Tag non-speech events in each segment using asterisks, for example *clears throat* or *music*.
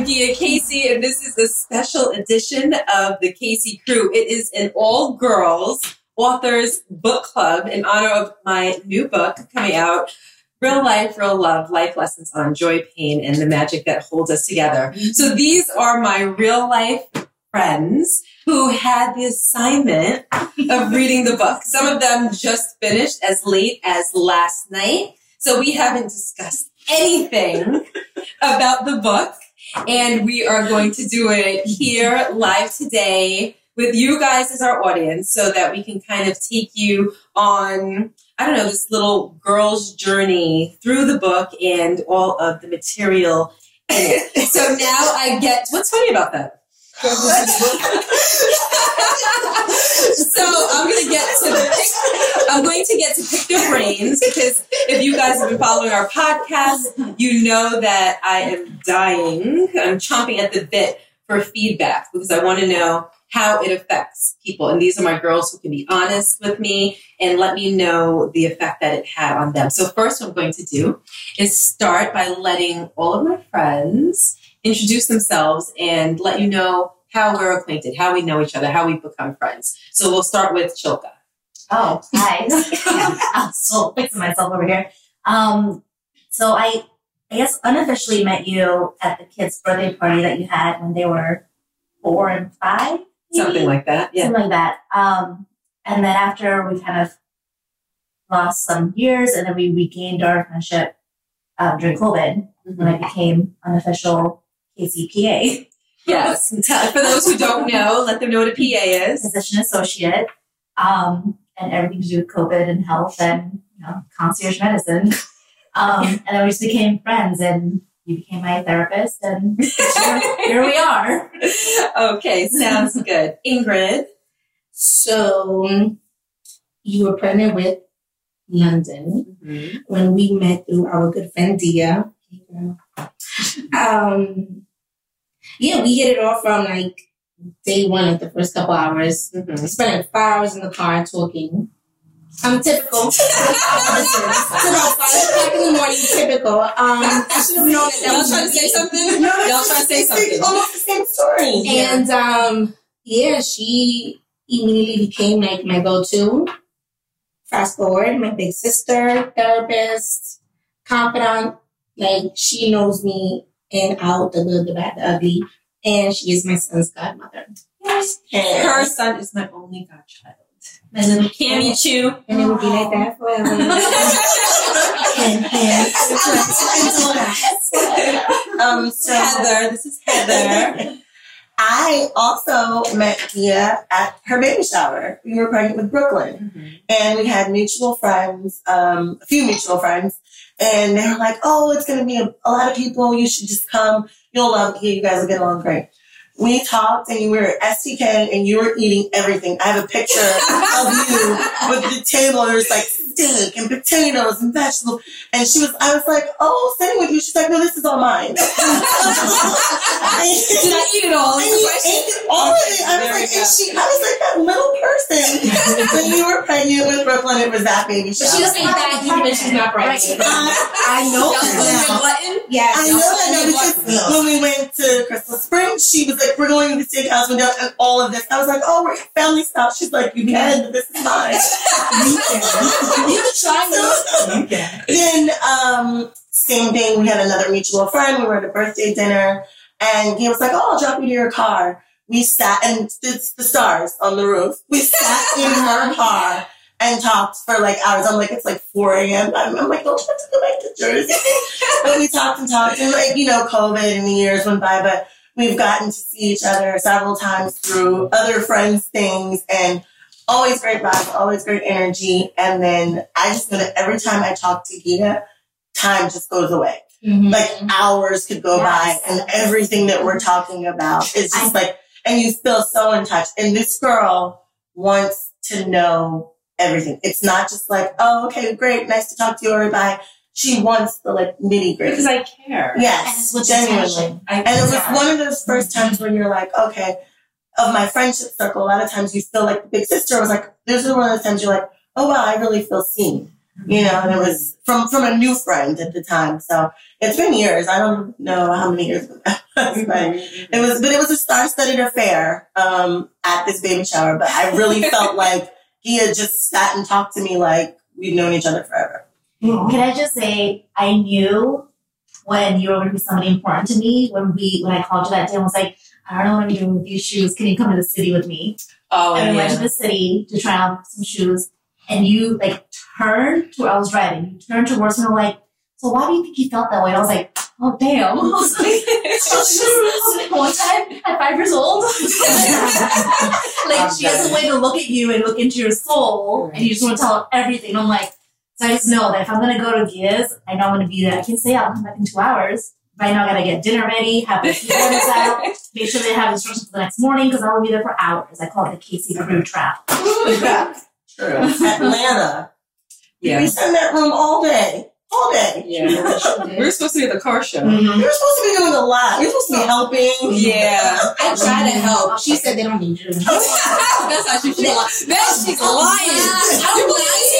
I'm Gia Casey, and this is a special edition of the Casey Crew. It is an all girls authors book club in honor of my new book coming out. Real life, real love, life lessons on joy, pain, and the magic that holds us together. Mm-hmm. So these are my real life friends who had the assignment of reading the book. Some of them just finished as late as last night. So we haven't discussed anything about the book. And we are going to do it here live today with you guys as our audience so that we can kind of take you on, I don't know, this little girl's journey through the book and all of the material so now I get, what's funny about that? So I'm gonna get to the I'm going to get to pick your brains because if you guys have been following our podcast, you know that I am dying. I'm chomping at the bit for feedback because I want to know how it affects people. And these are my girls who can be honest with me and let me know the effect that it had on them. So first what I'm going to do is start by letting all of my friends introduce themselves and let you know how we're acquainted, how we know each other, how we've become friends. So we'll start with Chilka. Oh, hi. *laughs* I'm still fixing myself over here. Um, so I, I guess unofficially met you at the kids' birthday party that you had when they were four and five. Maybe? Something like that. Yeah. Something like that. Um, and then after we kind of lost some years and then we regained our friendship um, during COVID mm-hmm. when I became unofficial KCPA. Yes. For those who don't know, let them know what a PA is. Physician associate. Um, and everything to do with COVID and health and you know, concierge medicine. Um, and then we just became friends and you became my therapist and here, *laughs* here we are. Okay, sounds good. Ingrid. So you were pregnant with London mm-hmm. when we met through our good friend Dia. Um, yeah, we hit it off from like day one, like the first couple hours. Mm-hmm. We spent like five hours in the car talking. I'm typical. it's *laughs* about five o'clock in the morning, typical. Um, I should have known that. Y'all trying to say something? No, Y'all trying to say something? Almost the same story. And um, yeah, she immediately became like my go-to. Fast forward, my big sister, therapist, confidant. Like she knows me and out, the good, the bad, the ugly. And she is my son's godmother. Yes. And her son is my only godchild. My little Cammy Chew. And it will be like that forever. *laughs* um, so Heather, this is Heather. I also met Gia at her baby shower. We were pregnant with Brooklyn, mm-hmm. and we had mutual friends, um, a few mutual friends, and they were like, "Oh, it's going to be a, a, lot of people. You should just come. You'll love Gia. You guys will get along great." we talked and you were at STK and you were eating everything. I have a picture of you with the table. There's like steak and potatoes and vegetables. And she was, I was like, oh, sitting with you. She's like, no, this is all mine. Did I eat it all? And you ate all of it. I was like, and she, I was like that little person. when you were pregnant with Brooklyn, it was that baby shower. But she doesn't eat that even if she's not pregnant. I know. Yes. I know that now because when we went to Crystal Springs, she was like, like, we're going to the steakhouse and all of this. I was like, oh, we're family stuff. She's like, you can, but this is mine. *laughs* you can. You can try You. Then, um, same thing. We had another mutual friend. We were at a birthday dinner and he was like, oh, I'll drop you to your car. We sat and it's the stars on the roof. We sat in her *laughs* car and talked for like hours. I'm like, it's like 4 a.m. I'm, I'm like, don't you have to go back to Jersey? *laughs* but we talked and talked and like, you know, COVID and the years went by, but we've gotten to see each other several times through other friends' things and always great vibes, always great energy. And then I just know that every time I talk to Gia, time just goes away. Mm-hmm. Like hours could go yes. by and everything that we're talking about is just I, like, and you feel so in touch. And this girl wants to know everything. It's not just like, oh, okay, great. Nice to talk to you. Or bye she wants the like nitty gritty. Because I care. Yes, genuinely. and it was one of those first times when you're like, okay, of my friendship circle, a lot of times you feel like the big sister. I was like, this is one of those times you're like, oh wow, I really feel seen. You know, and it was from from a new friend at the time. So it's been years. I don't know how many years that was, *laughs* but it was. But it was a star-studded affair um, at this baby shower. But I really *laughs* felt like he had just sat and talked to me like we've known each other forever. Can I just say, I knew when you were going to be somebody important to me when we when I called you that day and was like, I don't know what I'm doing with these shoes. Can you come to the city with me? Oh, and we went to the city to try on some shoes. And you like turned to where I was driving. You turned towards me and like, so why do you think he felt that way? And I was like, oh damn. *laughs* I was like, was like, one time at five years old. *laughs* like she has a way to look at you and look into your soul and you just want to tell her everything. I'm like, so I just know that if I'm gonna go to Gia's, I know I'm gonna be there. I can say I'll come back in two hours. But I know I gotta get dinner ready, have the pajamas *laughs* out, make sure they have instructions for the next morning because I will be there for hours. I call it the Casey Crew Trap. *laughs* True. Atlanta. We Yeah. sat in that room all day, all day. Yeah. we are *laughs* supposed to be at the car show. Mm-hmm. We were supposed to be doing a lot. We were supposed to be helping. Yeah. I try to help. She said they don't need you. That's how she feels. Man, she's lying. I'm You believe Steven?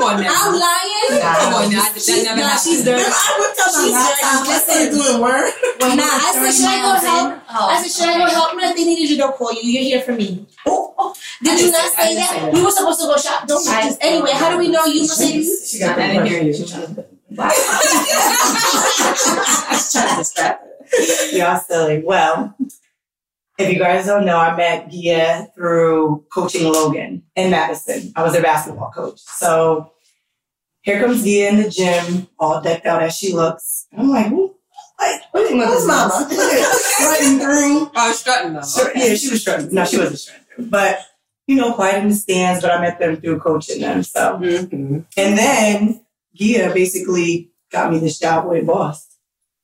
Come on now. I'm lying. Come on now. That never Nah, happened. she's Remember, dirty. I whipped out my She's laptop. I started doing work. Well, nah, I said, should I go help? Oh, I said, should I go help? No, if they needed you, they'll call you. You're here for me. Oh, oh. Did I you didn't say- I say didn't say that? that. We were supposed to go shop. Don't mind. Anyway, how do we know you Mercedes? She got I didn't hear you. I was *laughs* trying to distract her. Y'all silly. Well, if you guys don't know, I met Gia through coaching Logan in Madison. I was their basketball coach. So here comes Gia in the gym, all decked out as she looks. I'm like, who? Like, Who's mama? Strutting through. I was strutting though. Sure, yeah, she was strutting. No, she wasn't strutting. But, you know, quiet in the stands, but I met them through coaching them. So, Mhm. and then Gia basically got me this job with Boss.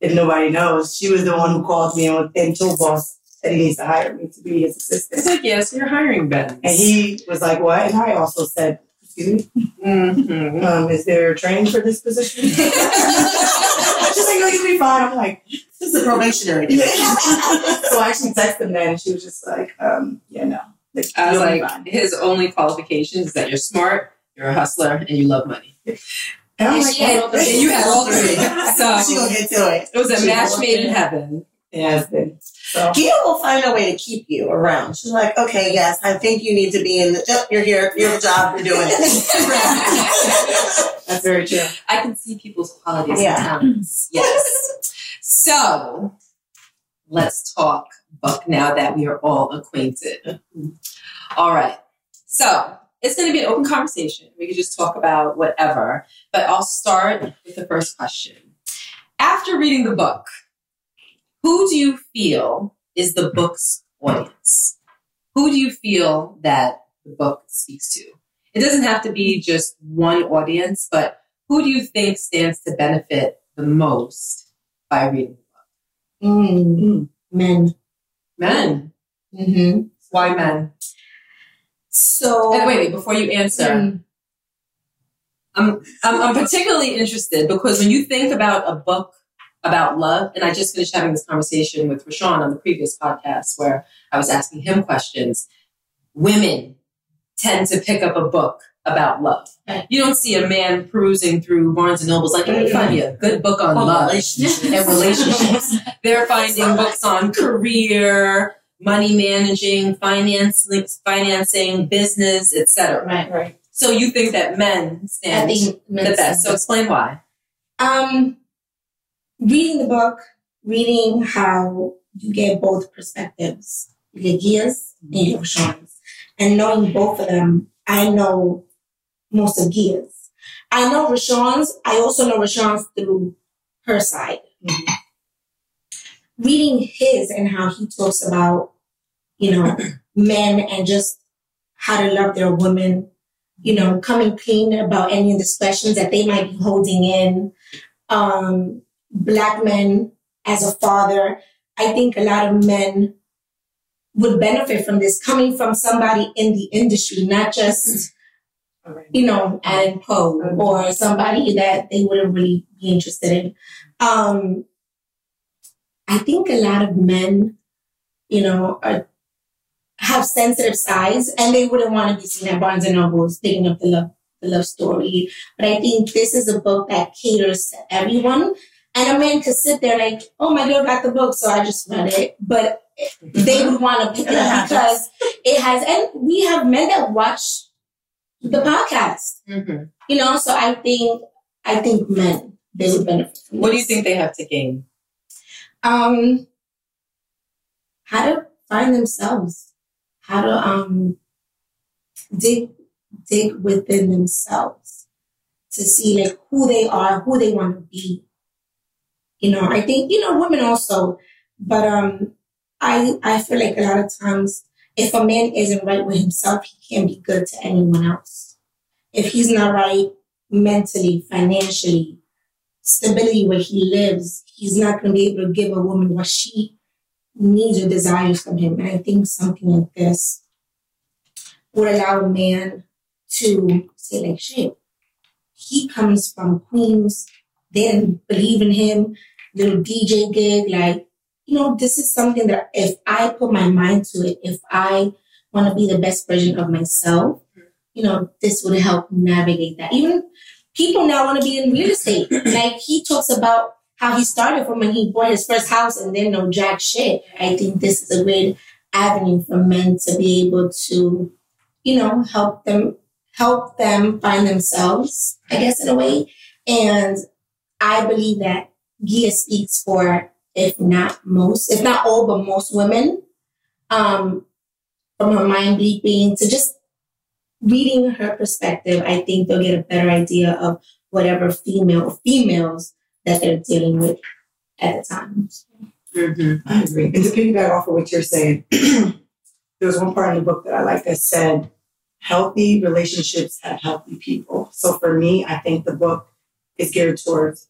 If nobody knows, she was the one who called me and, and told Boss that he needs to hire me to be his It's assistant. like, yes, you're hiring Ben. And he was like, "What?" And I also said, "Excuse me, Mhm. um, is there training for this position?" *laughs* She's like, "No, you'll be fine." I'm like, This is a probationary. *laughs* so I actually texted him then, and she was just like, um, "Yeah, no." Like, I was like, fine. his only qualifications is that you're smart, you're a hustler, and you love money. And I'm And like, had And you had all three. *laughs* So she gonna get to it. it was a She match made in. heaven. it has been. So Gia will find a way to keep you around. She's like, okay, yes, I think you need to be in the. Yep, you're here. You have a job. You're doing it. *laughs* that's very true. I can see people's qualities Yeah. and talents. Yes. so let's talk book now that we are all acquainted. All right. So it's going to be an open conversation. We can just talk about whatever, but I'll start with the first question. After reading the book, who do you feel is the book's audience? Who do you feel that the book speaks to? It doesn't have to be just one audience, but who do you think stands to benefit the most by reading the book? Mm, men. Men. Mm-hmm. Why men? So, And wait, wait, before you answer, Mm. I'm, I'm, I'm particularly interested because when you think about a book about love, and I just finished having this conversation with RaShaun on the previous podcast where I was asking him questions, women tend to pick up a book about love. You don't see a man perusing through Barnes and Nobles like, let me find you a good book on love and relationships. *laughs* They're finding books on career, money managing, finance, financing, business, etc. right. Right. So you think that men stand think the best. So explain why. Um, reading the book, reading how you get both perspectives. You get Gia's and you get RaShaun's. And knowing both of them, I know most of Gia's. I know RaShaun's. I also know RaShaun's through her side. Mhm. Reading his and how he talks about, you know, *clears throat* men and just how to love their women, you know, coming clean about any indiscretions that they might be holding in. Um, black men as a father, I think a lot of men would benefit from this coming from somebody in the industry, not just, you know, Alan Poe or somebody that they wouldn't really be interested in. Um, I think a lot of men, you know, are, have sensitive sides and they wouldn't want to be seen at Barnes and Nobles picking up the love, the love story. But I think this is a book that caters to everyone. And a man could sit there like, oh, my girl got the book, so I just read it. But they would want to pick it up because it has, and we have men that watch the podcast, Mm-hmm. you know. So I think, I think men they would benefit. From What do you think they have to gain? Um, how to find themselves, how to um dig dig within themselves to see like who they are, who they want to be. You know, I think you know women also, but um, I I feel like a lot of times if a man isn't right with himself, he can't be good to anyone else. If he's not right mentally, financially, stability where he lives, he's not going to be able to give a woman what she needs or desires from him. And I think something like this would allow a man to say, like, shit, he comes from Queens. Didn't believe in him. Little DJ gig, like, you know, this is something that if I put my mind to it, if I want to be the best version of myself, you know, this would help navigate that. Even people now want to be in real estate. *clears throat* like he talks about how he started from when he bought his first house and then no jack shit. I think this is a great avenue for men to be able to, you know, help them help them find themselves, I guess in a way. And I believe that Gia speaks for if not most, if not all, but most women. Um, from her mind bleeding to just reading her perspective, I think they'll get a better idea of whatever female or females that they're dealing with at the time. Mm-hmm. I agree. And to piggyback off of what you're saying, *clears throat* there was one part in the book that I like that said, healthy relationships have healthy people. So for me, I think the book is geared towards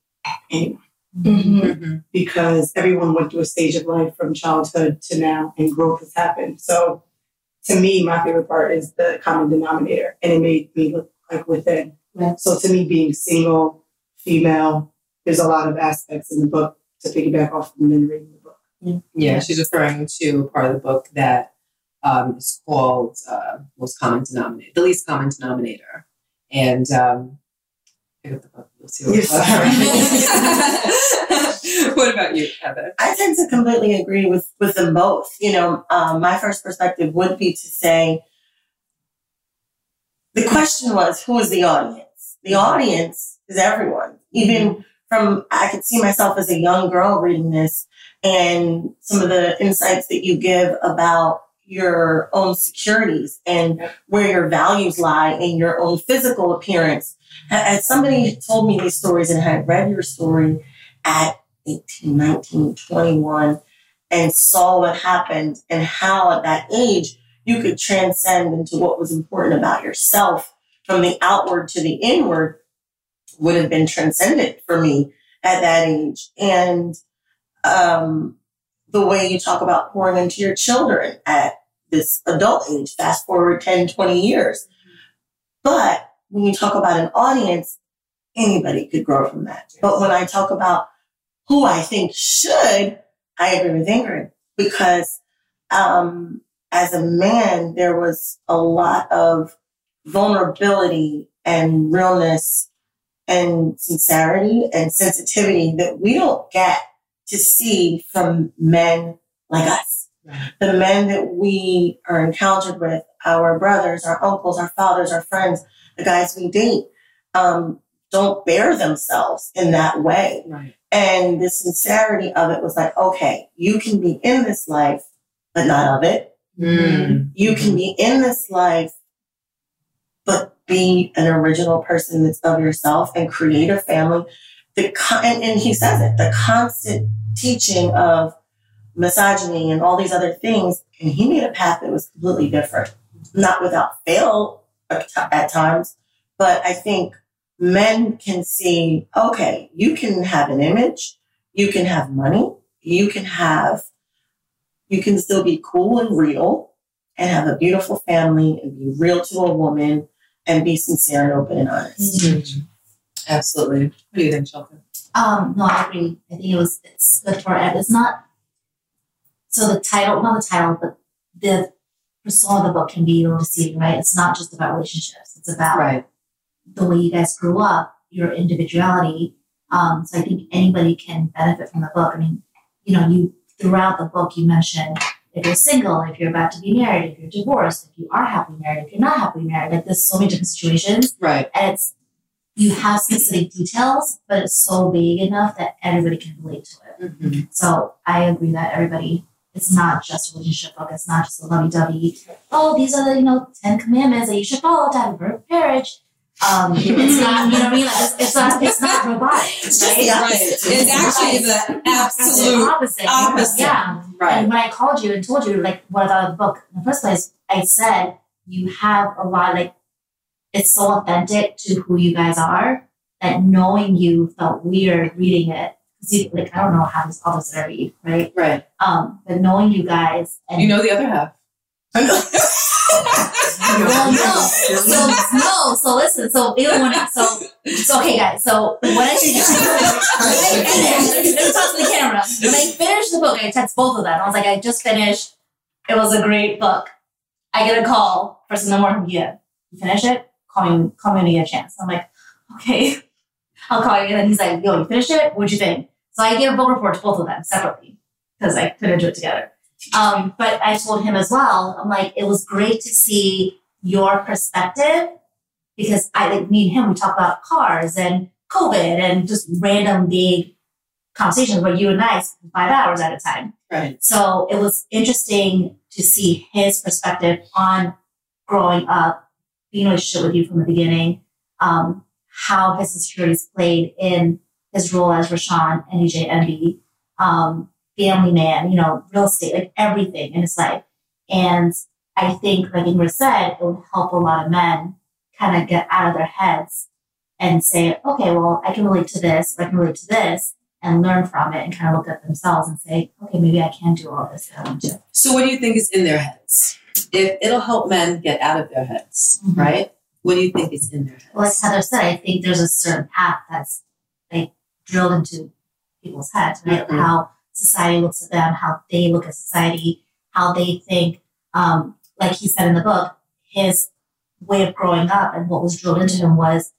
anyone Mm-hmm. Mm-hmm. because everyone went through a stage of life from childhood to now and growth has happened. So to me, my favorite part is the common denominator and it made me look like within. Right. So to me, being single, female, there's a lot of aspects in the book to piggyback off of men reading the book. Yeah, she's referring to a part of the book that um, is called uh, most common denominator, the least common denominator, and um, pick up the book. You'll see what. what about you, Heather? I tend to completely agree with with them both. You know, um, my first perspective would be to say the question was who is the audience? The audience is everyone. Even from I could see myself as a young girl reading this, and some of the insights that you give about your own securities and where your values lie in your own physical appearance. As somebody told me these stories and had read your story at 18, 19, 21 and saw what happened and how at that age you could transcend into what was important about yourself from the outward to the inward would have been transcendent for me at that age. And um, the way you talk about pouring into your children at this adult age, fast forward 10, 20 years. But when you talk about an audience, anybody could grow from that. But when I talk about who I think should, I agree with Ingrid because um, as a man, there was a lot of vulnerability and realness and sincerity and sensitivity that we don't get to see from men like us. Right. The men that we are encountered with, our brothers, our uncles, our fathers, our friends, the guys we date, um, don't bear themselves in that way. Right. And the sincerity of it was like, okay, you can be in this life, but not of it. Mm. You can be in this life, but be an original person that's of yourself and create a family. The and, and he says it, the constant teaching of misogyny and all these other things. And he made a path that was completely different, not without fail at at times, but I think men can see, okay, you can have an image, you can have money, you can have, you can still be cool and real and have a beautiful family and be real to a woman and be sincere and open and honest. Mm-hmm. Absolutely. What do you think, Shelton? Um, no, I agree. I think it was it's good for it. It's not so the title, not the title, but the persona of the book can be a little deceiving, right? It's not just about relationships. It's about Right. the way you guys grew up, your individuality. Um, so I think anybody can benefit from the book. I mean, you know, you throughout the book you mentioned if you're single, if you're about to be married, if you're divorced, if you are happily married, if you're not happily married. Like there's so many different situations. Right. And it's you have specific details, but it's so vague enough that everybody can relate to it. Mm-hmm. So I agree that everybody, it's not just a relationship book. It's not just a lovey-dovey. Oh, these are the you know Ten Commandments that you should follow to have a perfect marriage. Um, *laughs* it's not, you know what I mean? Like it's, it's not, it's not robotic. *laughs* It's just right? the Right. opposite. It's actually the absolute opposite. opposite. Yeah. right. And when I called you and told you like what about the book in the first place, I said you have a lot like it's so authentic to who you guys are that knowing you felt weird reading it. you, like I don't know how this all this I read, right? Right. Um, but knowing you guys and You know the other half. I *laughs* know. well, no, so no, so listen, so even when I, so so okay, guys, so when I when I finished, talk to the camera. When I finished the book, I text both of them. I was like, I just finished. It was a great book. I get a call first in the morning. Yeah, you finish it? Call me. Call me when you get a chance. I'm like, okay, *laughs* I'll call you. And then he's like, Yo, you finished it? What'd you think? So I gave a book report to both of them separately because I couldn't do it together. Um, but I told him as well. I'm like, it was great to see your perspective because I like me and him. We talk about cars and COVID and just random big conversations where you and I spend five hours at a time. Right. So it was interesting to see his perspective on growing up, being in a relationship with you from the beginning, um, how his insecurities played in his role as RaShaun and DJ Envy, um, family man, you know, real estate, like everything in his life. And I think, like Ingrid said, it would help a lot of men kind of get out of their heads and say, okay, well, I can relate to this, I can relate to this, and learn from it and kind of look at themselves and say, okay, maybe I can do all this. So what do you think is in their heads? If it'll help men get out of their heads, Mhm. right? What do you think is in their heads? Well, like Heather said, I think there's a certain path that's like drilled into people's heads, right? Mhm. How society looks at them, how they look at society, how they think. Um, like he said in the book, his way of growing up and what was drilled into him was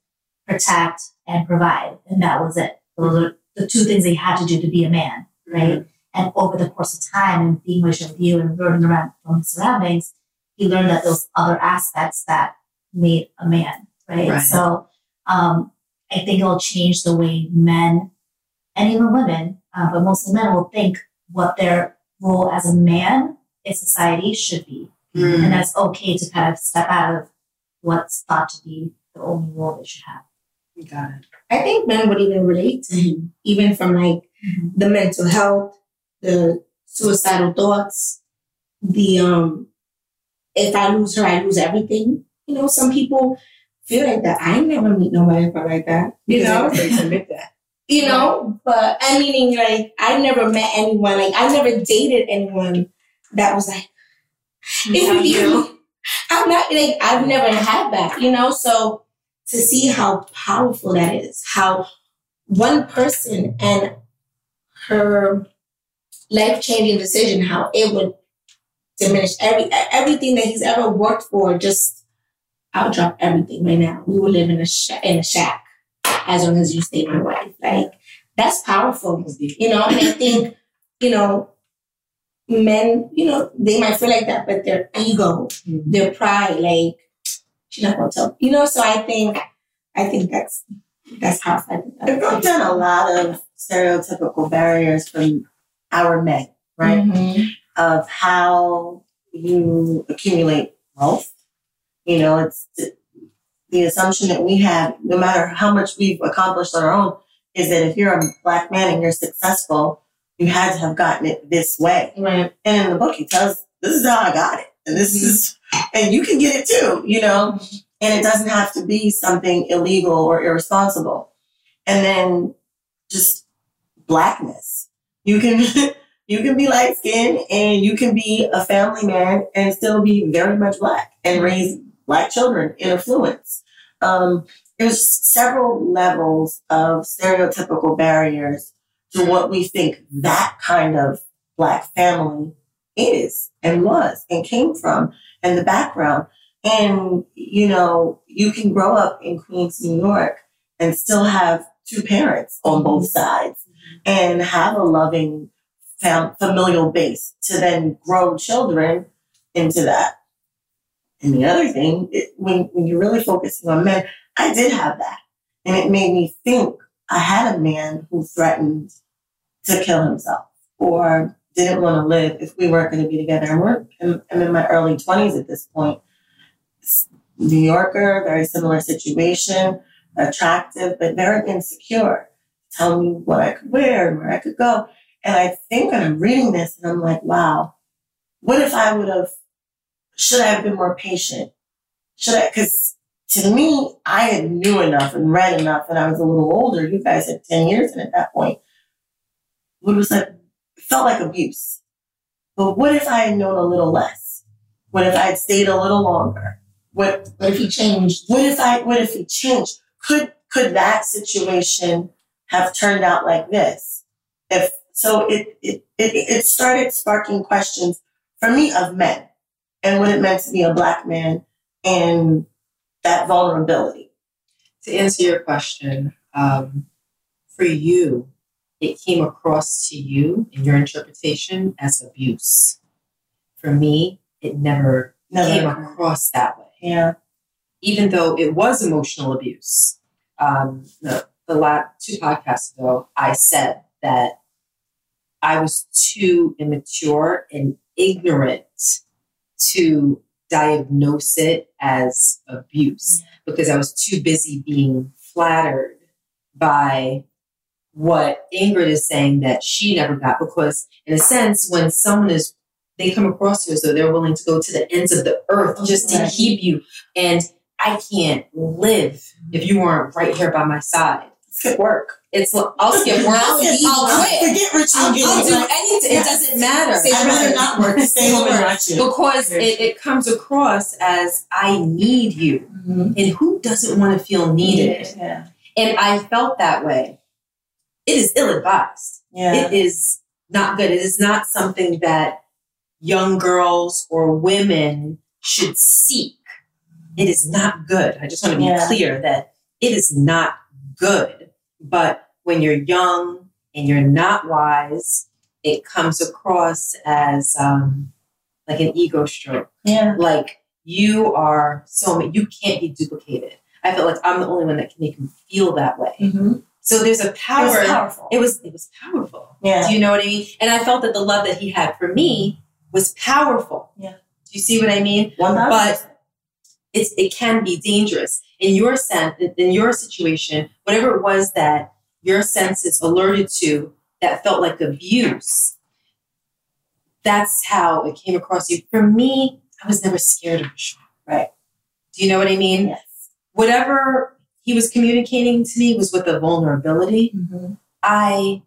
protect and provide, and that was it. Those are the two things that he had to do to be a man, right? And over the course of time and being with you and learning around from his surroundings, he learned that those other aspects that made a man, right? Right. So um, I think it'll change the way men and even women, uh, but mostly men will think what their role as a man in society should be. Mm. And that's okay to kind of step out of what's thought to be the only role they should have. Got it. I think men would even relate to him, even from like the mental health, the suicidal thoughts, the um, if I lose her, I lose everything. You know, some people feel like that. I never meet nobody felt like that. You know, Because *laughs* they're afraid to admit that. you know. But I meaning like I never met anyone. Like I never dated anyone that was like, if you, I'm not like I've never had that. You know, so to see how powerful that is, how one person and her life changing decision, how it would diminish every everything that he's ever worked for. Just I'll drop everything right now. We will live in a sh- in a shack as long as you stay my wife. Like that's powerful, you know. And I think you know men, you know, they might feel like that, but their ego, mm-hmm. their pride, like she's not gonna tell, you know. So I think, I think that's that's powerful. I think It broke down a lot of stereotypical barriers from our men, right? Mhm. Of how you accumulate wealth. You know, it's the assumption that we have, no matter how much we've accomplished on our own, is that if you're a black man and you're successful, you had to have gotten it this way. Right. And in the book, he tells, this is how I got it. And this is, and you can get it too, you know? And it doesn't have to be something illegal or irresponsible. And then just blackness. You can, *laughs* you can be light skinned and you can be a family man and still be very much black and raise black children in affluence. Um, there's several levels of stereotypical barriers to what we think that kind of black family is and was and came from and the background. And, you know, you can grow up in Queens, New York and still have two parents on both sides and have a loving fam- familial base to then grow children into that. And the other thing, it, when, when you're really focusing on men, I did have that. And it made me think I had a man who threatened to kill himself or didn't want to live if we weren't going to be together. And we're, I'm, I'm in my early 20s at this point. New Yorker, very similar situation, attractive, but very insecure. Tell me what I could wear and where I could go. And I think and I'm reading this and I'm like, wow, what if I would have, should I have been more patient? Should I, cause to me, I had knew enough and read enough and I was a little older. You guys had 10 years and at that point, what was like, it felt like abuse. But what if I had known a little less? What if I had stayed a little longer? What, What if he changed? what if I, what if he changed? Could, could that situation have turned out like this? If, so it, it, it, it started sparking questions for me of men and what it meant to be a black man and that vulnerability. To answer your question, um, for you, it came across to you in your interpretation as abuse. For me, it never Never came across that way. Yeah. even though it was emotional abuse. Um, the, the last two podcasts ago, I said that I was too immature and ignorant to diagnose it as abuse because I was too busy being flattered by what Ingrid is saying that she never got. Because, in a sense, when someone is they come across you as though they're willing to go to the ends of the earth just to keep you. And I can't live if you weren't right here by my side. Skip work. It's I'll skip work. I'll, Skip- I'll quit. Forget Richie I'll, I'll do like, anything. Yes. It doesn't matter. I'd rather not work. Stay home and watch you. Because it, it comes across as I need you. Mhm. And who doesn't want to feel needed? Yeah. And I felt that way. It is ill advised. Yeah. It is not good. It is not something that young girls or women should seek. It is not good. I just want to be Yeah. clear that it is not good. But when you're young and you're not wise, it comes across as um, like an ego stroke. Yeah. Like you are so you can't be duplicated. I felt like I'm the only one that can make him feel that way. Mm-hmm. So there's a power. powerful. It was it was powerful. yeah. Do you know what I mean? And I felt that the love that he had for me was powerful. Yeah. Do you see what I mean? One But it's it can be dangerous in your sense in your situation. Whatever it was that your senses alerted to that felt like abuse. That's how it came across you. For me, I was never scared of a shot. Right. Do you know what I mean? Yes. Whatever he was communicating to me was with a vulnerability. Mm-hmm. I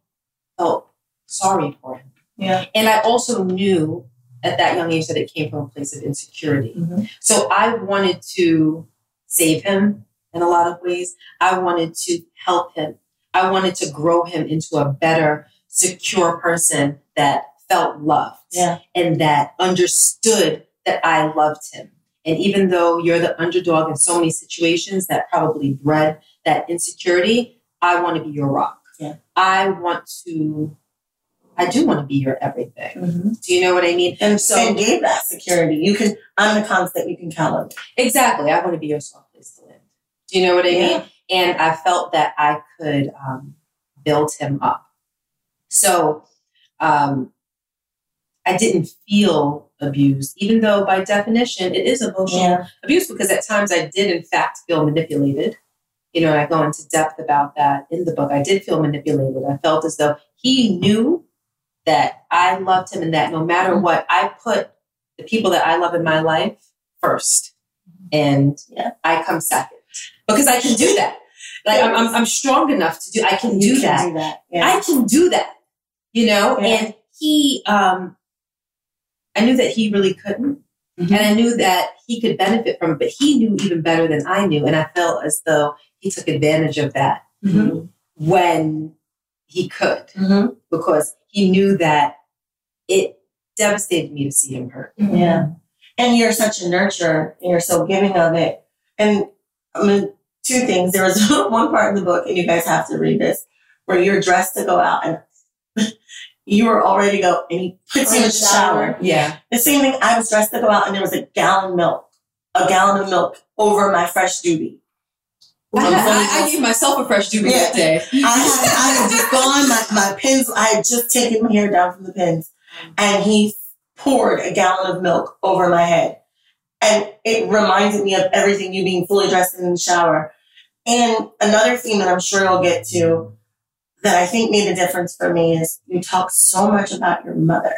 felt sorry for him. Yeah. And I also knew at that young age that it came from a place of insecurity. Mm-hmm. So I wanted to save him in a lot of ways. I wanted to help him. I wanted to grow him into a better, secure person that felt loved Yeah. and that understood that I loved him. And even though you're the underdog in so many situations that probably bred that insecurity, I want to be your rock. Yeah. I want to, I do want to be your everything. Mm-hmm. Do you know what I mean? And So- and gave that security. You can. I'm the constant. You can count on. Exactly. I want to be your soft place to live. Do you know what I Yeah. mean? And I felt that I could um, build him up. So um, I didn't feel abused, even though by definition it is emotional Yeah. abuse, because at times I did, in fact, feel manipulated. You know, and I go into depth about that in the book. I did feel manipulated. I felt as though he knew that I loved him and that no matter what, I put the people that I love in my life first. And Yeah. I come second because I can do that. Like I'm, I'm, I'm strong enough to do. I can do can that. Do that. Yeah. I can do that. You know, Yeah. and he, um, I knew that he really couldn't, Mhm. and I knew that he could benefit from it. But he knew even better than I knew, and I felt as though he took advantage of that Mhm. when he could, Mhm. because he knew that it devastated me to see him hurt. Mm-hmm. Yeah. and you're such a nurturer and you're so giving of it. And I mean, two things. There was *laughs* one part in the book, and you guys have to read this, where you're dressed to go out and *laughs* you were all ready to go, and he puts you in the shower. Yeah. The same thing. I was dressed to go out, and there was a gallon milk, a gallon of milk over my fresh doobie. I, I, I gave myself a fresh doobie Yeah. that day. I had, I had just *laughs* gone, my, my pins, I had just taken my hair down from the pins, and he poured a gallon of milk over my head. And it reminded me of everything you being fully dressed in the shower. And another theme that I'm sure you'll get to that I think made a difference for me is you talk so much about your mother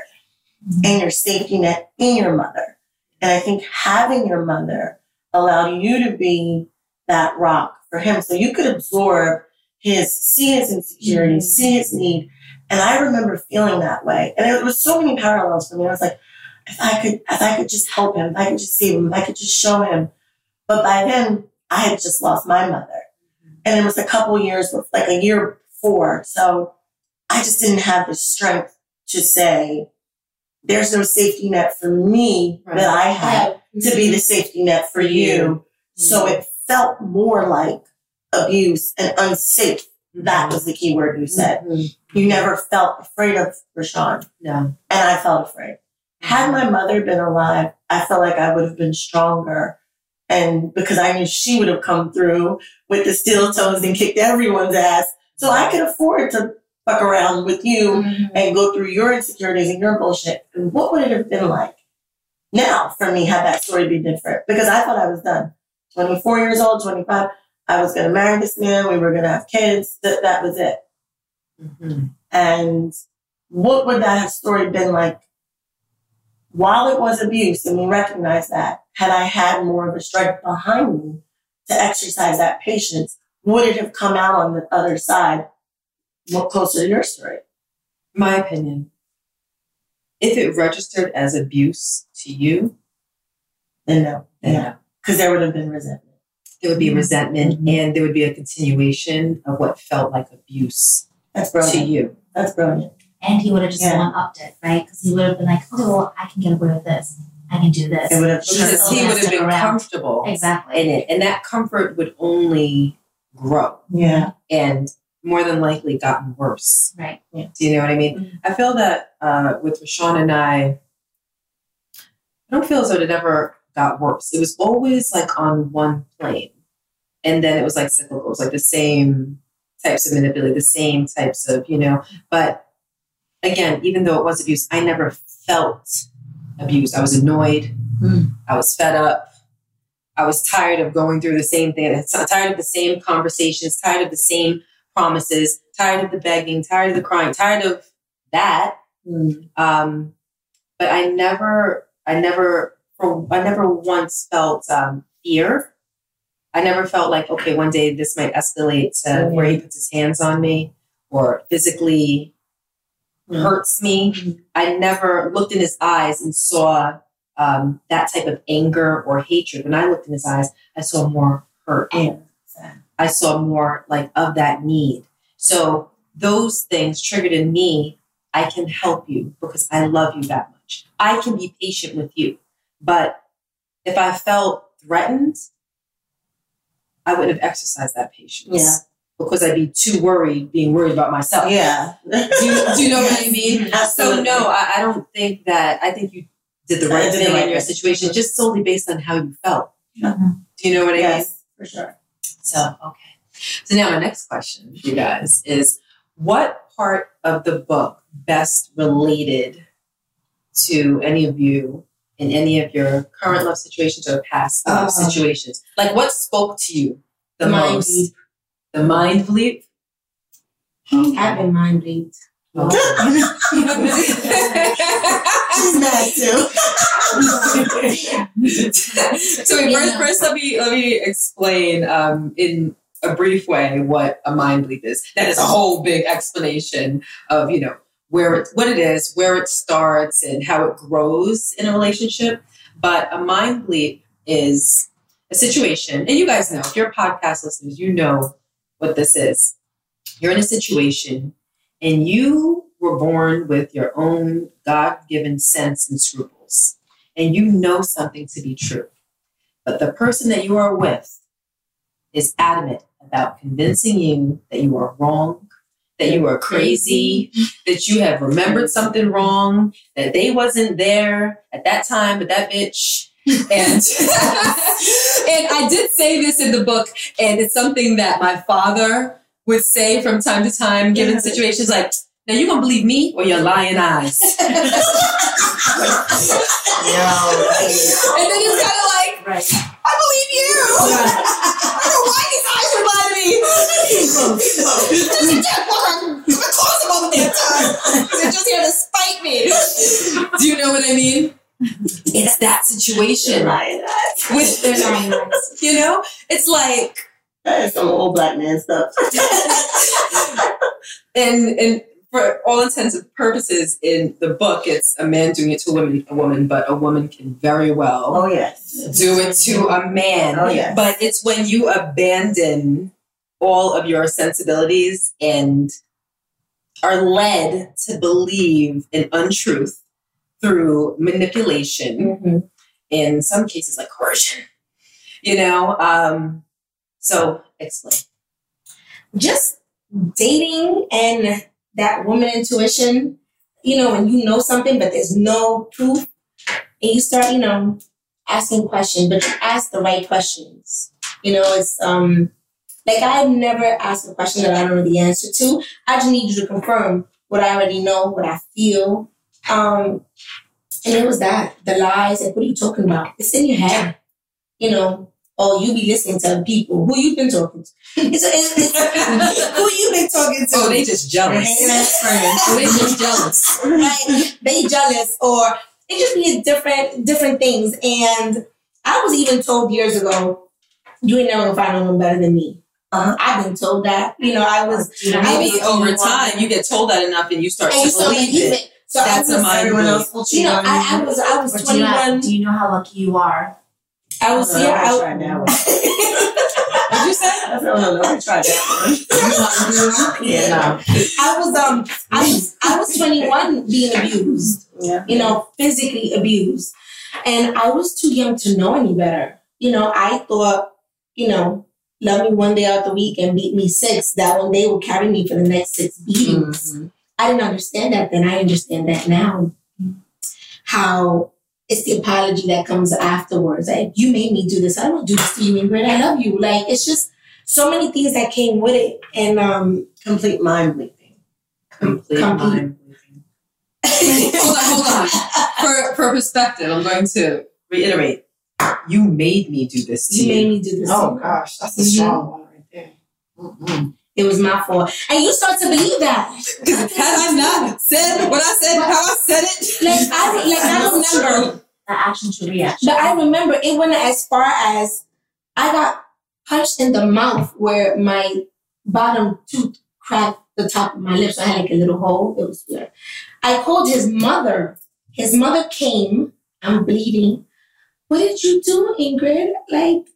mm-hmm. and your safety net in your mother. And I think having your mother allowed you to be that rock for him so you could absorb his, see his insecurities, mm-hmm. see his need. And I remember feeling that way. And there was so many parallels for me. I was like, if I could, if I could just help him, if I could just save him, if I could just show him. But by then, I had just lost my mother. Mm-hmm. And it was a couple years, like a year before. So I just didn't have the strength to say, there's no safety net for me Right. that I had to be the safety net for you. Mm-hmm. So it felt more like abuse and unsafe. That was the key word you said. Mhm. You never felt afraid of RaShaun, No. and I felt afraid. Had my mother been alive, I felt like I would have been stronger. And because I knew she would have come through with the steel toes and kicked everyone's ass. So I could afford to fuck around with you Mm-hmm. and go through your insecurities and your bullshit. And what would it have been like now for me had that story been different? Because I thought I was done. 24 years old, 25. I was going to marry this man. We were going to have kids. That, that was it. Mhm. And what would that have story been like? While it was abuse, and we recognize that, had I had more of a strength behind me to exercise that patience, would it have come out on the other side more closer to your story? My opinion. If it registered as abuse to you, Then no. then Yeah. no. Because there would have been resentment. there would be resentment Mhm. and there would be a continuation of what felt like abuse That's brilliant. to you. That's brilliant. And he would have just Yeah. one upped it, right? Because he would have been like, oh, well, I can get away with this. I can do this. It would have Sure. Because he would have been around. comfortable Exactly. in it. And that comfort would only grow Yeah. and more than likely gotten worse. Right. Do you know what I mean? Mhm. I feel that uh, with RaShaun and I, I don't feel as though it ever got worse. It was always like on one plane. And then it was like cyclical. It was like the same types of manipulate, the same types of, you know. But again, even though it was abuse, I never felt abused. I was annoyed. Mm. I was fed up. I was tired of going through the same thing. Tired of the same conversations, tired of the same promises, tired of the begging, tired of the crying, tired of that. Mm. Um, but I never, I never, for I never once felt um, fear. I never felt like, okay, one day this might escalate to where he puts his hands on me or physically hurts me. I never looked in his eyes and saw um, that type of anger or hatred. When I looked in his eyes, I saw more hurt. Yeah. I saw more like of that need. So those things triggered in me, I can help you because I love you that much. I can be patient with you. But if I felt threatened, I wouldn't have exercised that patience. Yeah. Because I'd be too worried, being worried about myself. Yeah. Do you, do you know what I mean? *laughs* So no, I, I don't think that. I think you did the right did the thing right in your thing. situation, just solely based on how you felt. Yeah. Do you know what I mean? Yes, for sure. So okay. So now my next question, for you guys, is what part of the book best related to any of you in any of your current love situations or past love Uh. situations? Like what spoke to you the Mind most? bleed. The mind bleed. I've been mind bleed. *laughs* She's mad too. *laughs* so wait, first, first let me let me explain um, in a brief way what a mind bleed is. That is a whole big explanation of you know where it what it is, where it starts, and how it grows in a relationship. But a mind bleed is a situation, and you guys know if you're podcast listeners, you know what this is. You're in a situation, and you were born with your own God given sense and scruples and you know something to be true, but the person that you are with is adamant about convincing you that you are wrong, that you are crazy, that you have remembered something wrong, that they wasn't there at that time with that bitch. and *laughs* and I did say this in the book, and it's something that my father would say from time to time, given situations like, now you gonna believe me or your lying eyes? *laughs* *laughs* and then it's kind of like, Right. I believe you. I don't know why these eyes remind me. Just can't fucking close them all the damn time. They're just here to spite me. Do you know what I mean? It's that situation with They're eyes. you know. It's like That is some old black man stuff. *laughs* and and for all intents and purposes in the book, it's a man doing it to a woman, a woman, but a woman can very well oh yes. do it to a man. Oh, yes. But it's when you abandon all of your sensibilities and are led to believe in untruth through manipulation, Mm-hmm. in some cases like coercion. *laughs* You know, um, so explain. just dating and that woman intuition, you know, when you know something but there's no proof, and you start, you know, asking questions, but you ask the right questions. You know, it's um like I've never asked a question that I don't know the answer to. I just need you to confirm what I already know, what I feel. Um and it was that, the lies, like what are you talking about? It's in your head. You know, oh, you be listening to people. Who you've been talking to? *laughs* It's, it's, it's, who you been talking to? Oh, they just jealous. *laughs* They just jealous. right? They jealous or it just be different different things. And I was even told years ago, you ain't never gonna find no one better than me. Uh, I've been told that. You know, I was Maybe I was- over time you get told that enough and you start and to still believe it. it. So That's I a was, mind Everyone else will you know, on I, I was I was Or do you, know, 21. do you know how lucky you are? I was No, yeah, I I, tried that one. *laughs* What'd you say? I said, no, no, I tried that one. *laughs* yeah, no. I was um I was I was 21 being abused. Yeah. you know, physically abused. And I was too young to know any better. You know, I thought, you know, love me one day out the week and beat me six, that one day will carry me for the next six beatings. Mhm. I didn't understand that then. I understand that now. How it's the apology that comes afterwards. Like, you made me do this. I don't do this to you, Ingrid. I love you. Like, it's just so many things that came with it. And um, Complete mind bleeding. Complete Complete. mind blowing. *laughs* hold on, hold on. For for perspective, I'm going to reiterate. You made me do this to you you. made me do this. Oh you. gosh, that's a Mhm. strong one right there. Mm-mm. It was my fault. And you start to believe that. Had I not said what I said, how I said it, Like I like I *laughs* remember, The action to reaction. but I remember it went as far as I got punched in the mouth where my bottom tooth cracked the top of my lips. I had like a little hole. It was weird. I called his mother. His mother came. I'm bleeding. What did you do, Ingrid? Like,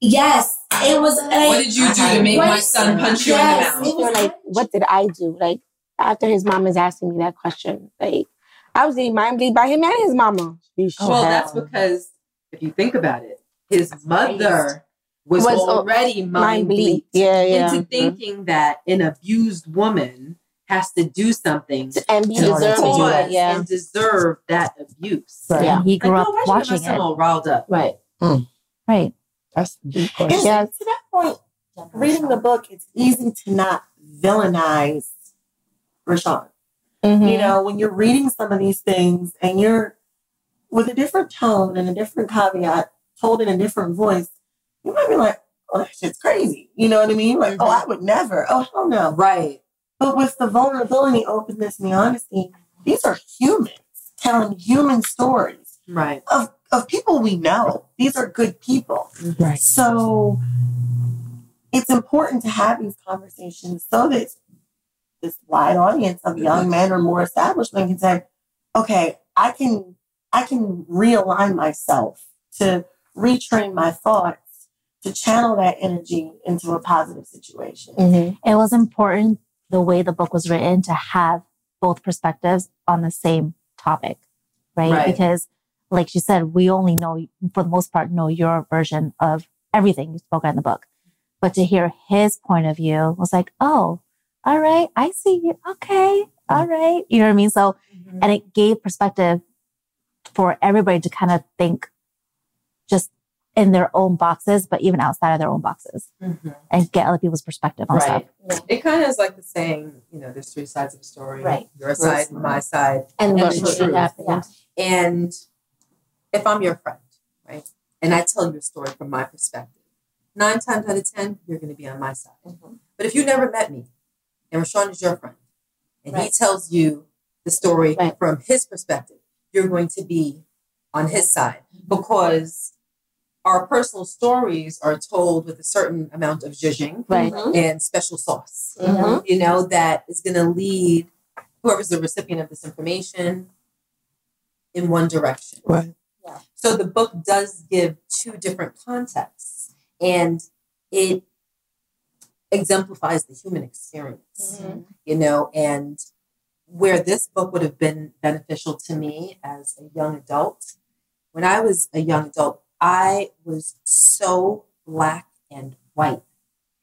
yes, it was. Like, what did you do to make my son punch you Yes, in the mouth? it mouth? was like, what did I do? Like, after his mom is asking me that question, like, I was getting mind bleed by him and his mama. Well, that's because if you think about it, his mother was, Was, already mind mind bleed bleed. Yeah, yeah. into mm-hmm. thinking that an abused woman has to do something And be to deserving to it. Yeah. and deserve that abuse. Right. Yeah. He grew no, up why watching get my it. all riled up. Right. Mm. Right. That's Yes. to that point, reading the book, it's easy to not villainize RaShaun. Mhm. You know, when you're reading some of these things and you're with a different tone and a different caveat, told in a different voice, you might be like, oh, that shit's crazy. You know what I mean? Like, oh, I would never. Oh, hell no. Right. But with the vulnerability, openness, and the honesty, these are humans telling human stories Right. of, of people we know. These are good people. Right. So it's important to have these conversations so that this wide audience of young men or more established men can say, okay, I can I can realign myself to retrain my thoughts to channel that energy into a positive situation. Mhm. It was important the way the book was written to have both perspectives on the same topic, right? Right. Because like she said, we only know, for the most part, know your version of everything you spoke in the book. But to hear his point of view was like, oh, all right, I see you. Okay, all right. You know what I mean? So, and it gave perspective for everybody to kind of think just in their own boxes, but even outside of their own boxes Mhm. and get other people's perspective on stuff. Right. It kind of is like the saying, you know, there's three sides of a story. Right. Your side, my side, And And what the really truth. happened. And if I'm your friend, right, and I tell you a story from my perspective, nine times out of ten, you're going to be on my side. Mm-hmm. But if you never met me, and RaShaun is your friend, and he tells you the story Right. from his perspective, you're going to be on his side mm-hmm. because our personal stories are told with a certain amount of zhuzhing Right. Mm-hmm. and special sauce Mhm. you know, that is going to lead whoever's the recipient of this information in one direction. Right. So the book does give two different contexts and it exemplifies the human experience, mm-hmm. you know, and where this book would have been beneficial to me as a young adult. When I was a young adult, I was so black and white,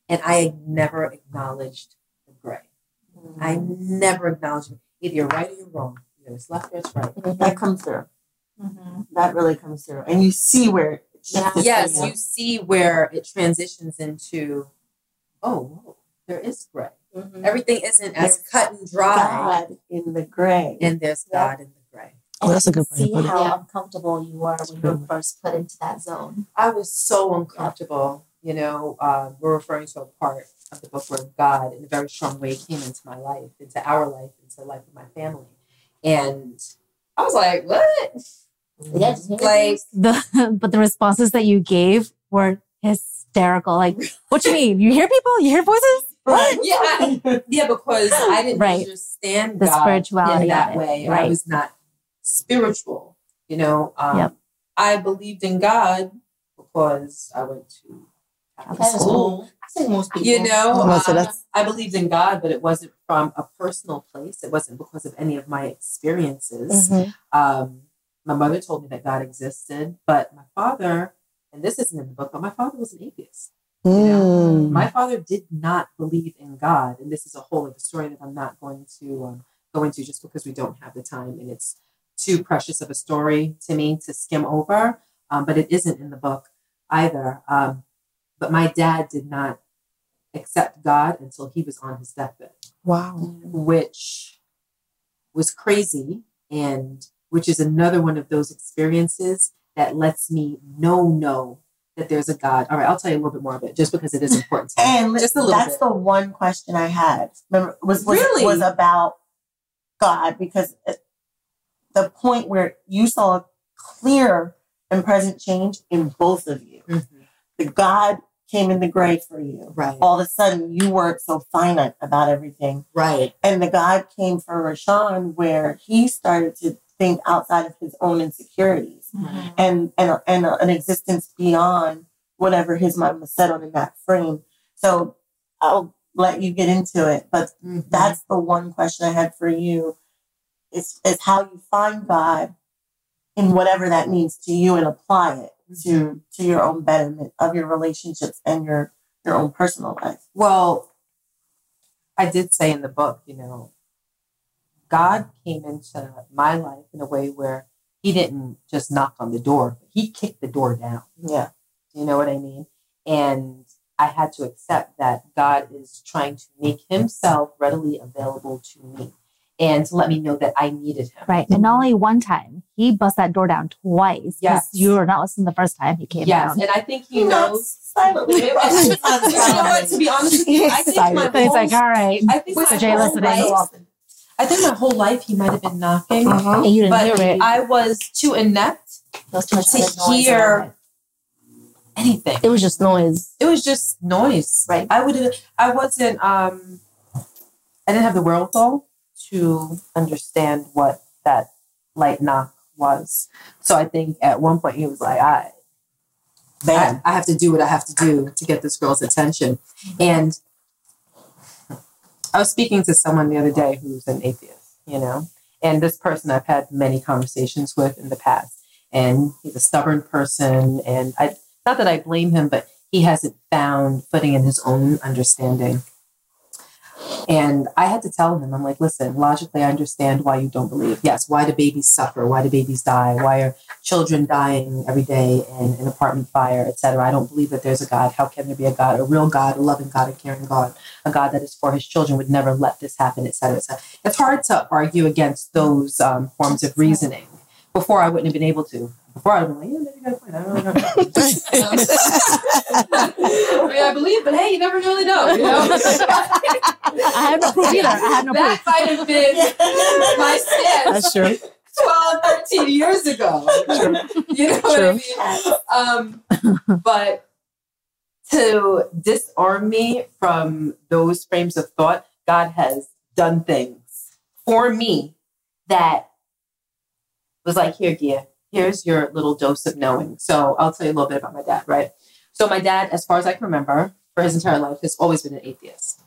and I had never acknowledged the gray. Mm-hmm. I never acknowledged it. Either you're right or you're wrong. Either it's left or it's right. Mm-hmm. That comes through. That really comes through. And you see where it Yes, you. you see where it transitions into, oh, whoa, there is gray. Everything isn't as cut and dry, God in the gray. and there's Yeah. God in the gray. Oh, that's a good point. see way to put it. how Yeah. uncomfortable you were when you were first put into that zone. I was so uncomfortable. You know, uh, we're referring to a part of the book where God, in a very strong way, came into my life, into our life, into the life of my family, and I was like, "What?" Yeah, Like, *laughs* The, but the responses that you gave were hysterical. Like, what do you mean? You hear people? You hear voices? What? *laughs* yeah, yeah, because I didn't Right. understand The God spirituality in that of it, way. I was not spiritual. You know, um, Yep. I believed in God because I went to Catholic Catholic school. I think most people. You know, Oh, so um, I believed in God, but it wasn't from a personal place. It wasn't because of any of my experiences. Mhm. Um, my mother told me that God existed, but my father, and this isn't in the book, but my father was an atheist. Mm. My father did not believe in God, and this is a whole other story that I'm not going to um, go into just because we don't have the time, and it's too precious of a story to me to skim over. Um, but it isn't in the book either. Um, but my dad did not accept God until he was on his deathbed Wow. which was crazy and which is another one of those experiences that lets me know know that there's a God. All right, I'll tell you a little bit more of it just because it is important to me. And just a little that's bit. the one question I had. Remember, was was, Really? was about God because the point where you saw a clear and present change in both of you. Mhm. The God came in the gray for you. Right. All of a sudden, you weren't so finite about everything, Right. and the God came for RaShaun, where he started to think outside of his own insecurities and and and an existence beyond whatever his mind was set on in that frame. So I'll let you get into it, but Mhm. that's the one question I had for you is is how you find God in whatever that means to you and apply it to to your own betterment of your relationships and your your own personal life. Well, I did say in the book, you know, God came into my life in a way where he didn't just knock on the door, he kicked the door down. Yeah. You know what I mean? And I had to accept that God is trying to make himself readily available to me and to let me know that I needed him. Right. And not only one time, he bust that door down twice. Yes. You were not listening the first time he came Yes. down. And I think he Not knows. silently. you know what? To be honest with you, I think my And it's whole, like, all right. I think So my Jay whole listening. life, I think my whole life he might have been knocking, Uh-huh. And you didn't but hear it. I was too inept Those too much to hear anything. it was just noise. It was just noise. Right. I would. I wasn't. Um. I didn't have the wherewithal to understand what that light knock was. So I think at one point he was like, "I, Bam. I, I have to do what I have to do to get this girl's attention." And I was speaking to someone the other day who's an atheist, you know, and this person I've had many conversations with in the past, and he's a stubborn person. And I, not that I blame him, but he hasn't found footing in his own understanding. And I had to tell him, I'm like, listen, logically, I understand why you don't believe. Yes, why do babies suffer? Why do babies die? Why are children dying every day in an apartment fire, etc.? I don't believe that there's a God. How can there be a God, a real God, a loving God, a caring God, a God that is for his children would never let this happen, etc., etc. It's hard to argue against those um, forms of reasoning. Before, I wouldn't have been able to. Before, I'd have been like, yeah, maybe you got a point. I don't know. *laughs* I mean, I believe, but hey, you never really know. You know? I have no proof either. I have no that proof. might have been my stance That's true. 12, 13 years ago. True. You know what I mean? Um, but to disarm me from those frames of thought, God has done things for me that was like, here, Gia, here's your little dose of knowing. So I'll tell you a little bit about my dad, right? So my dad, as far as I can remember, for his entire life, has always been an atheist.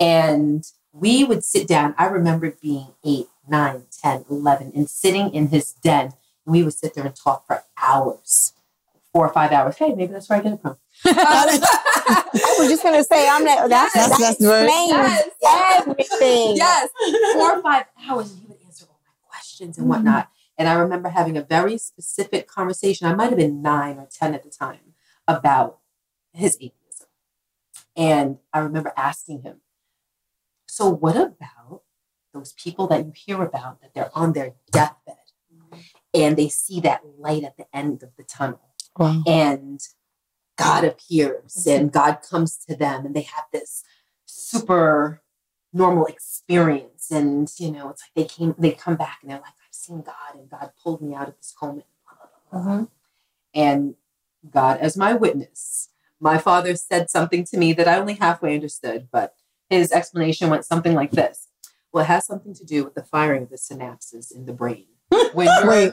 And we would sit down. I remember being eight, nine, 10, 11, and sitting in his den. And we would sit there and talk for hours, four or five hours. Hey, maybe that's where I get it from. *laughs* I was just gonna say, I'm not. That's That's- that that's very- explains Yes. everything. yes, four or five hours, and he would answer all my questions and mm-hmm. whatnot. And I remember having a very specific conversation. I might have been nine or 10 at the time about his atheism. And I remember asking him, So, what about those people that you hear about that they're on their deathbed and they see that light at the end of the tunnel? Wow. and God appears and God comes to them and they have this super normal experience and you know it's like they came they come back and they're like seen God and God pulled me out of this coma blah. and God as my witness my father said something to me that I only halfway understood but his explanation went something like this well it has something to do with the firing of the synapses in the brain *laughs* when you're Wait,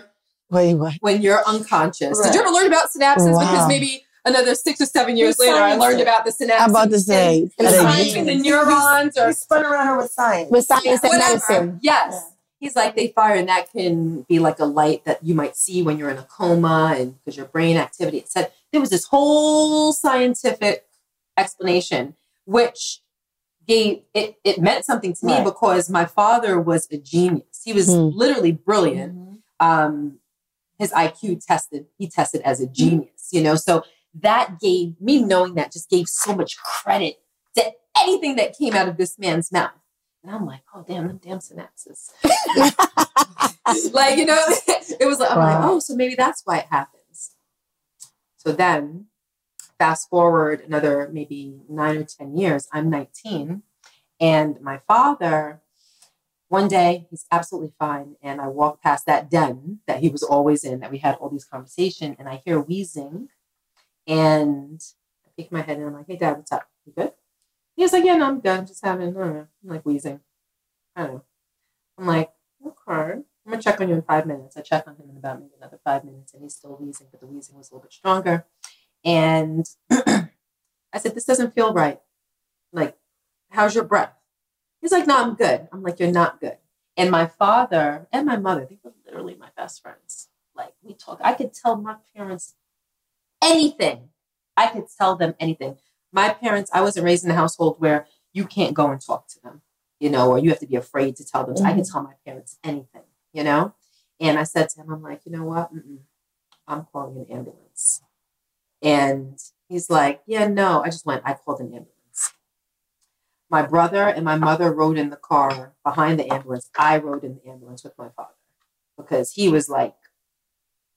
wait, what? when you're unconscious. Did you ever learn about synapses? Wow. Because maybe another six or seven years Who later, I learned it? about the synapses. I'm about to say, and, are they science and the neurons or We spun around her with science. With science and whatever. medicine. Yes. He's like they fire, and that can be like a light that you might see when you're in a coma, and because your brain activity. It said there was this whole scientific explanation, which gave it. It meant something to me Right. because my father was a genius. He was Hmm. literally brilliant um, his IQ tested, he tested as a genius, you know? So that gave me knowing that just gave so much credit to anything that came out of this man's mouth. And I'm like, oh, damn, them damn synapses. *laughs* like, you know, *laughs* it was like, I'm like, oh, so maybe that's why it happens. So then, fast forward another maybe nine or 10 years, I'm 19. And my father, one day, he's absolutely fine. And I walk past that den that he was always in, that we had all these conversations, and I hear wheezing. And I peek my head and I'm like, hey, Dad, what's up? You good? He's like, yeah, no, I'm good. I'm just having, I don't know, I'm like wheezing. I don't know. I'm like, okay. I'm gonna check on you in five minutes. I check on him in about maybe another five minutes, and he's still wheezing, but the wheezing was a little bit stronger. And *clears throat* I said, This doesn't feel right. Like, how's your breath? He's like, No, I'm good. I'm like, You're not good. And my father and my mother, they were literally my best friends. Like, we talk, I could tell my parents anything. I could tell them anything. My parents, I wasn't raised in a household where you can't go and talk to them, you know, or you have to be afraid to tell them. So I can mm-hmm. tell my parents anything, you know? And I said to him, I'm like, you know what? Mm-mm. I'm calling an ambulance. And he's like, yeah, no. I just went, I called an ambulance. My brother and my mother rode in the car behind the ambulance. I rode in the ambulance with my father because he was like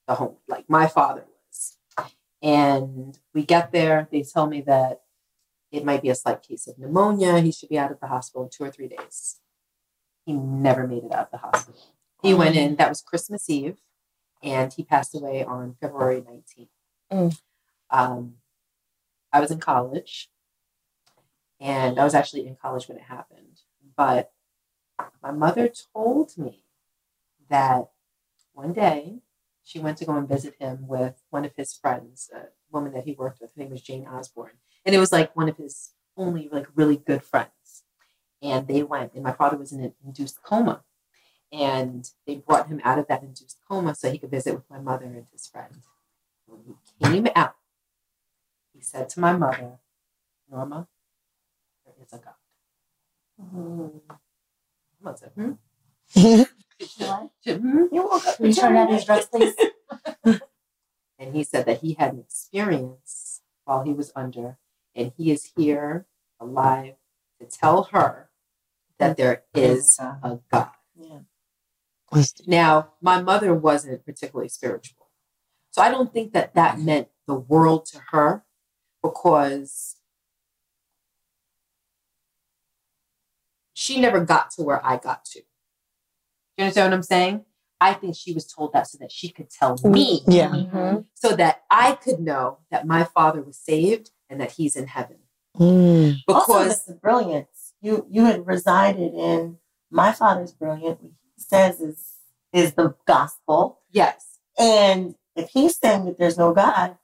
the home, like my father was. And we get there, they tell me that it might be a slight case of pneumonia. He should be out of the hospital in two or three days. He never made it out of the hospital. He went in, that was Christmas Eve, and he passed away on February 19th. Mm. Um, I was in college, and I was actually in college when it happened. But my mother told me that one day she went to go and visit him with one of his friends, a woman that he worked with. Her name was Jane Osborne. And it was like one of his only like really good friends. And they went, and my father was in an induced coma. And they brought him out of that induced coma so he could visit with my mother and his friend. When he came out, he said to my mother, Norma, there is a God. Norma said, hmm? *laughs* Hmm? You woke up Can you turn down his drugs, please? *laughs* And he said that he had an experience while he was under, and he is here alive to tell her that there is a God. Yeah. Now, my mother wasn't particularly spiritual. So I don't think that that meant the world to her because she never got to where I got to. You understand what I'm saying? I think she was told that so that she could tell me, Yeah. Mm-hmm. so that I could know that my father was saved and that he's in heaven. Mm. also, Because that's the brilliance. You you had resided in my father's brilliant. What he says is is the gospel, yes, and if he's saying that there's no God,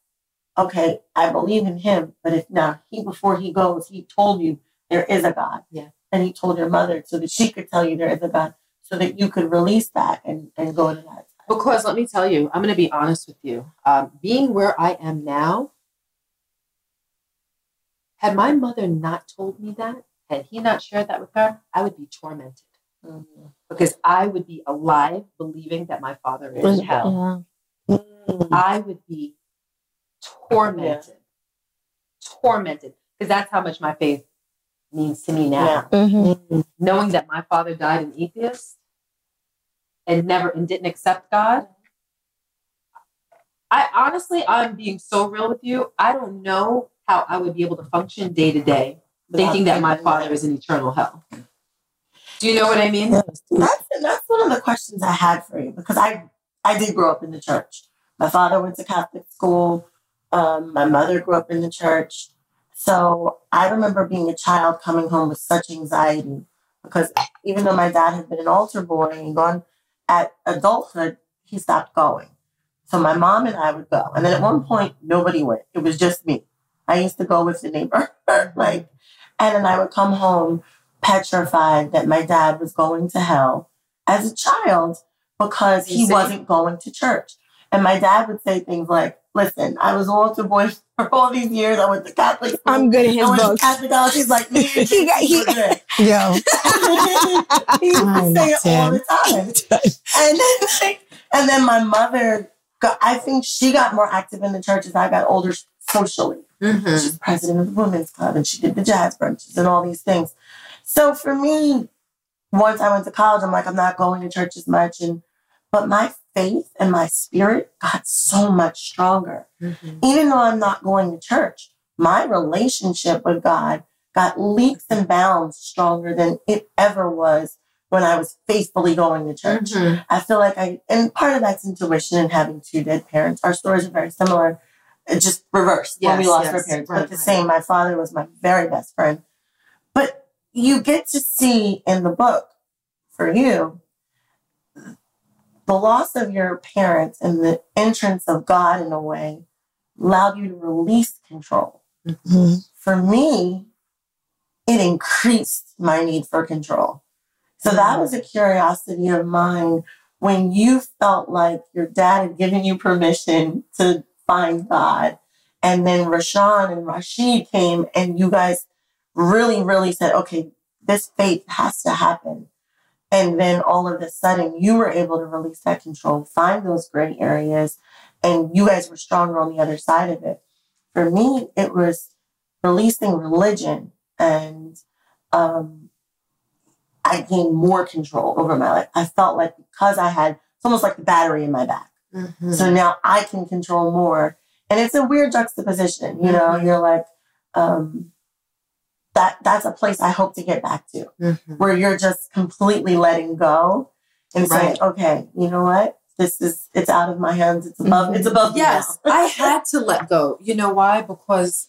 okay, I believe in him. But if now he before he goes, he told you there is a God. Yeah. and he told your mother so that she could tell you there is a God, so that you could release that and and go to that. Because let me tell you, I'm going to be honest with you. Um, being where I am now, had my mother not told me that, had he not shared that with her, I would be tormented mm. because I would be alive believing that my father is in hell. Yeah. Mm. I would be tormented, tormented because that's how much my faith means to me now. Yeah. Mhm. Knowing that my father died an atheist and never and didn't accept God. I honestly, I'm being so real with you. I don't know how I would be able to function day to day thinking that my father is in eternal hell. Do you know what I mean? That's that's one of the questions I had for you because I I did grow up in the church. My father went to Catholic school. Um, my mother grew up in the church. So I remember being a child coming home with such anxiety because even though my dad had been an altar boy and gone at adulthood, he stopped going. So my mom and I would go. And then at one point, nobody went. It was just me. I used to go with the neighbor. *laughs* like, and then I would come home petrified that my dad was going to hell as a child because he wasn't going to church. And my dad would say things like, listen, I was altar boy *laughs* for all these years. I went to Catholic school. I'm good at his I went to books. Catholic college. He's like, me and *laughs* He got- he- good. Yo. he used to say it all the time. And then, and then my mother, got, I think she got more active in the church as I got older socially. Mm-hmm. She's president of the women's club and she did the jazz brunches and all these things. So for me, once I went to college, I'm like, I'm not going to church as much. And but my faith and my spirit got so much stronger. Mm-hmm. Even though I'm not going to church, my relationship with God got leaps and bounds stronger than it ever was when I was faithfully going to church. Mm-hmm. I feel like I, and part of that's intuition and having two dead parents. Our stories are very similar, just reversed when we lost yes, our parents, right, but the right. same. My father was my very best friend. But you get to see in the book for you the loss of your parents and the entrance of God in a way allowed you to release control. Mhm. For me, it increased my need for control. So that was a curiosity of mine when you felt like your dad had given you permission to find God. And then RaShaun and Rashid came and you guys really, really said, okay, this faith has to happen. And then all of a sudden you were able to release that control, find those gray areas, and you guys were stronger on the other side of it. For me, it was releasing religion and um, I gained more control over my life. I felt like because I had it's almost like the battery in my back. Mm-hmm. So now I can control more. And it's a weird juxtaposition, you know, you're like, um, that that's a place I hope to get back to Mm-hmm. where you're just completely letting go and saying, okay, you know what? This is it's out of my hands. It's above it's above Yes. I had to let go. You know why? Because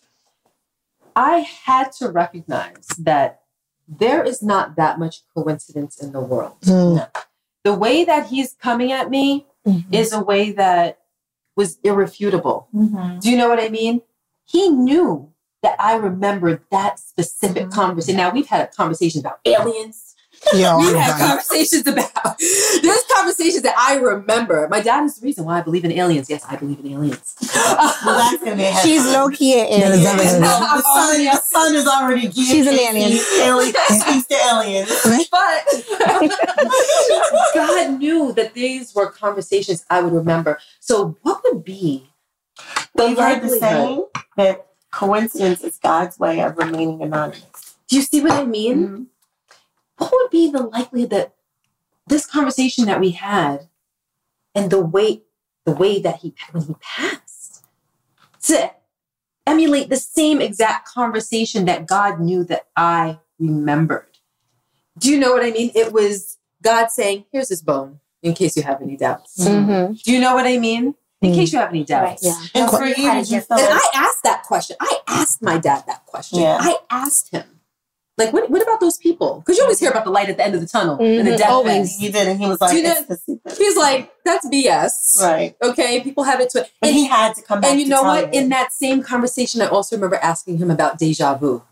I had to recognize that there is not that much coincidence in the world. Mm. The way that he's coming at me Mhm. is a way that was irrefutable. Mm-hmm. Do you know what I mean? He knew that I remembered that specific conversation. Now we've had conversations about aliens. Yo, *laughs* we had conversations about. There's conversations that I remember. My dad is the reason why I believe in aliens. Yes, I believe in aliens. *laughs* Well, that's gonna be a head She's start. low key an alien. definitely gonna No, *laughs* The sun, already- the sun is already geared. She's an alien. see Alien speaks to aliens. but God knew that these were conversations I would remember. So, what would be the We've heard the likelihood? saying that coincidence is God's way of remaining anonymous. Do you see what I mean? Mm-hmm. What would be the likelihood that this conversation that we had and the way the way that he when he passed to emulate the same exact conversation that God knew that I remembered. Do you know what I mean? It was God saying, "Here's this bone." In case you have any doubts. Mhm. Do you know what I mean? In case you have any doubts. Yeah. And for you, had a did you And I asked that question. I asked my dad that question. Yeah. I asked him, like, what, what about those people? Because you always hear about the light at the end of the tunnel and the Mhm, death always. you did, and he was like, you know- "It's the. He's like, that's BS. right. Okay, people have it to But and, he had to come back. and you to know tell what? In that same conversation, I also remember asking him about deja vu.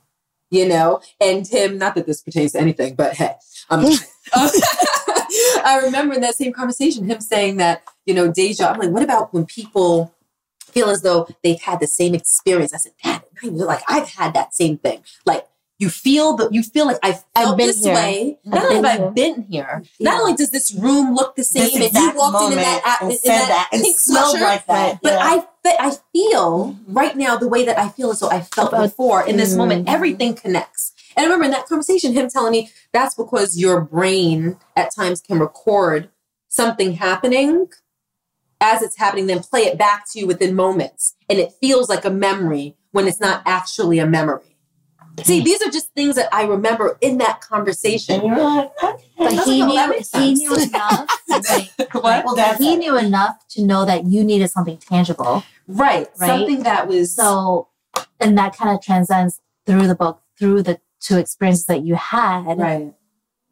You know, and him. Not that this pertains to anything, but hey, um, *laughs* *laughs* I remember in that same conversation him saying that you know deja. I'm like, what about when people feel as though they've had the same experience? I said, Dad, you're like I've had that same thing. Like you feel the you feel like I felt been this here. way. I've Not only been have I here. been here, not only does this room look the same, this and you walked in in that and in that, that and pink smelled sweatshirt, like that. but yeah. I fe- I feel right now the way that I feel as though I felt About- before in this moment. Mm. Everything connects. And I remember in that conversation, him telling me that's because your brain at times can record something happening as it's happening, then play it back to you within moments. And it feels like a memory when it's not actually a memory. See, these are just things that I remember in that and conversation. you're like, okay. But he knew he knew enough. *laughs* Like, What? Well, that's he knew enough to know that you needed something tangible. Right. Right? Something that was So, and that kind of transcends through the book, through the two experiences that you had, right.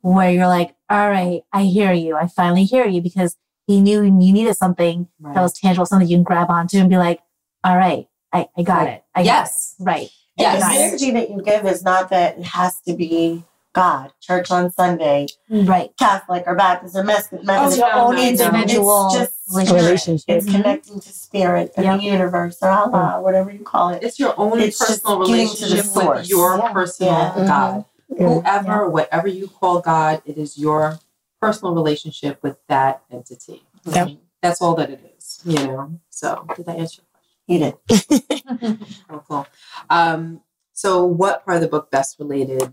where you're like, all right, I hear you. I finally hear you because he knew you needed something Right. that was tangible, something you can grab onto and be like, all right, I, I got Right. it. I Yes. it. Right. And the energy that you give is not that it has to be God, church on Sunday, Right. Catholic or Baptist or Methodist. Methodist. your own It's- individual It's just relationship. Relationship. It's connecting to spirit or Yep. the universe or Allah, whatever you call it. It's your own It's personal getting to the relationship with your Yeah. personal Yeah. Mhm. God. Yeah. Whoever, whatever you call God, it is your personal relationship with that entity. Yep. That's all that it is, you know? So, did I answer your question? You did. *laughs* *laughs* your? Oh, cool. Um, so, what part of the book best related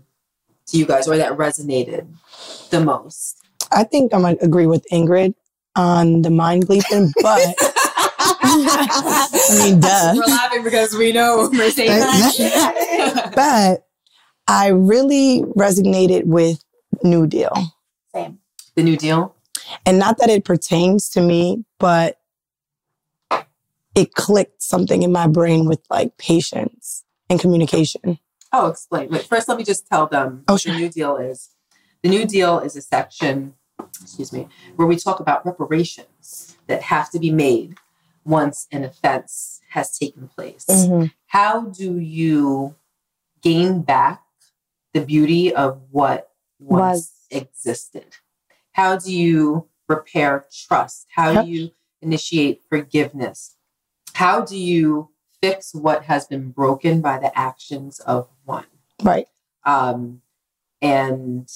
to you guys or that resonated the most? I think I'm gonna agree with Ingrid on the mind bleeping, *laughs* but *laughs* I mean, duh. We're laughing because we know Mercedes. But I really resonated with New Deal. Same. the New Deal. And not that it pertains to me, but it clicked something in my brain with like patience and communication. Oh, explain. Wait, first, let me just tell them Oh, what sure. the New Deal is. The New Deal is a section, excuse me, where we talk about reparations that have to be made once an offense has taken place. Mhm. How do you gain back the beauty of what once Was. existed? How do you repair trust? How Yep. do you initiate forgiveness? How do you fix what has been broken by the actions of one? Right. Um, and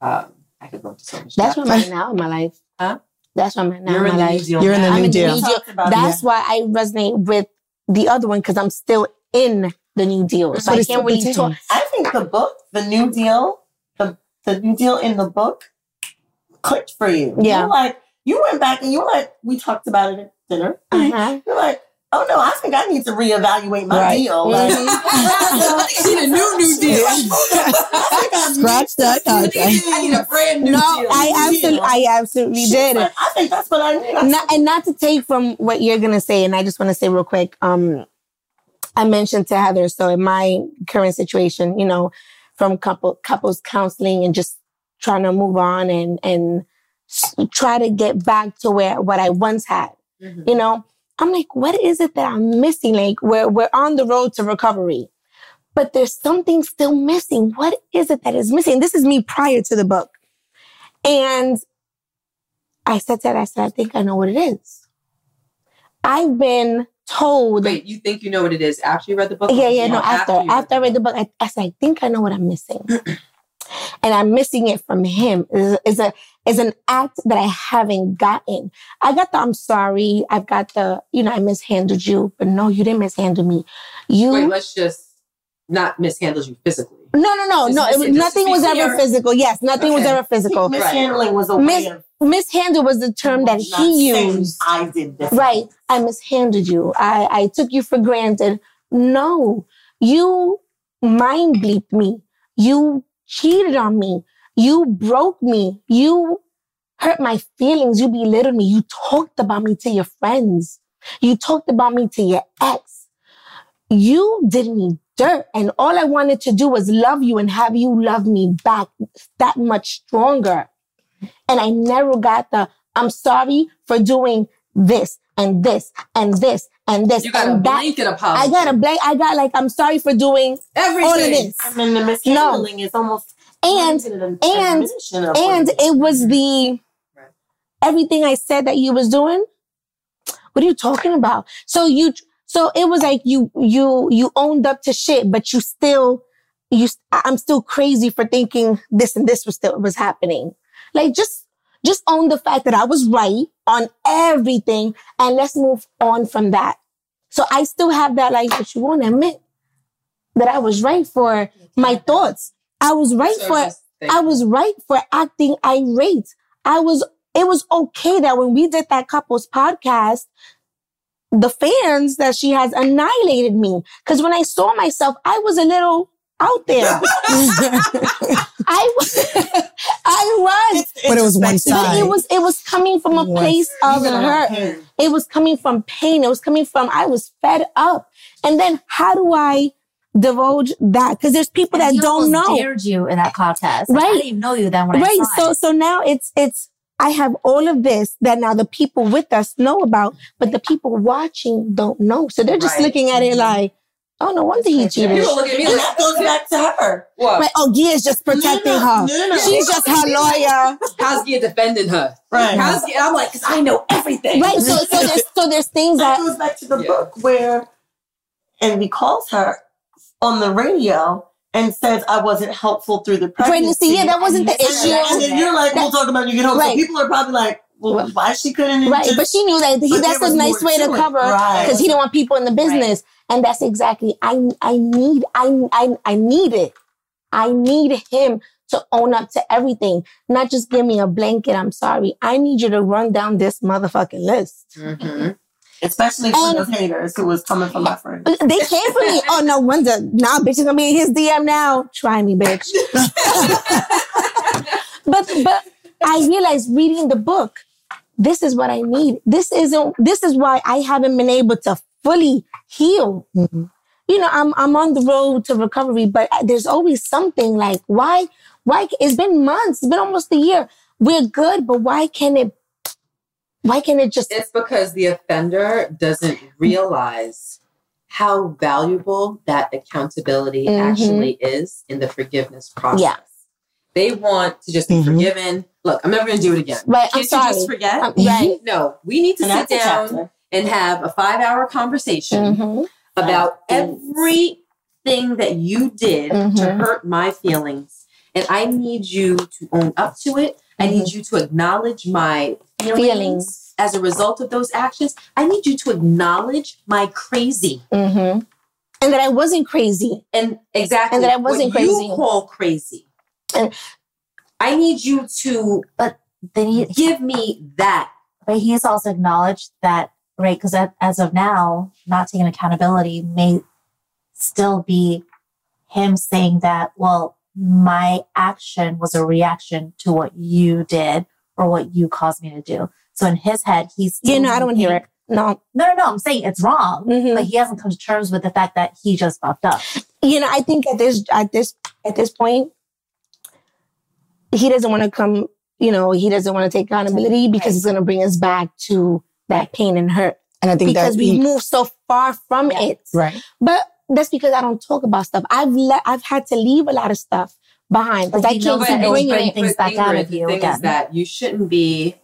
um, I could go into so much That's where depth. I'm at now in my life. Uh-huh. That's where I'm at now You're in in my the New life. Deal. You're in the now. New I'm in the New Deal. Talked about That's why I resonate with the other one because I'm still in the New Deal. So But I can't still really talk. I think the book, the New Deal, the the New Deal in the book, clicked for you. Yeah. You're like you went back and you were like, we talked about it at dinner. Uh-huh. You're like, oh no, I think I need to reevaluate my Right. deal. Like, *laughs* I need a new New *laughs* Deal. *laughs* Scratch that. I need a brand new No, deal. I absolutely, I absolutely She's did. like, I think that's what I need. I not, and not to take from what you're gonna say, and I just want to say real quick. Um, I mentioned to Heather, so in my current situation, you know, from couple couples counseling and just trying to move on and and try to get back to where what I once had. Mhm. You know, I'm like, what is it that I'm missing? Like, we're we're on the road to recovery, but there's something still missing. What is it that is missing? This is me prior to the book. And I said to her, I said, I think I know what it is. I've been told. Wait, you think you know what it is after you read the book? Yeah, yeah, no, after. you After I read the book, I, I said, I think I know what I'm missing. *clears throat* and I'm missing it from him. Is a is an act that I haven't gotten. I got the I'm sorry. I've got the, you know, I mishandled you, but no, you didn't mishandle me. You Wait, let's just not mishandle you physically. no, no, no, Just no. It was, mis- just nothing was clear. ever physical. Yes, nothing was ever physical. Mishandling was a Miss- way of Mishandle was the term that he used. I did this. Right. I mishandled you. I, I took you for granted. No, you mind bleeped me. You cheated on me. You broke me. You hurt my feelings. You belittled me. You talked about me to your friends. You talked about me to your ex. You did me dirt. And all I wanted to do was love you and have you love me back that much stronger. And I never got the, I'm sorry for doing this and this and this and this You got a and that. blanket apology. I got a blank. I got like, I'm sorry for doing everything. all of this. I mean, the mishandling is almost And, not even an and- admission of what and it was the, everything I said that you was doing. What are you talking about? So you, so it was like you, you, you owned up to shit, but you still, you, I'm still crazy for thinking this and this was still, was happening. Like just, just own the fact that I was right on everything and let's move on from that. So I still have that, like, but you won't admit that I was right for my thoughts. I was right for, I was right for acting irate. I was, it was okay that when we did that couples podcast, the fans that she has annihilated me. Cause when I saw myself, I was a little out there. *laughs* *laughs* I was, I was. But it was one introspective. But side. it was, it was coming from a Yes. place of hurt. It was coming from pain. It was coming from, I was fed up. And then how do I divulge that? Cause there's people And that he don't almost know. dared you in that podcast. Like, I Right. didn't even know you then when right. I saw So, it. so now it's, it's, I have all of this that now the people with us know about, but the people watching don't know. So they're just Right. looking at it mm-hmm. like, oh, no wonder he cheated. People look at me And like, that goes back to her. what? Right. Oh, Gia's just protecting No, no, her. no, no, no. She's just her lawyer. How's Gia defending her? Right. How's Gia? I'm like, because I know everything. Right. So, so there's, so there's things That that, goes back to the Yeah. book where Envy calls her on the radio and says I wasn't helpful through the pregnancy. pregnancy. Yeah, that wasn't the And then- and then you're like, we'll talk about it you get home. Right. So people are probably like, well, why she couldn't Right, just- but she knew that he, But that's a nice way to to it. cover Right. because he didn't want people in the business, and that's exactly I I need I I I need it. I need him to own up to everything, not just give me a blanket. I'm sorry. I need you to run down this motherfucking list. Mm-hmm. Especially for And- those haters who was coming for my friend. They came for *laughs* me. Oh no wonder. Now bitch is gonna be in his DM now. Try me, bitch. *laughs* but but I realized reading the book, this is what I need. This isn't this is why I haven't been able to fully heal. Mhm. You know, I'm I'm on the road to recovery, but there's always something like why why it's been months, it's been almost a year. We're good, but why can't it why can't it just It's because the offender doesn't realize how valuable that accountability Mhm. actually is in the forgiveness process. Yeah. They want to just be Mhm. forgiven. Look, I'm never going to do it again. right? I'm Can't sorry. you just forget? Um, right. No, we need to And sit down and have a five hour conversation Mhm. about everything that you did to Mhm. hurt my feelings. And I need you to own up to it. I need you to acknowledge my feelings, Feelings. as a result of those actions. I need you to acknowledge my crazy. Mm-hmm. And that I wasn't crazy. And exactly And that I wasn't what crazy. you call crazy. And- I need you to but then he, give me that. but he's also acknowledged that, right? Because as of now, not taking accountability may still be him saying that, well, my action was a reaction to what you did or what you caused me to do. So in his head, he's You still know, I don't want to hear it. No. No, no, no. I'm saying it's wrong, Mhm. but he hasn't come to terms with the fact that he just fucked up. You know, I think at this at this at this point, he doesn't want to come. You know, he doesn't want to take accountability because it's going to bring us back to that pain and hurt And I think because that we he- moved so far from Yeah. it. right. But that's because I don't talk about stuff. I've let I've had to leave a lot of stuff behind because I can't keep It's bringing bring it. things back out of the you thing again. Is that you shouldn't be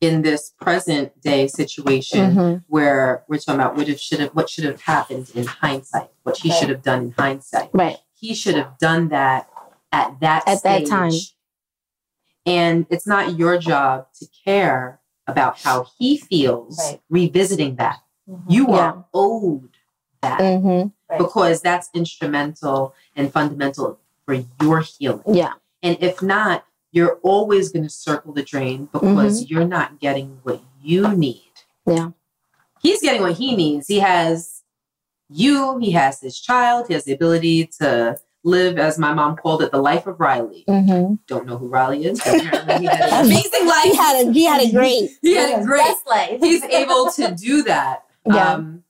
in this present day situation Mhm. where we're talking about what if should have what should have happened in hindsight, what he Right. should have done in hindsight. Right. He should have done that at that At that time. And it's not your job to care about how he feels Right. revisiting that. Mhm. You Yeah. are owed that hmm Right. because that's instrumental and fundamental for your healing. Yeah. And if not, you're always going to circle the drain because you're not getting what you need. Yeah. He's getting what he needs. He has you, he has his child, he has the ability to live, as my mom called it, the life of Riley. hmm Don't know who Riley is, but apparently he had an *laughs* amazing life. He had a he had a great. *laughs* He had a great. Best life. *laughs* He's able to do that Yeah. um,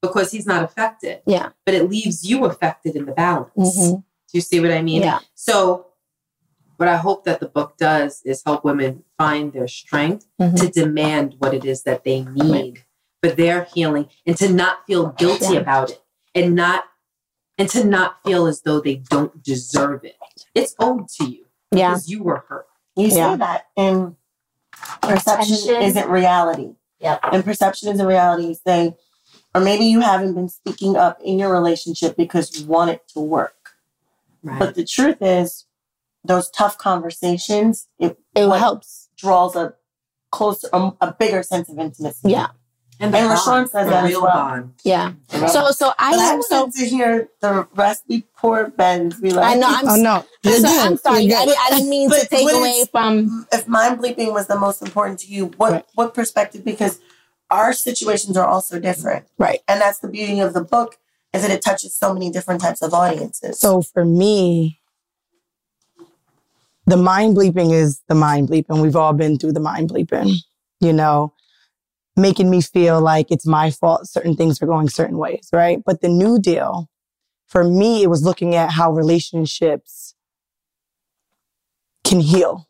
because he's not affected. Yeah. But it leaves you affected in the balance. hmm Do you see what I mean? Yeah. So, what I hope that the book does is help women find their strength Mhm. to demand what it is that they need for their healing and to not feel guilty Yeah. about it and not and to not feel as though they don't deserve it. It's owed to you Yeah. because you were hurt. You say that in perception Attention. isn't reality. Yep. And perception isn't reality. You say, or maybe you haven't been speaking up in your relationship because you want it to work. Right. But the truth is, those tough conversations, it It what helps. draws a closer, a, a bigger sense of intimacy. Yeah. and the and RaShaun says that as real well. bond. Yeah. The So so I But I am so to hear the rest before Ben's. Be like, I know I'm Oh no, you're so. I'm sorry. I, didn't- I didn't mean to take away from if mind bleeping was the most important to you, what Right. what perspective? Because our situations are also different, Right. and that's the beauty of the book is that it touches so many different types of audiences. So for me, the mind bleeping is the mind bleeping. We've all been through the mind bleeping, you know, making me feel like it's my fault certain things are going certain ways, right? But the new deal, for me, it was looking at how relationships can heal.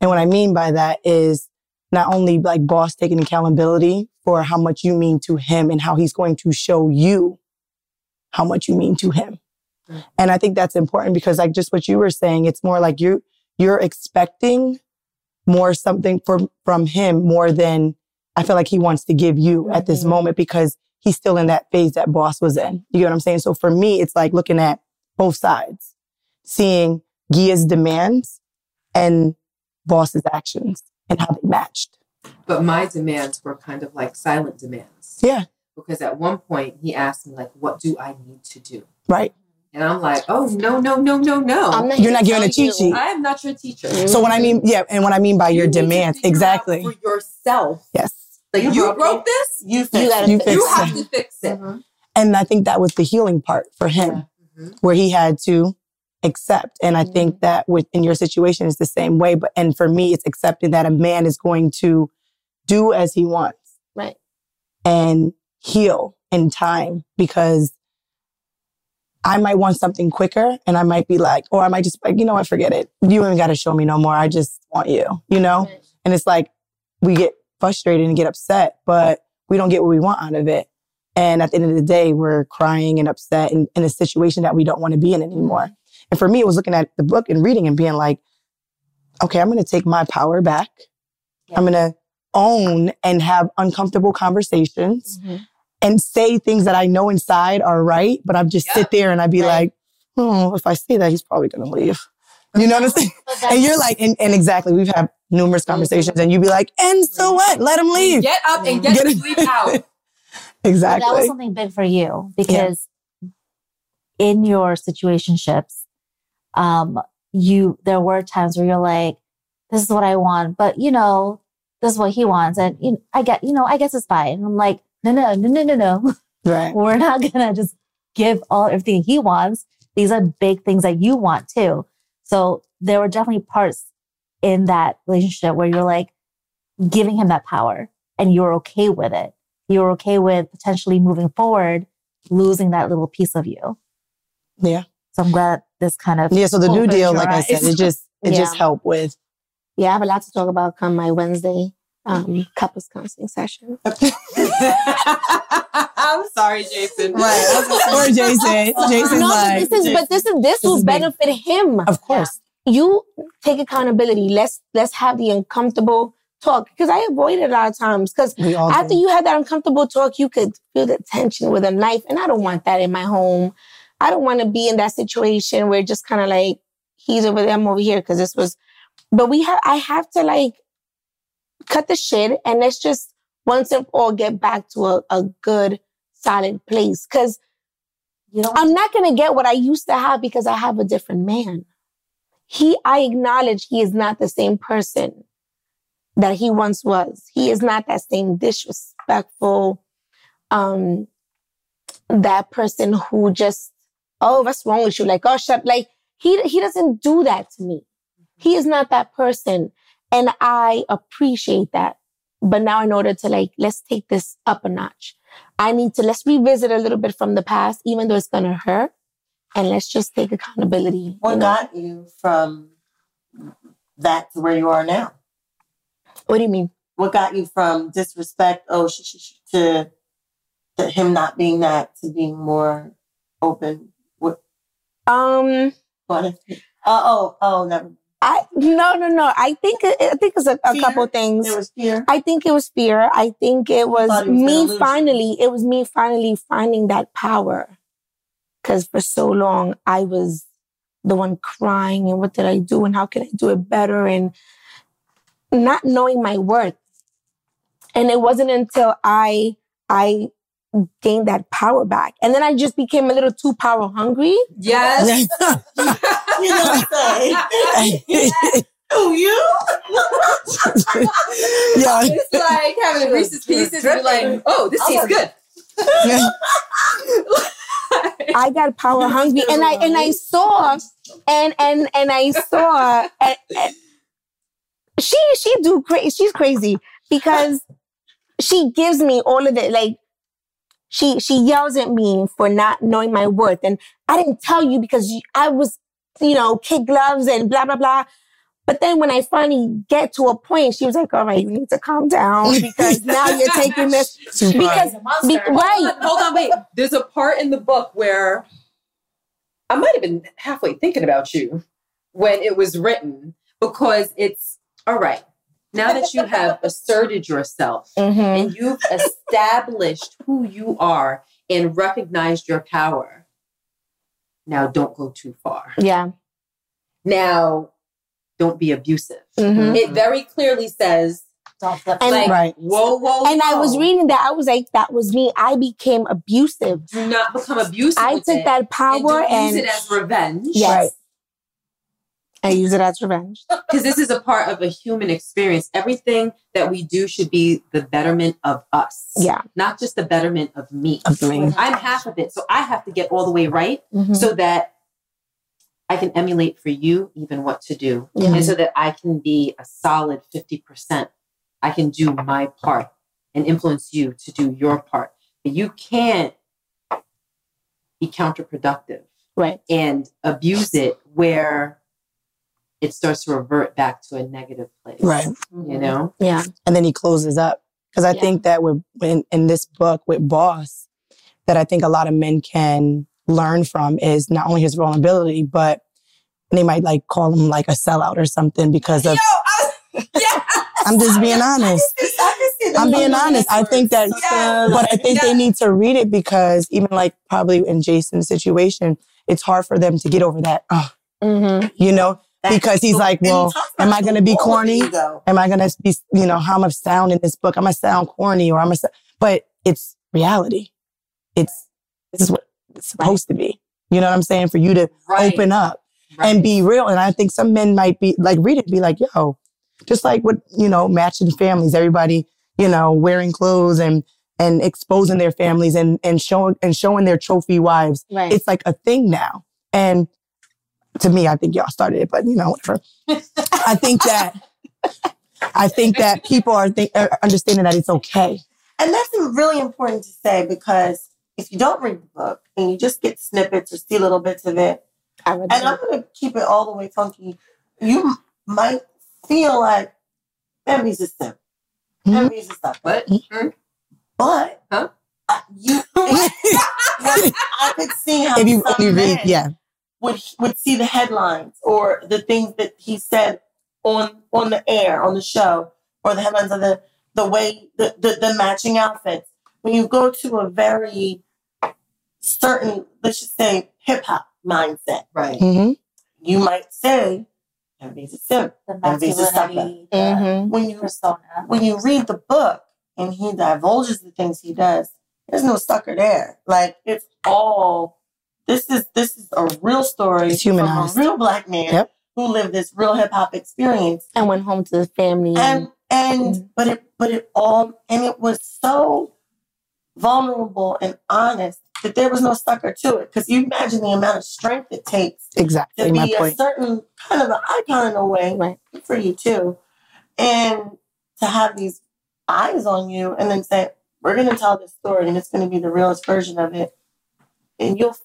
And what I mean by that is not only like boss taking accountability for how much you mean to him and how he's going to show you how much you mean to him. Mm. And I think that's important because like just what you were saying, it's more like you you're expecting more something from from him more than I feel like he wants to give you at this moment because he's still in that phase that boss was in. You get what I'm saying? So for me, it's like looking at both sides, seeing Gia's demands and boss's actions and how they matched. But my demands were kind of like silent demands. Yeah. Because at one point he asked me like, "What do I need to do?" Right. And I'm like, "Oh no, no, no, no, no! I'm not You're not to giving a tell cheat sheet. I am not your teacher." Mhm. So when I mean, yeah, and what I mean by your You need to demands, figure out exactly. for yourself. Yes. Like You you, broke broke, this, you You fix gotta. You fix fix you have to fix it. Mhm. And I think that was the healing part for him. Mhm. where he had to accept. And I think that within your situation is the same way. But and for me, it's accepting that a man is going to do as he wants Right. and heal in time because I might want something quicker and I might be like, or I might just like, you know what, forget it. You ain't gotta show me no more. I just want you, you know? Right. And it's like we get frustrated and get upset, but we don't get what we want out of it. And at the end of the day, we're crying and upset in, in a situation that we don't want to be in anymore. And for me, it was looking at the book and reading and being like, okay, I'm going to take my power back. I'm going to own and have uncomfortable conversations Mhm. And say things that I know inside are right, but I'd just Yeah. sit there and I'd be Right. like, oh, if I say that, he's probably going to leave. You know what I'm saying? *laughs* And you're like, and, and exactly, we've had numerous mm-hmm. conversations and you'd be like, and so mm-hmm. what? Let him leave. Get up and get, Get the it. sleep out. *laughs* But Exactly. that was something big for you because in your situationships, um, you there were times where you're like, "This is what I want," but you know, this is what he wants, and you know, I get, you know, I guess it's fine. And I'm like, no, no, no, no, no, no. right. We're not gonna just give all everything he wants. These are big things that you want too. So there were definitely parts in that relationship where you're like giving him that power, and you're okay with it you're okay with potentially moving forward, losing that little piece of you. Yeah. So I'm glad this kind of Yeah. So the new deal, your like I said, it just, it *laughs* Yeah. just helped with, Yeah, I have a lot to talk about come my Wednesday um, couples counseling session. *laughs* I'm sorry, Jason. Right. Or Jason. Jason's no, like, but this is but this is this, will is big. benefit him. of course. You take accountability. Let's let's have the uncomfortable talk because I avoid it a lot of times because after do. you had that uncomfortable talk, you could feel the tension with a knife, and I don't want that in my home. I don't want to be in that situation where just kind of like he's over there, I'm over here because this was. But we have, I have to like cut the shit and let's just once and for all get back to a, a good, solid place. Because You don't I'm not gonna get what I used to have because I have a different man. He, I acknowledge he is not the same person that he once was. He is not that same disrespectful, um, that person who just, oh, what's wrong with you? Like, oh, shut, like, he, he doesn't do that to me. He is not that person. And I appreciate that. But now in order to like, let's take this up a notch. I need to, let's revisit a little bit from the past, even though it's going to hurt. And let's just take accountability. What you know? got you from that to where you are now? What do you mean? What got you from disrespect, oh, sh- sh- sh- to, to him not being that, to being more open? What? Um, what uh, oh, oh, never. I, no, no, no. I think, it- I think it's a, a couple things. There was fear. I think it was fear. I think it was, it was me illusion. finally, it was me finally finding that power. Cause for so long I was the one crying and what did I do and how can I do it better and not knowing my worth. And it wasn't until I, I gained that power back. And then I just became a little too power hungry. Yes. *laughs* *laughs* You don't say. Who you? yeah. It's like having a Reese's Pieces and you're like, oh, this tastes good. I got power hungry, and I and I saw, and and and I saw, *laughs* and, and she she do crazy. She's crazy because she gives me all of it. Like she she yells at me for not knowing my worth, and I didn't tell you because you- I was, you know, kid gloves and blah blah blah. But then when I finally get to a point, she was like, "All right, you need to calm down *laughs* because now you're taking this *laughs* Too far. because be- Hold right." on, hold on, wait. There's a part in the book where I might have been halfway thinking about you when it was written because it's all right. Now that you have asserted yourself *laughs* Mhm. and you've established who you are and recognized your power, now don't go too far. Yeah. Now, don't be abusive. Mhm. It very clearly says, don't flip. And- like, Right. whoa, whoa, And I was reading that. I was like, that was me. I became abusive. do not become abusive. I with took it, that and power don't and, use it as revenge. yes, Right. I use it as revenge. Because this is a part of a human experience. Everything that we do should be the betterment of us. Yeah. Not just the betterment of me. Of me. I'm half of it. So I have to get all the way right Mhm. so that I can emulate for you even what to do. And so that I can be a solid 50%. I can do my part and influence you to do your part. But you can't be counterproductive Right. and abuse it where it starts to revert back to a negative place. Right. You know? Yeah. and then he closes up because I Yeah. think that with in, in this book with Boss, that I think a lot of men can learn from is not only his vulnerability, but they might like call him like a sellout or something because of. *laughs* I'm just being *laughs* honest. I'm being honest. I think that, but I think they need to read it because even like probably in Jason's situation, it's hard for them to get over that. Oh, Mm-hmm. you know, because he's like, well, am I going to be corny? Am I going to be, you know, how I'm going sound in this book? I'm going to sound corny or I'm going to, but it's reality. It's, this is what it's supposed to be. You know what I'm saying? For you to Right. open up Right. and be real. And I think some men might be like, read it, be like, yo, just like what, you know, matching families, everybody, you know, wearing clothes and, and exposing their families and, and showing, and showing their trophy wives. It's like a thing now. And to me, I think y'all started it, but you know, whatever. I think that, I think that people are, think, are understanding that it's okay. And that's really important to say because if you don't read the book and you just get snippets or see little bits of it, I read and I'm going to keep it all the way funky, you might feel like, man, he's a simp. Mhm. Envy's a sucker. What? But Huh? uh, you, *laughs* I could see how if you some only read, men yeah. Would would see the headlines or the things that he said on on the air on the show or the headlines of the the way the the, the matching outfits. When you go to a very certain, let's just say hip hop mindset, Right. hmm you might say Envy's a simp. The Envy's a sucker. Mm-hmm. When you persona. when you read the book and he divulges the things he does, there's no sucker there. Like it's all this is this is a real story It's from a real black man Yep. who lived this real hip hop experience. And went home to the family. And and Mhm. but it but it all and it was so vulnerable and honest that there was no sucker to it. Because you imagine the amount of strength it takes to Exactly my be a point. certain kind of an icon in a way Right. for you too, and to have these eyes on you, and then say, "We're going to tell this story, and it's going to be the realest version of it," and you'll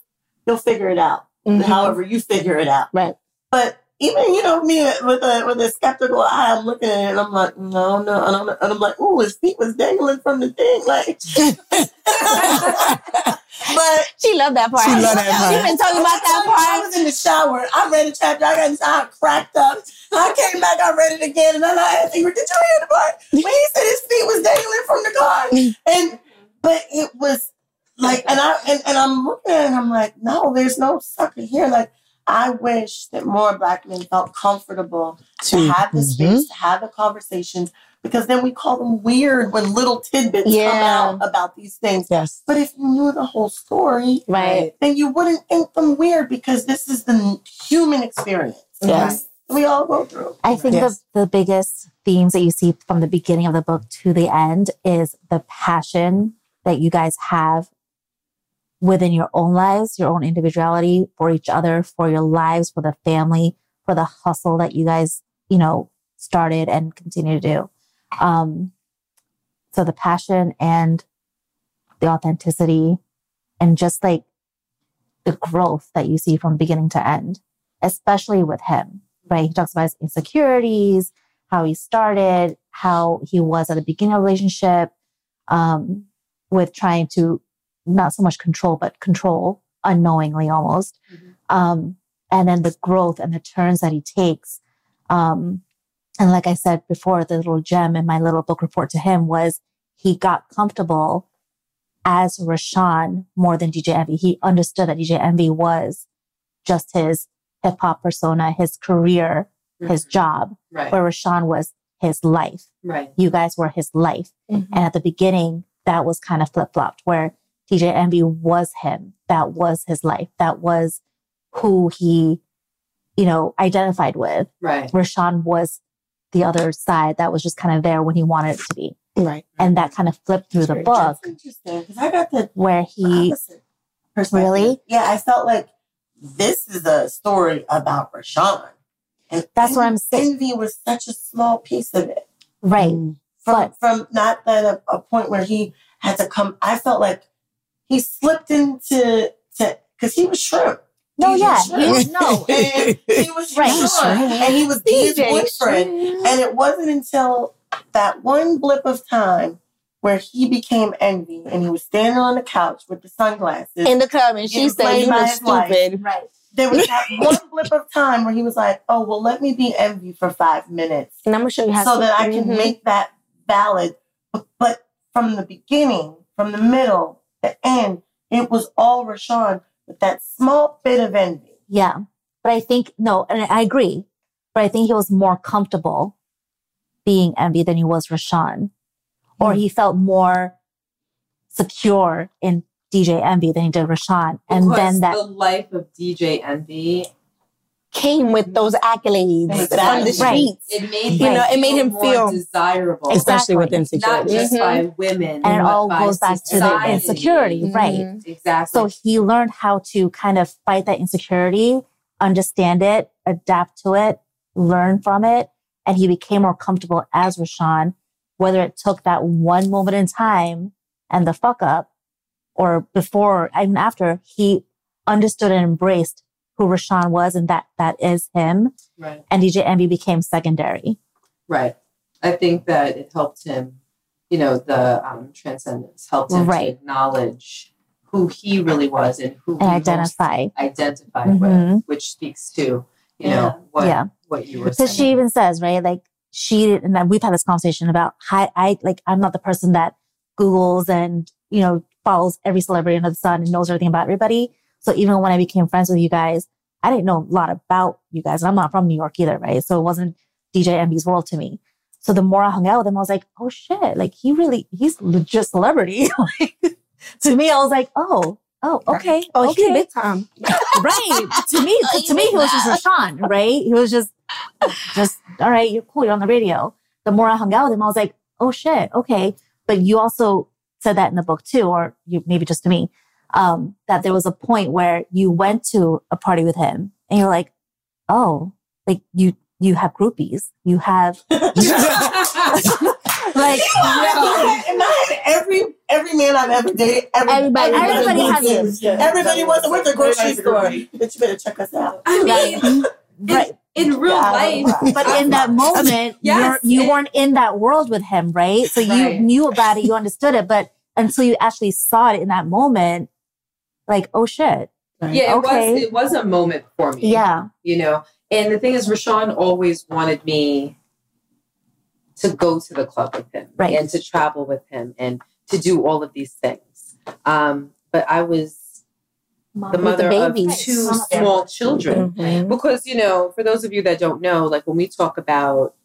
you'll figure it out, Mhm. however you figure it out. Right. But even you know me with a with a skeptical eye, I'm looking at it and I'm like, no, no, and I'm, and I'm like, oh, his feet was dangling from the thing, like. *laughs* but She loved that part. She loved that part. She been talking about that part. I was in the shower. I read a chapter. I got in the shower, cracked up. I came back. I read it again, and then I asked Ingrid, "Did you hear the part when he said his feet was dangling from the car?" *laughs* And but it was like, and I and, and I'm looking at it, and I'm like, "No, there's no sucker here." Like, I wish that more black men felt comfortable to To- have the Mhm. space to have the conversations because then we call them weird when little tidbits come out about these things. Yes. But if you knew the whole story, Right. then you wouldn't think them weird because this is the human experience. Yes. We all go through. I think Yes. the, the biggest themes that you see from the beginning of the book to the end is the passion that you guys have within your own lives, your own individuality, for each other, for your lives, for the family, for the hustle that you guys, you know, started and continue to do. Um, so the passion and the authenticity and just like the growth that you see from beginning to end, especially with him, right? He talks about his insecurities, how he started, how he was at the beginning of the relationship, um, with trying to not so much control, but control unknowingly almost. Um, and then the growth and the turns that he takes. Um, and like I said before, the little gem in my little book report to him was he got comfortable as RaShaun more than DJ Envy. He understood that DJ Envy was just his hip hop persona, his career, his job, Right. where RaShaun was his life. Right. You guys were his life. Mhm. And at the beginning, that was kind of flip flopped where DJ Envy was him. That was his life. That was who he, you know, identified with. Right. RaShaun was the other side that was just kind of there when he wanted it to be. Right. And that kind of flipped through the book interesting because I got the where he. Really? Yeah, I felt like this is a story about RaShaun. And That's what I'm Envy- saying. Envy was such a small piece of it. right. Mm. From But- from not that a, a point where he had to come. I felt like he slipped into to because he was shrimp. No, DJ yeah. Shrimp. He was, no. *laughs* and he was Right. RaShaun, and he was his boyfriend. And it wasn't until that one blip of time where he became envy and he was standing on the couch with the sunglasses. In the club, and she said, "You by look wife. stupid." Right. there was that *laughs* one blip of time where he was like, "Oh well, let me be envy for five minutes And I'm gonna show you how so to- that I can Mhm. make that valid." But, but from the beginning, from the middle, the end, it was all RaShaun with that small bit of envy. Yeah. But I think, no, and I agree, but I think he was more comfortable being Envy than he was RaShaun. Or he felt more secure in DJ Envy than he did RaShaun. And then that, the life of DJ Envy, came with those accolades from the Exactly. streets. it made You know, it made him feel- desirable, Especially with Exactly. not insecurity. just Mhm. by women, and it all by goes back to the insecurity, right? Mhm. Exactly. So he learned how to kind of fight that insecurity, understand it, adapt to it, learn from it. And he became more comfortable as RaShaun, whether it took that one moment in time and the fuck up or before, even after he understood and embraced who RaShaun was and that that is him. right. And DJ Envy became secondary. Right. I think that it helped him you know, the um, transcendence helped him Right. to acknowledge who he really was and who And he identify. identified with, Mhm. which speaks to you Yeah. know what Yeah. what you were saying. Because she even says, right, like she and we've had this conversation about how I like I'm not the person that Googles and you know follows every celebrity under the sun and knows everything about everybody. So even when I became friends with you guys, I didn't know a lot about you guys. And I'm not from New York either, right? So it wasn't DJ Envy's world to me. So the more I hung out with him, I was like, oh shit, like he really he's legit celebrity. *laughs* like to me, I was like, oh, oh, okay, Oh, okay he's big time. *laughs* right. to me, to, *laughs* oh, to me, he was just RaShaun, right? He was just, just all right. You're cool. You're on the radio. The more I hung out with him, I was like, oh shit, okay. But you also said that in the book too, or you maybe just to me, um, that there was a point where you went to a party with him and you're like, oh, like you you have groupies, you have *laughs* like In my head, every every man I've ever dated, everybody, Everybody- everybody was has a Everybody was with the grocery store. But you better check us out. I mean, right. in real Yeah, life, But in that moment, Yes, you're, you it- weren't in that world with him, right? So you knew about it, you understood it, but until you actually saw it in that moment, like, oh shit. yeah, it was it was a moment for me. Yeah. you know. And the thing is, RaShaun always wanted me to go to the club with him Right. and to travel with him and to do all of these things. Um, but I was the With mother of two small children. Mhm. Because, you know, for those of you that don't know, like when we talk about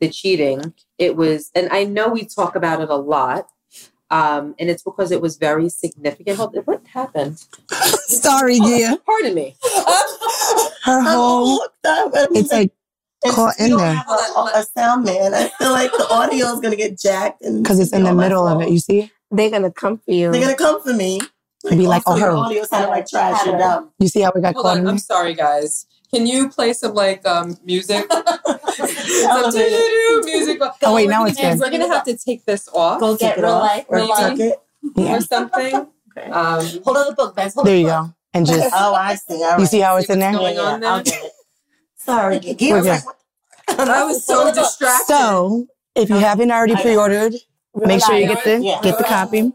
the cheating, it was, and I know we talk about it a lot. Um, and it's because it was very significant. Hold, what happened? *laughs* Sorry, dear. Pardon me. Her whole, it's like caught in there. Have a, a sound man. I feel like the audio is gonna get jacked and because it's in the all my middle of it. You see? They're gonna come for you. They're gonna come for me. And be like, oh, your her. audio sounded like trash. You're dumb. You see how we got Hold caught on, in I'm there? sorry, guys. Can you play some like um music? *laughs* some music. *laughs* Oh, wait, now We're it's gonna- good. We're gonna have to take this off Go get Take it real off life. Or Real life. it. Yeah. or something. *laughs* Um, Hold on the book, Vince. Hold There you the go. And just, Oh, I see. All right. you see how it's See in there? going yeah, on yeah, there? Sorry, Gigi. I was like. I was so distracted. So, if you haven't already pre-ordered, make sure you get the Yeah. get the copy.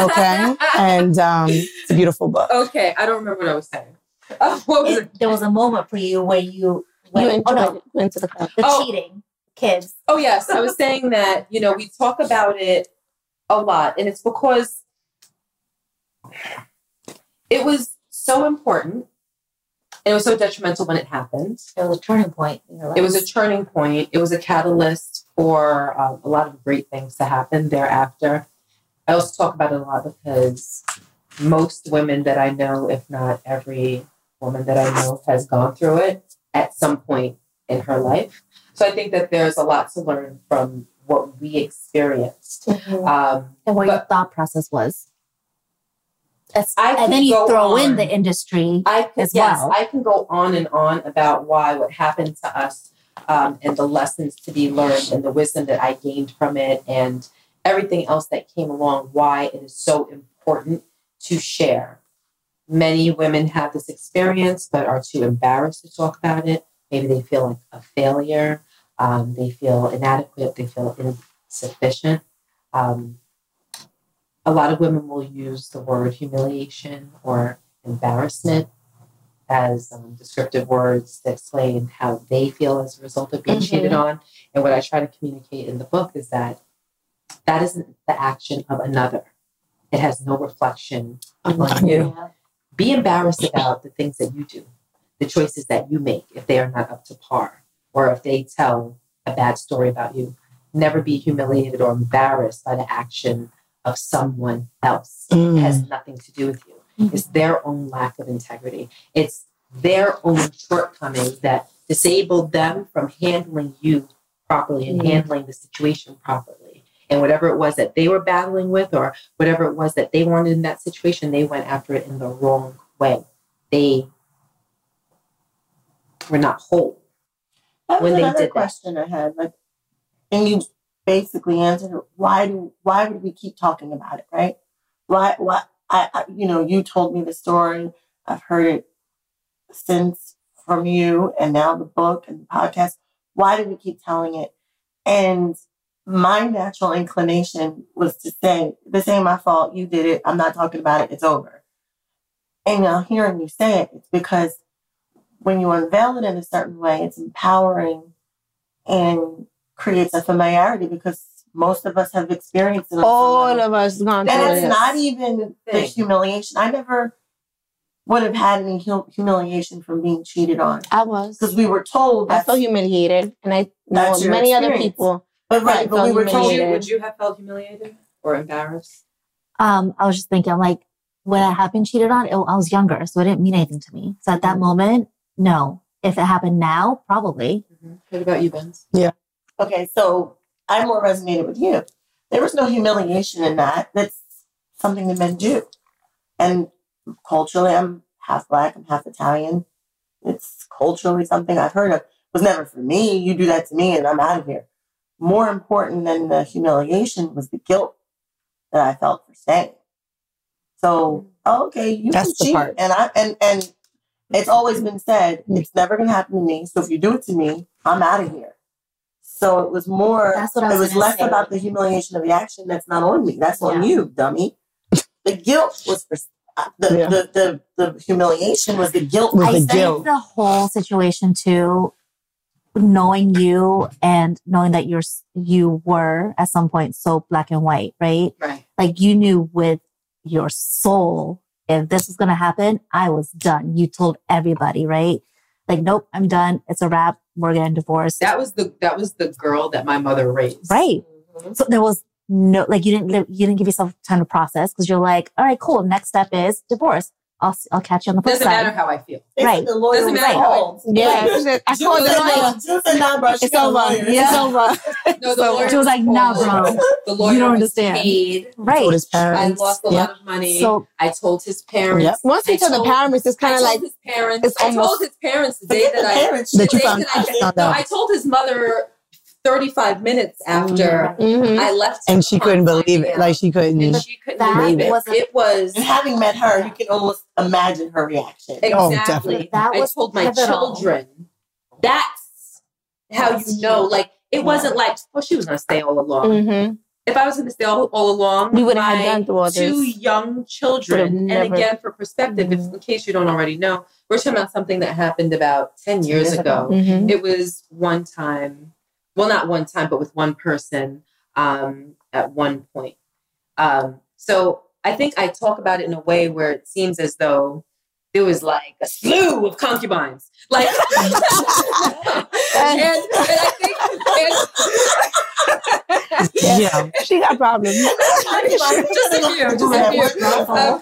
Okay, and um, it's a beautiful book. okay, I don't remember what I was saying. Oh, *laughs* what was it? It, there was a moment for you where you You went, oh no. Went to the club. the Oh. cheating kids. Oh yes, I was saying that you know we talk about it a lot, and it's because it was so important, and it was so detrimental when it happened. It was a turning point in your life. It was a turning point. It was a catalyst for um, a lot of great things to happen thereafter. I also talk about it a lot because most women that I know, if not every woman that I know, has gone through it at some point in her life. So I think that there's a lot to learn from what we experienced. Um, And what your thought process was. That's- I and then you go throw in the industry. I could, as yes, well. I can go on and on about why what happened to us um, and the lessons to be learned and the wisdom that I gained from it and everything else that came along. Why it is so important to share. Many women have this experience but are too embarrassed to talk about it. Maybe they feel like a failure. Um, they feel inadequate. They feel insufficient. Um, a lot of women will use the word humiliation or embarrassment as um, descriptive words to explain how they feel as a result of being Mhm. cheated on. And what I try to communicate in the book is that that isn't the action of another. It has no reflection on you. Be embarrassed about the things that you do, the choices that you make if they are not up to par, or if they tell a bad story about you. Never be humiliated or embarrassed by the action of someone else. It Mm. has nothing to do with you. It's their own lack of integrity. It's their own shortcomings that disabled them from handling you properly and Mhm. handling the situation properly. And whatever it was that they were battling with, or whatever it was that they wanted in that situation, they went after it in the wrong way. They were not whole. That was when they another did that. question I had. Like, and you basically answered it. Why do why would we keep talking about it, right? Why why I, I you know you told me the story. I've heard it since from you, and now the book and the podcast. Why do we keep telling it? And my natural inclination was to say, this ain't my fault. You did it. I'm not talking about it. It's over. And now hearing you say it, it's because when you unveil it in a certain way, it's empowering and creates a familiarity because most of us have experienced it. All of us gone through and it's this. not even the humiliation. I never would have had any hum- humiliation from being cheated on I was. because we were told I that's felt humiliated, and I know That's your many other people. But right, but we felt were Would told you, would you have felt humiliated or embarrassed? Um, I was just thinking, I'm like, when I have been cheated on, it, I was younger, so it didn't mean anything to me. So at that moment, no. If it happened now, probably. What about you, Benz? Yeah. Okay, so I more resonated with you. There was no humiliation in that. That's something that men do. And culturally, I'm half black, I'm half Italian. It's culturally something I've heard of. It was never for me. You do that to me and I'm out of here. More important than the humiliation was the guilt that I felt for staying. So, oh, okay, you That's can the cheat. part. And I and and it's always been said, it's never gonna happen to me. So if you do it to me, I'm out of here. So it was more That's what I was it was less say. about the humiliation of the action that's not on me. That's on you, dummy. The guilt was for uh, the, Yeah. the, the, the humiliation was the guilt. Was I the think guilt. the whole situation too, knowing you and knowing that you're you were at some point so black and white, right? Right. Like you knew with your soul if this was gonna happen, I was done. You told everybody, right? Like, nope, I'm done. It's a wrap. We're getting divorced. That was the that was the girl that my mother raised. Right. Mhm. So there was no like you didn't you didn't give yourself time to process because you're like, all right, cool. Next step is divorce. I'll s- I'll catch you on the flip Doesn't side. matter how I feel. They said Right. The lawyer Doesn't was matter. called. Yeah, Right. I Jules called the said, lawyer. "Nah, Jules bro, she It's got a over. lawyer." It's over. No, the So lawyer she was like, nah, bro. The lawyer You don't understand. paid. Right. Told his I lost a Yeah. lot of money. So I told his parents. Yep. Once I you tell the parents, it's kind of like his parents. it's I told his parents the day that I. That you found that no, out. I told his mother 35 minutes after Mhm. I left. And she couldn't believe it. Like she couldn't. and she couldn't That believe it. was a- it was And having met her, you can almost imagine her reaction. Oh, exactly. definitely. That I told my pivotal. children. That's how That's you know. huge. Like it wasn't like, well, she was gonna stay all along. Mhm. If I was gonna stay all, all along, We wouldn't have my gone through all two this. young Would've children. And again, for perspective, if, in case you don't already know, we're talking about something that happened about ten years Years ago. Mhm. It was one time, well, not one time, but with one person um, at one point. Um, so I think I talk about it in a way where it seems as though there was like a slew of concubines. Like, *laughs* and, and I think, and, Yeah. She got problems. *laughs* just a few, just a few. Um, but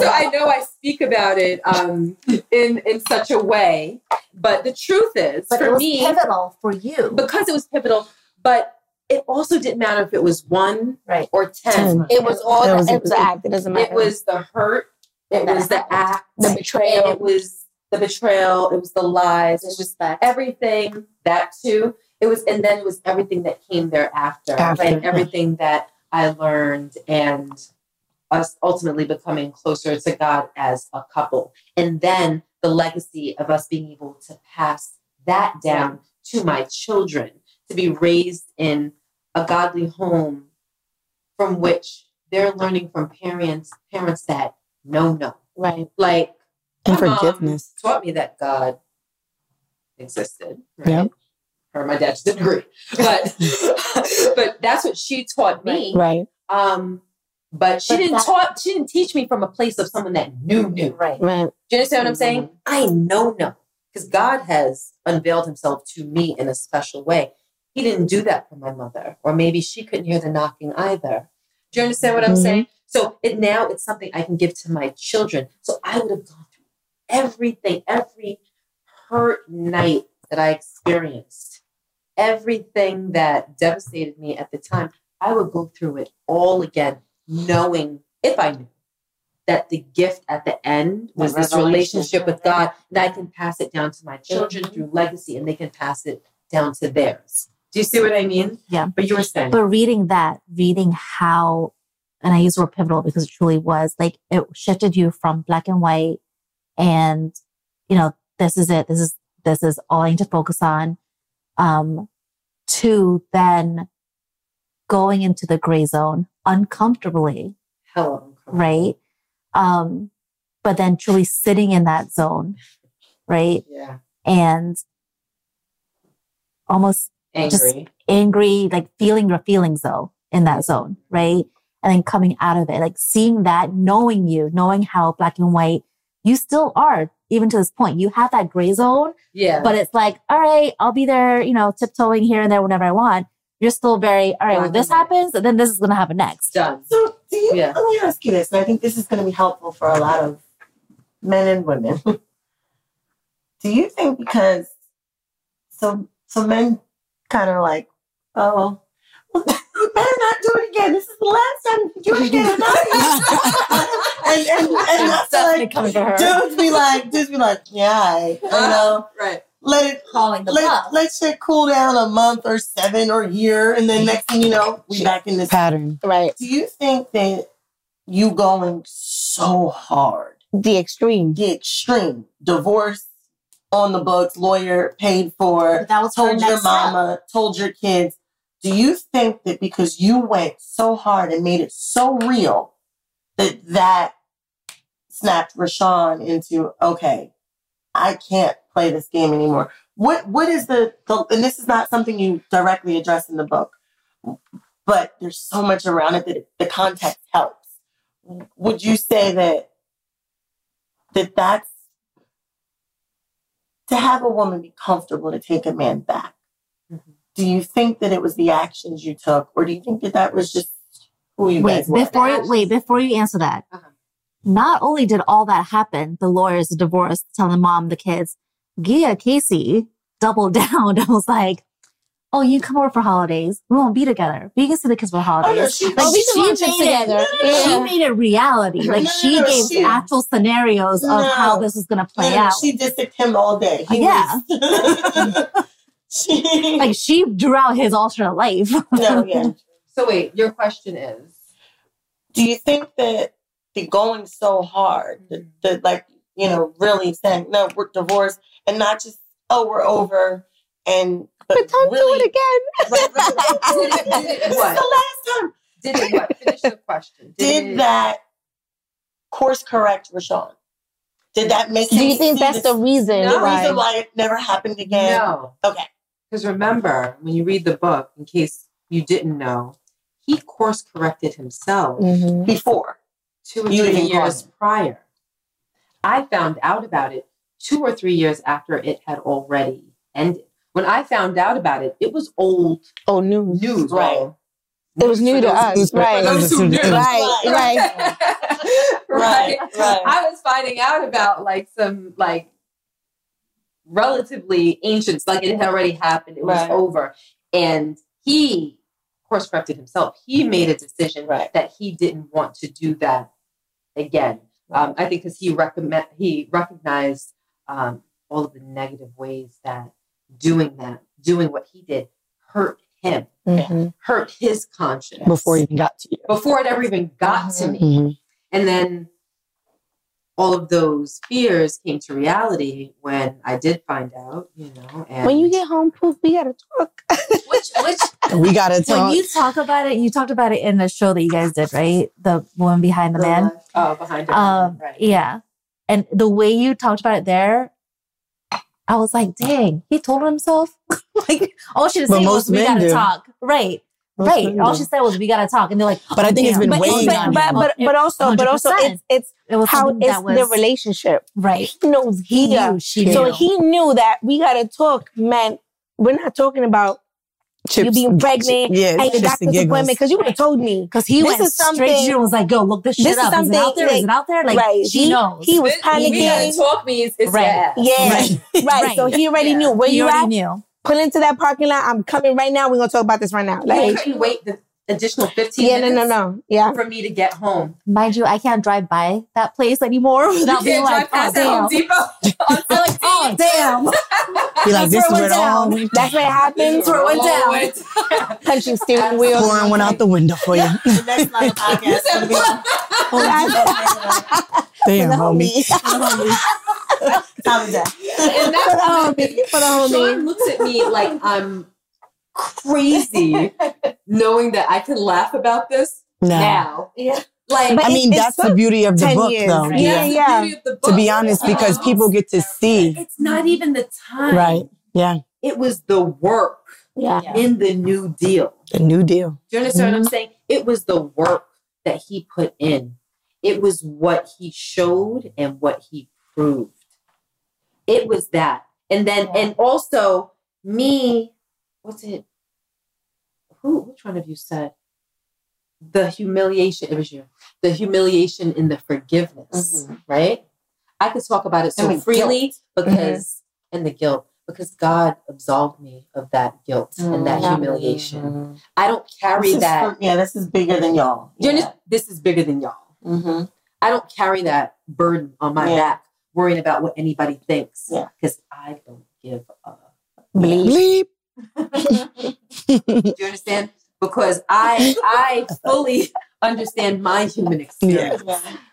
so I know I speak about it um, in in such a way, but the truth is, But for it was me, pivotal for you. because it was pivotal, but it also didn't matter if it was one Right. or ten. Ten. It was all It the, was- it was the act. It doesn't matter. It was the hurt. It was the act. the betrayal. it was the betrayal. It was the lies. It was everything that too. It was, and then it was everything that came thereafter, After, yeah. Everything that I learned and us ultimately becoming closer to God as a couple. And then the legacy of us being able to pass that down to my children, to be raised in a godly home from which they're learning from parents, parents that no no. right. Like And my mom forgiveness. taught me that God existed. Right? Yep. Her my dad just didn't agree, but *laughs* but that's what she taught me. Right. Um, but she But didn't that- taught. She didn't teach me from a place of someone that knew knew. Right. Right. Do you understand what I'm Mm-hmm. saying? I know no, because God has unveiled Himself to me in a special way. He didn't do that for my mother, or maybe she couldn't hear the knocking either. Do you understand what I'm Mhm. saying? So it now it's something I can give to my children. So I would have gone through everything, every hurt night that I experienced, everything that devastated me at the time. I would go through it all again, knowing if I knew that the gift at the end was this relationship with God, and I can pass it down to my mm-hmm. children through legacy, and they can pass it down to theirs. Do you see what I mean? Yeah. But you were saying, But reading that, reading how, and I use the word pivotal because it truly was like it shifted you from black and white, and you know this is it. This is this is all I need to focus on. Um, to then going into the gray zone uncomfortably, Hell of uncomfortable. right? Um, but then truly sitting in that zone, right? Yeah. And almost Angry. angry, like feeling your feelings though in that zone, right? And then coming out of it, like seeing that, knowing you, knowing how black and white you still are, even to this point. You have that gray zone, yeah. but it's like, all right, I'll be there, you know, tiptoeing here and there whenever I want. You're still very, all right, well, this happens, and then this is going to happen next. done. So, do you, Yeah. let me ask you this, and I think this is going to be helpful for a lot of men and women. *laughs* do you think because so so men kind of like, oh, well, *laughs* you better not do it again. This is the last time you do it again. *laughs* and, and, and, and I feel Definitely like coming for her. dudes be like, dudes be like, yeah, I, you *laughs* know, Right. let it Calling the let, bluff. let shit cool down a month or seven or year, and then next thing you know, we back in this Pattern. Right. do you think that you going so hard, The extreme. the extreme, divorce on the books, lawyer paid for, That was told your next step. mama, told your kids, do you think that because you went so hard and made it so real that that snapped RaShaun into, okay, I can't play this game anymore? What what is the, the and this is not something you directly address in the book, but there's so much around it that it, the context helps. Would you say that that that's to have a woman be comfortable to take a man back? Do you think that it was the actions you took, or do you think that that was just who you Wait, guys were? before wait, before you answer that, Uh-huh. Not only did all that happen, the lawyers, the divorce, telling the mom, the kids, Gia Casey doubled *laughs* down and was like, "Oh, you come over for holidays. We won't be together. We can see the kids for Oh, no, holidays." she, Like, Oh, she can watch it made it- together. She made it reality. Like No, no, she no, gave she- actual scenarios of how this was going to play no, no, out. she dissicked him all day. He Yeah. was- *laughs* she, like she drew out his alternate life. no, yeah. *laughs* So wait, your question is Do you think that the going so hard, that, that like you know, really saying no, we're divorced, and not just oh, we're over, and but, But don't really, do it again. *laughs* Right, right, right. *laughs* Did it- did it what? the last time. did it what? Finish the question. Did it- that course correct RaShaun? Did that make Do you think that's the the reason No. why? reason why it never happened again? No. Okay. Because remember, when you read the book, in case you didn't know, he course corrected himself Mhm. Before. Two or You three years call prior. I found out about it two or three years after it had already ended. When I found out about it, it was old Oh, news. news. Right. well, It was new to us, right? those who knew. Right, right. *laughs* right. Right, right. I was finding out about like some like relatively ancient, like it had already happened. It was Right. over, and he course corrected himself. He made a decision Right. that he didn't want to do that again. Um, I think because he recommend he recognized um, all of the negative ways that doing that, doing what he did, hurt him, Mhm. hurt his conscience before it even got to you. before it ever even got to me. Mhm. And then all of those fears came to reality when I did find out, you know. And When you get home, poof, we gotta talk. *laughs* which, which, *laughs* We gotta talk. when you talk about it, you talked about it in the show that you guys did, right? The woman behind the man. oh, behind her, Um, right? yeah. And the way you talked about it there, I was like, dang, he told himself. *laughs* like, all she But said was, we gotta do. talk. Right. Most right. men All she said was, we gotta talk. And they're like, But I think it's damn. been But, weighing but, on but, but, but also, but also, it's it's it was how it's was the relationship. right. He knows He Gia. knew she So he knew that we gotta talk, man. We're not talking about you being pregnant Yeah, and your chips and doctor's giggles. appointment because you would have told me. Because he This went is straight to you and was like, "Go look this shit this is up. Is it out there? Is like- it out there?" Like right. she he, knows. He was We gotta panicking. talk means it's Right. Yeah. Right. Right. *laughs* Right. So he already Yeah. knew where he you already at. knew. Pull into that parking lot. I'm coming right now. We're gonna talk about this right now. Like, Like, couldn't wait the additional 15 yeah, no, minutes no, no. Yeah. for me to get home. Mind you, I can't drive by that place anymore *laughs* without being can't like, drive "Oh past that Home damn." Depot *laughs* I'm like, *laughs* "Oh damn." Be like, this is where where it it all went went That's what happens. That's where it went down. down. Punching steering wheels. Pouring one out the window for you. The next line of podcast is gonna be Damn, homie. Time of day. and For the homie. For the homie. Sean looks at me like I'm crazy *laughs* knowing that I can laugh about this No. now. Yeah. Like, But I mean, that's the beauty of the book, years. though. Yeah, Yeah. the yeah. of the To be honest, because oh, people get to see. it's not even the time. Right. Yeah. It was the work Yeah. in the New Deal. The New Deal. Do you understand what I'm mm-hmm. saying? It was the work that he put in. It was what he showed and what he proved. It was that. And then and also me, what's it? Who which one of you said? The humiliation, it was you. The humiliation in the forgiveness, right? I could talk about it so And the freely because and the guilt because God absolved me of that guilt and that Yeah. humiliation. I don't carry that. for- yeah, this is bigger than y'all. Do you? This is bigger than y'all. Mm-hmm. I don't carry that burden on my Yeah. back, worrying about what anybody thinks. Yeah. Because I don't give a. Bleep. Do you understand? Because I I fully understand my human experience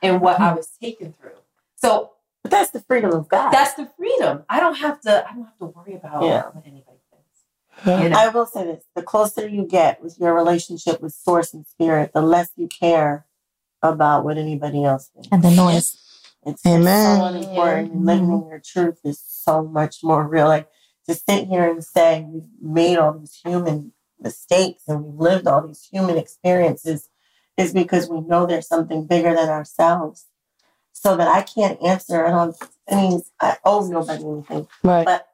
and what I was taken through. So But that's the freedom of God. that's the freedom. I don't have to. I don't have to worry about Yeah. what anybody thinks. You know? I will say this: the closer you get with your relationship with Source and Spirit, the less you care about what anybody else thinks. And the noise. It's, Amen. it's so important. And living your truth is so much more real. Like to sit here and say we've made all these human mistakes and we've lived all these human experiences is because we know there's something bigger than ourselves. So that I can't answer. I don't. I mean, I owe nobody anything. Right. But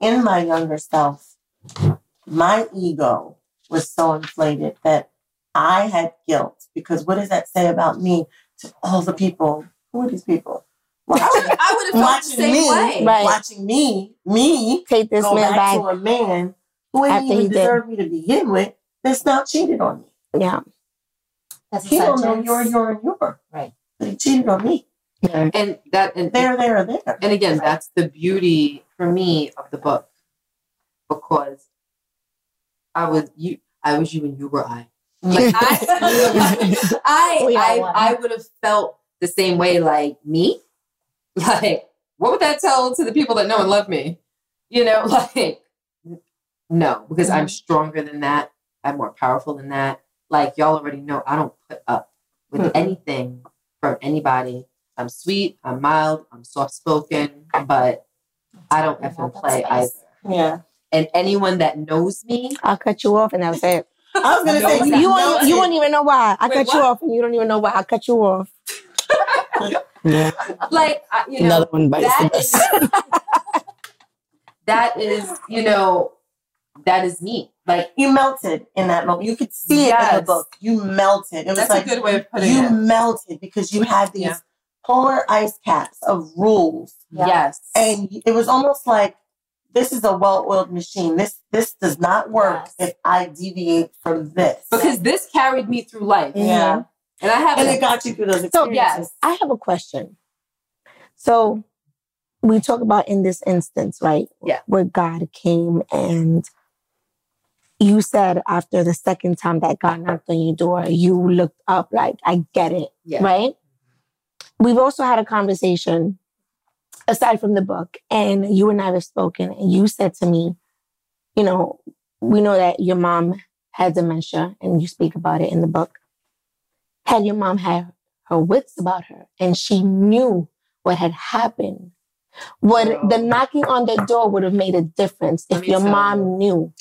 in my younger self, my ego was so inflated that I had guilt because what does that say about me to all the people? Who are these people? Watching, I would have felt the watching same me, way. Right. watching me, me Take this go man back, back. to a man who ain't After he even did. me to begin with. That's not cheated on me. Yeah. That's He don't know sentence. you're you're you're. Right. But he cheated on me. And that and There, there, there. And again, that's the beauty for me of the book because I was you, I was you, and you were I. Like I, *laughs* *laughs* I, We I. I would have felt the same way. Like me, *laughs* like what would that tell to the people that know and love me? You know, *laughs* like no, because I'm mm-hmm. stronger than that. I'm more powerful than that. Like y'all already know, I don't put up with Mm-mm. anything from anybody. I'm sweet, I'm mild, I'm soft spoken, but I don't effing play either. Yeah. And anyone that knows me, I'll cut you off and that's it. *laughs* I was gonna No, say you, not. You know won't, you won't even know why. I Wait, cut you off and you don't even know why. I cut you off. Yeah. *laughs* like I, you know, Another one bites the dust. Is, *laughs* that is, you know, that is me. Like you melted in that moment. You could see it in the book. You melted. It was that's like a good way of putting you it. You melted because you had these Yeah. polar ice caps of rules, Yes. and it was almost like this is a well-oiled machine. This this does not work Yes. if I deviate from this. because this carried me through life. yeah, And I have and it got you through those experiences. So, experiences. yes. I have a question. So we talk about in this instance, right? Yeah. Where God came and you said after the second time that God knocked on your door, you looked up like, I get it. Yeah. Right? We've also had a conversation aside from the book, and you and I have spoken, and you said to me, you know, we know that your mom had dementia, and you speak about it in the book. Had your mom had her wits about her and she knew what had happened, what Girl. the knocking on the door would have made a difference if your mom you. knew?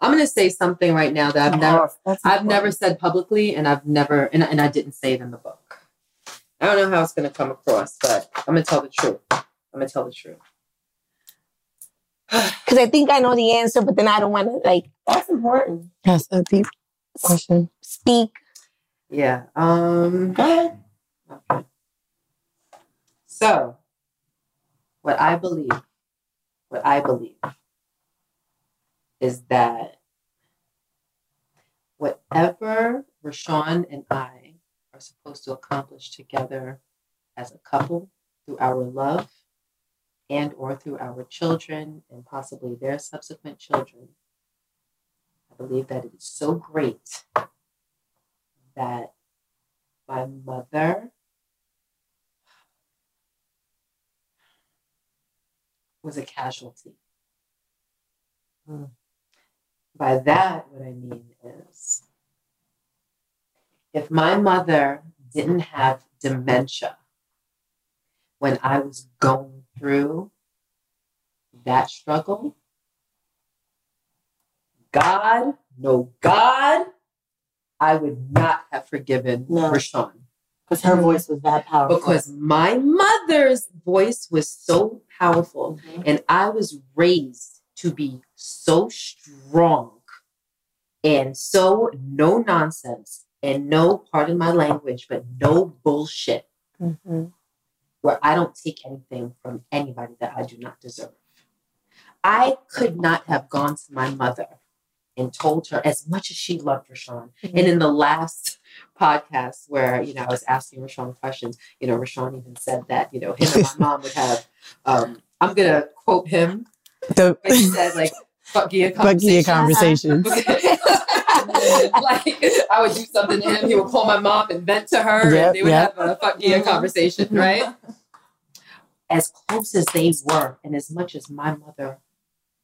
I'm gonna say something right now that I've never That's I've never said publicly and I've never and, and I didn't say it in the book. I don't know how it's gonna come across, but I'm gonna tell the truth. I'm gonna tell the truth. *sighs* Because I think I know the answer, but then I don't want to like That's important. That's a deep question. speak. Yeah. Um Go ahead. Okay. So, what I believe, what I believe is that whatever RaShaun and I are supposed to accomplish together as a couple through our love and or through our children and possibly their subsequent children, I believe that it is so great that my mother was a casualty. Hmm. By that, what I mean is if my mother didn't have dementia when I was going through that struggle, God, no God, I would not have forgiven No. RaShaun Because her voice was that powerful. because my mother's voice was so powerful and I was raised to be so strong and so no nonsense and no pardon my language but no bullshit Mhm. where I don't take anything from anybody that I do not deserve. I could not have gone to my mother and told her as much as she loved RaShaun. And in the last podcast where, you know, I was asking RaShaun questions, you know, RaShaun even said that, you know, him and my *laughs* mom would have um I'm gonna quote him, The but he said like fuck *laughs* fuck conversations. *laughs* like I would do something to him, he would call my mom and vent to her, Yep, and they would yep. have a fuck yeah conversation, right? As close as they were, and as much as my mother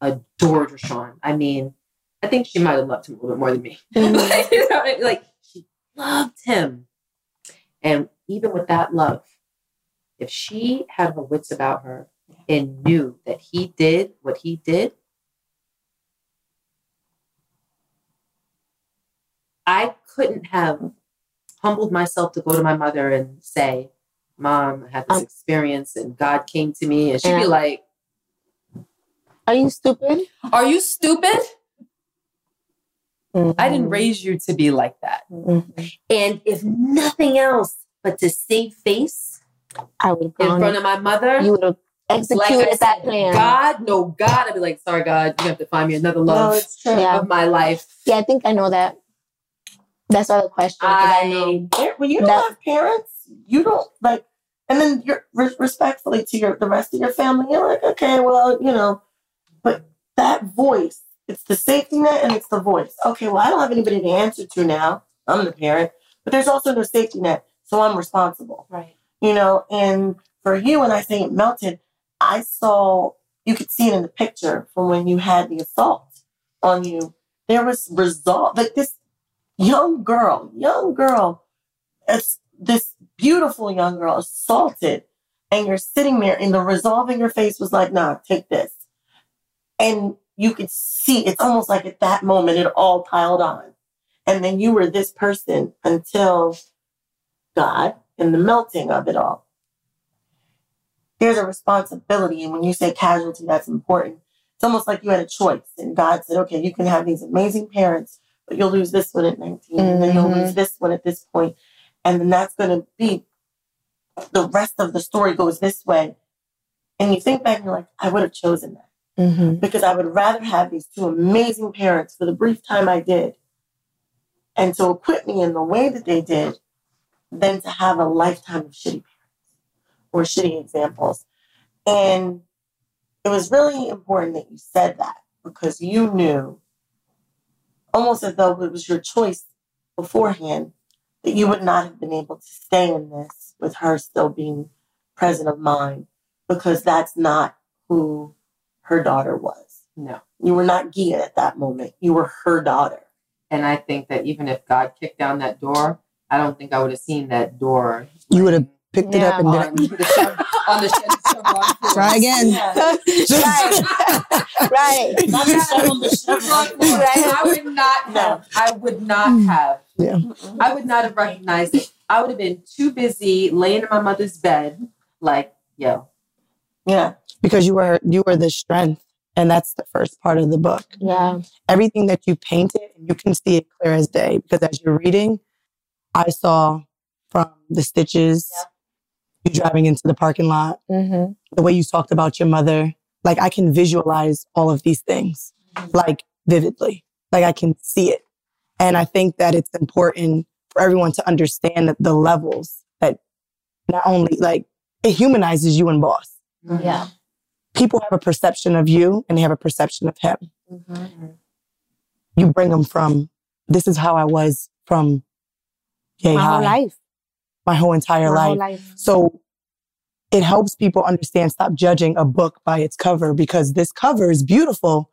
adored RaShaun, I mean, I think she might have loved him a little bit more than me. like, *laughs* you know, what I mean? like she loved him, and even with that love, if she had her wits about her and knew that he did what he did, I couldn't have humbled myself to go to my mother and say, Mom, I had this Um, experience and God came to me. And she'd be like, Are you stupid? Are you stupid? I didn't Mhm. raise you to be like that. Mhm. And if nothing else but to save face I would in front of my mother, you would have like I executed that plan. God, no God, I'd be like, sorry, God, you have to find me another no, love it's true. Yeah. of my life. Yeah, I think I know that. That's why the question. I, know. Par- When you don't That- have parents, you don't like, and then you're re- respectfully to your the rest of your family. You're like, okay, well, you know, but that voice, it's the safety net and it's the voice. Okay, well, I don't have anybody to answer to now. I'm the parent, but there's also no safety net, so I'm responsible. Right. You know, and for you, when I say it melted, I saw you could see it in the picture from when you had the assault on you. There was resolve, like this young girl, young girl, this beautiful young girl assaulted, and you're sitting there, and the resolve in your face was like, nah, take this. And you could see it's almost like at that moment it all piled on. And then you were this person until God and the melting of it all. There's a responsibility. And when you say casualty, that's important. It's almost like you had a choice. And God said, okay, you can have these amazing parents, but you'll lose this one at 19, and then you'll lose mm-hmm. this one at this point, And then that's going to be the rest of the story goes this way. And you think back and you're like, I would have chosen that Mm-hmm. because I would rather have these two amazing parents for the brief time I did and to equip me in the way that they did than to have a lifetime of shitty parents or shitty examples. And it was really important that you said that because you knew, almost as though it was your choice beforehand, that you would not have been able to stay in this with her still being present of mind because that's not who her daughter was. No. You were not Gia at that moment. You were her daughter. And I think that even if God kicked down that door, I don't think I would have seen that door. You would have picked it up and on did the, Chev- on the Chev- Chevron floor. Try again. Yeah. *laughs* right. *laughs* Not the Chevron, the Chevron floor. I would not No. have. I would not have. Yeah. I would not have recognized it. I would have been too busy laying in my mother's bed, like, yo, Yeah. because you were you were the strength, and that's the first part of the book. Yeah. Everything that you painted, you can see it clear as day. Because as you're reading, I saw from the stitches, you driving into the parking lot, Mm-hmm. the way you talked about your mother. Like I can visualize all of these things, like vividly. Like I can see it. And I think that it's important for everyone to understand that the levels that not only like it humanizes you and boss. Yeah. People have a perception of you and they have a perception of him. Mm-hmm. You bring them from this is how I was from yay My whole life. my whole entire My life. whole life. So it helps people understand, stop judging a book by its cover because this cover is beautiful,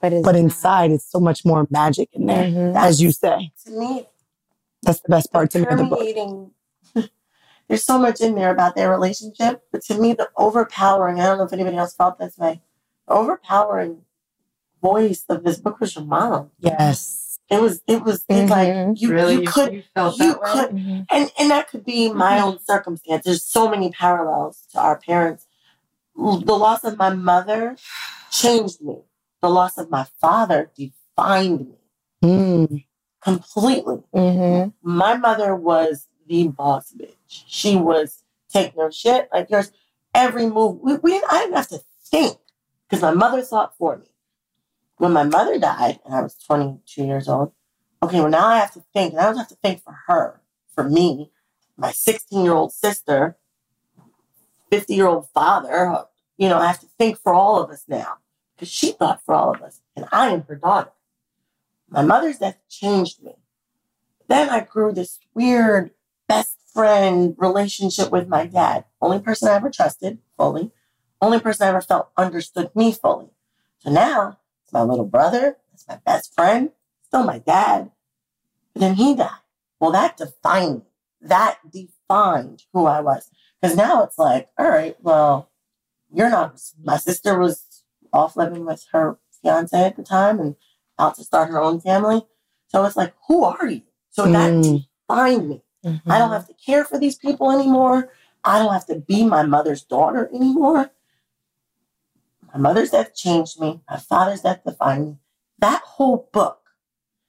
But, it's but inside it's so much more magic in there, Mhm. as you say. To me, That's the best part to me of the book. permeating. There's so much in there about their relationship, but to me, the overpowering. I don't know if anybody else felt this way. The overpowering voice of this book was your mom. Yes. It was. It was. It's like Mhm. you. really, You could. you felt you that way? could- Mhm. and and that could be my own circumstance. There's so many parallels to our parents. The loss of my mother changed me. The loss of my father defined me Mm. completely. Mhm. My mother was the boss bitch. She was take no shit like yours. Every move we, we didn't. I didn't have to think because my mother thought for me. When my mother died and I was 22 years old, okay, well now I have to think, and I don't have to think for her, for me, my 16 year old sister, 50 year old father. You know, I have to think for all of us now because she thought for all of us, and I am her daughter. My mother's death changed me. Then I grew this weird best friend relationship with my dad. Only person I ever trusted fully. Only person I ever felt understood me fully. So now it's my little brother. It's my best friend. Still my dad. But then he died. Well, that defined me. That defined who I was. Because now it's like, all right, well, you're not. My sister was off living with her fiance at the time and out to start her own family. So it's like, who are you? So that Mm. defined me. Mhm. I don't have to care for these people anymore. I don't have to be my mother's daughter anymore. My mother's death changed me. My father's death defined me. That whole book,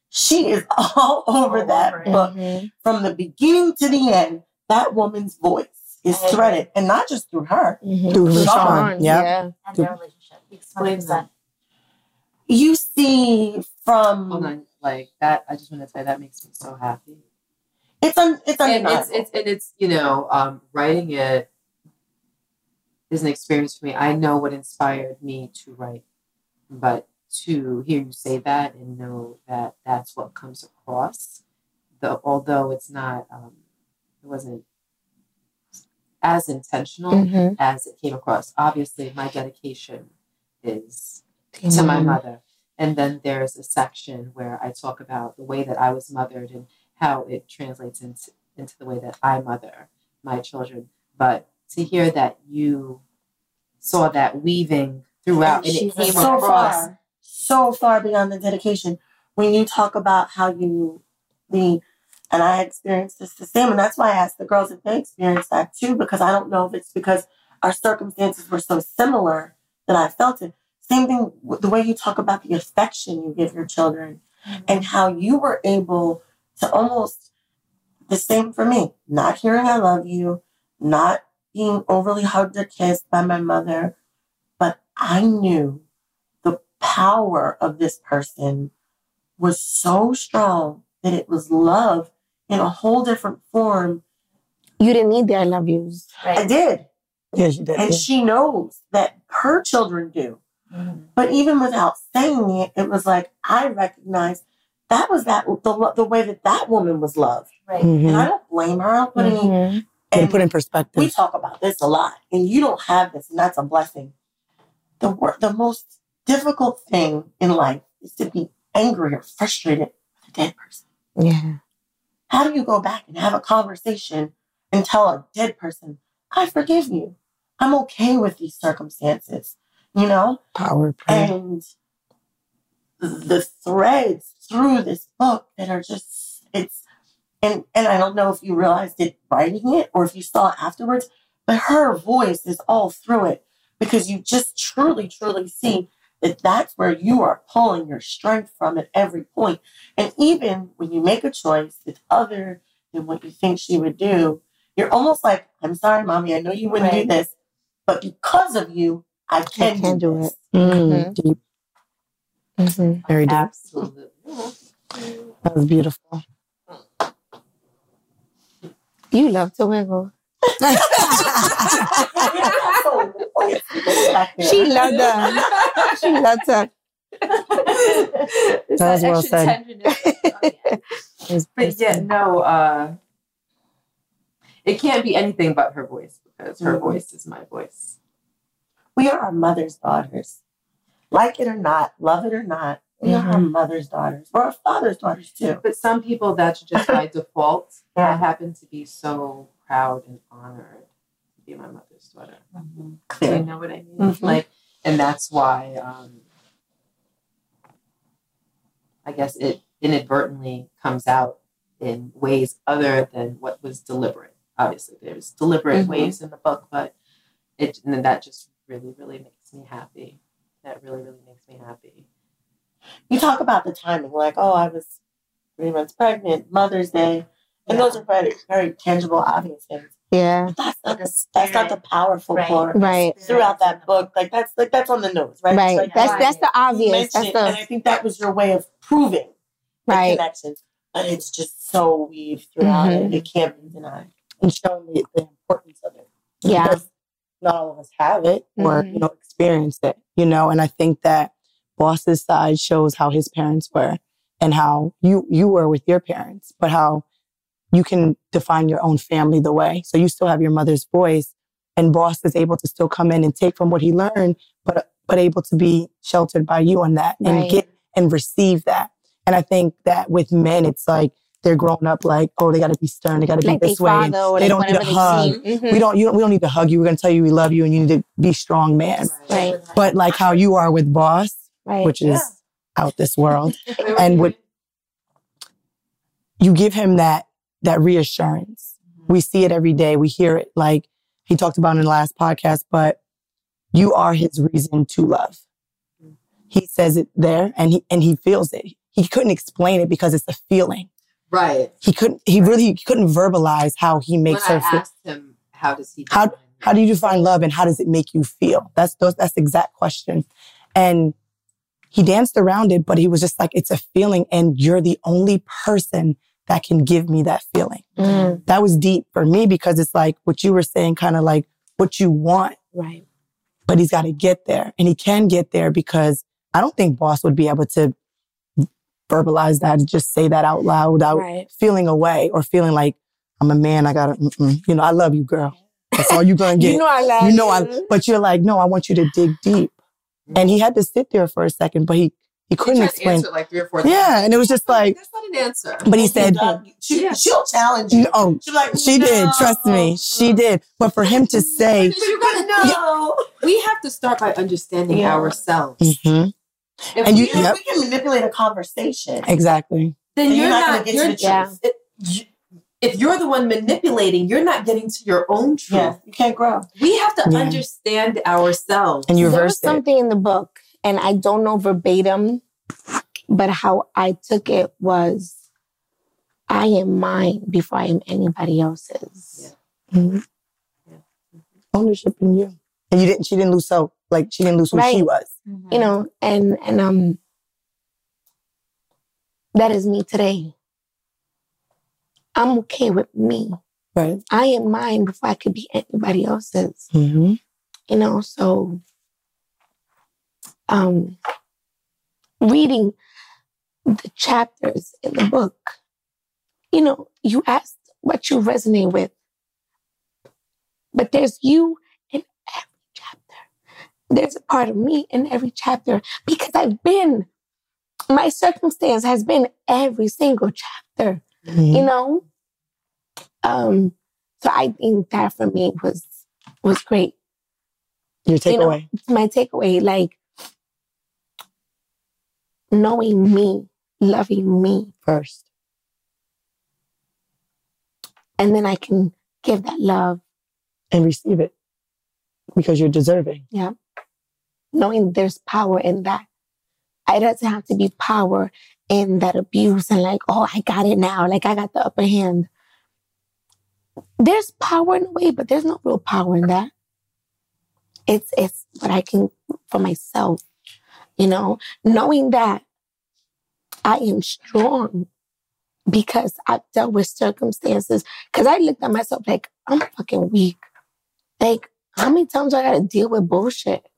she is *laughs* all over All that over it. book. Mhm. From the beginning to the end, that woman's voice is I agree. threaded, and not just through her. Mhm. Through Sean, RaShaun. Yep. Yeah. And their relationship. Explain 100%. You see from Hold on, like that. I just want to say that makes me so happy. It's un, it's and it's it's and it's you know um, writing it is an experience for me. I know what inspired me to write, but to hear you say that and know that that's what comes across, the although it's not, um, it wasn't as intentional Mhm. as it came across. Obviously, my dedication is to my Mhm. mother. And then there's a section where I talk about the way that I was mothered and how it translates into, into the way that I mother my children. But to hear that you saw that weaving throughout and it She's came so across. far, so far beyond the dedication. When you talk about how you, the, and I experienced this the same, and that's why I asked the girls if they experienced that too, because I don't know if it's because our circumstances were so similar that I felt it. Same thing the way you talk about the affection you give your children mm-hmm. and how you were able to almost the same for me, not hearing I love you, not being overly hugged or kissed by my mother, but I knew the power of this person was so strong that it was love in a whole different form. You didn't need the I love yous. I did. Yes, you did. And yeah. she knows that her children do. Mhm. But even without saying it, it was like I recognized that was that the, the way that that woman was loved. Right. Mhm. And I don't blame her. I don't put any. Mhm. Put and put in perspective. we talk about this a lot, and you don't have this, and that's a blessing. The wor- the most difficult thing in life is to be angry or frustrated with a dead person. Yeah. How do you go back and have a conversation and tell a dead person, "I forgive you. I'm okay with these circumstances," you know? Power prayer. and the threads through this book that are just it's and and I don't know if you realized it writing it or if you saw it afterwards, but her voice is all through it because you just truly truly see that that's where you are pulling your strength from at every point. And even when you make a choice that's other than what you think she would do, you're almost like, I'm sorry, mommy, I know you wouldn't Right. do this, but because of you, I can, can do this. it. Mm, Deep. Mhm. Very deep. Absolutely. That was beautiful. You love to wiggle. *laughs* She loved that. She loved that. It's That was well extra said. tenderness. *laughs* It's- But yeah, no, uh, it can't be anything but her voice because her Mhm. voice is my voice. we are our mother's daughters. Like it or not, love it or not, we are our mother's daughters or our father's daughters too. But some people, that's just by *laughs* default. Yeah. I happen to be so proud and honored to be my mother's daughter. Do you know what I mean? Mhm. Like, and that's why um, I guess it inadvertently comes out in ways other than what was deliberate. Obviously, there's deliberate Mhm. ways in the book, but it and that just really, really makes me happy. That really, really makes me happy. You talk about the timing, like, oh, I was three months pregnant, Mother's Day, and those are very, very tangible, obvious things. Yeah. But that's not the that's not the powerful Right. part Right. throughout that book. Like that's like that's on the nose, right? Right. like, That's that's the obvious. That's it, and I think that was your way of proving the right. connection. And it's just so weaved throughout Mhm. it. It can't be denied. And showing the, the importance of it. Yeah. Because not all of us have it or, Mhm. you know, experienced it, you know, and I think that Boss's side shows how his parents were and how you you were with your parents, but how you can define your own family the way. So you still have your mother's voice and Boss is able to still come in and take from what he learned, but but able to be sheltered by you on that and Right. get and receive that. And I think that with men, it's like they're grown up like, oh, they got to be stern, they got to Like be they this way. and they like don't need a whatever hug. they see. Mhm. We don't. You don't. We don't need to hug you. We're gonna tell you we love you, and you need to be strong, man. Right. But like how you are with Boss, Right. which is out this world, *laughs* and with you give him that that reassurance. We see it every day. We hear it. Like he talked about in the last podcast, but you are his reason to love. He says it there, and he and he feels it. He couldn't explain it because it's a feeling. Right. He couldn't. He really he couldn't verbalize how he makes when her I feel. asked him, how does he How- define How do you define love and how does it make you feel? That's those, that's the exact question. And he danced around it, but he was just like, it's a feeling and you're the only person that can give me that feeling. Mm, That was deep for me because it's like what you were saying, kind of like what you want, right. but he's got to get there and he can get there because I don't think boss would be able to verbalize that, just say that out loud without Right. feeling away or feeling like I'm a man. I gotta, mm-mm. you know, I love you, girl. That's all you're going *laughs* to get. You know I love you know I, but you're like, no, I want you to dig deep. And he had to sit there for a second, but he, he couldn't He explain. answer like three or four times. Yeah. And it was just like, That's not an answer. but he said, she, Yeah. she'll challenge you. oh, She'll like, she did. Trust me. She did. But for him to say, You gotta No. We have to start by understanding Yeah. ourselves. Mhm. If And you- we- We, Yep. we can manipulate a conversation. exactly. then And you're, you're not not, gonna get to you're, the truth. Yeah. it- if you're the one manipulating, you're not getting to your own truth. Yeah, you can't grow. We have to Yeah. understand ourselves. And you there was reversed it. something in the book, and I don't know verbatim, but how I took it was I am mine before I am anybody else's. Mhm. Ownership in you. And you didn't, she didn't lose so, like, she didn't lose who she Right. Was. You know, and and um that is me today. I'm okay with me. Right. I am mine before I could be anybody else's. Mm-hmm. you know so um reading the chapters in the book you know you asked what you resonate with but there's you in every chapter there's a part of me in every chapter because i've been my circumstance has been every single chapter you know um so i think that for me was was great Your You know, takeaway. my takeaway, like knowing me, loving me, first. and then I can give that love, And receive it because you're deserving. Knowing there's power in that. It doesn't have to be power in that abuse and like, oh, I got it now, like I got the upper hand. There's power in a way, but there's no real power in that. It's it's what I can for myself, you know, knowing that I am strong because I've dealt with circumstances. Because I looked at myself like I'm fucking weak. Like how many times do I gotta deal with bullshit?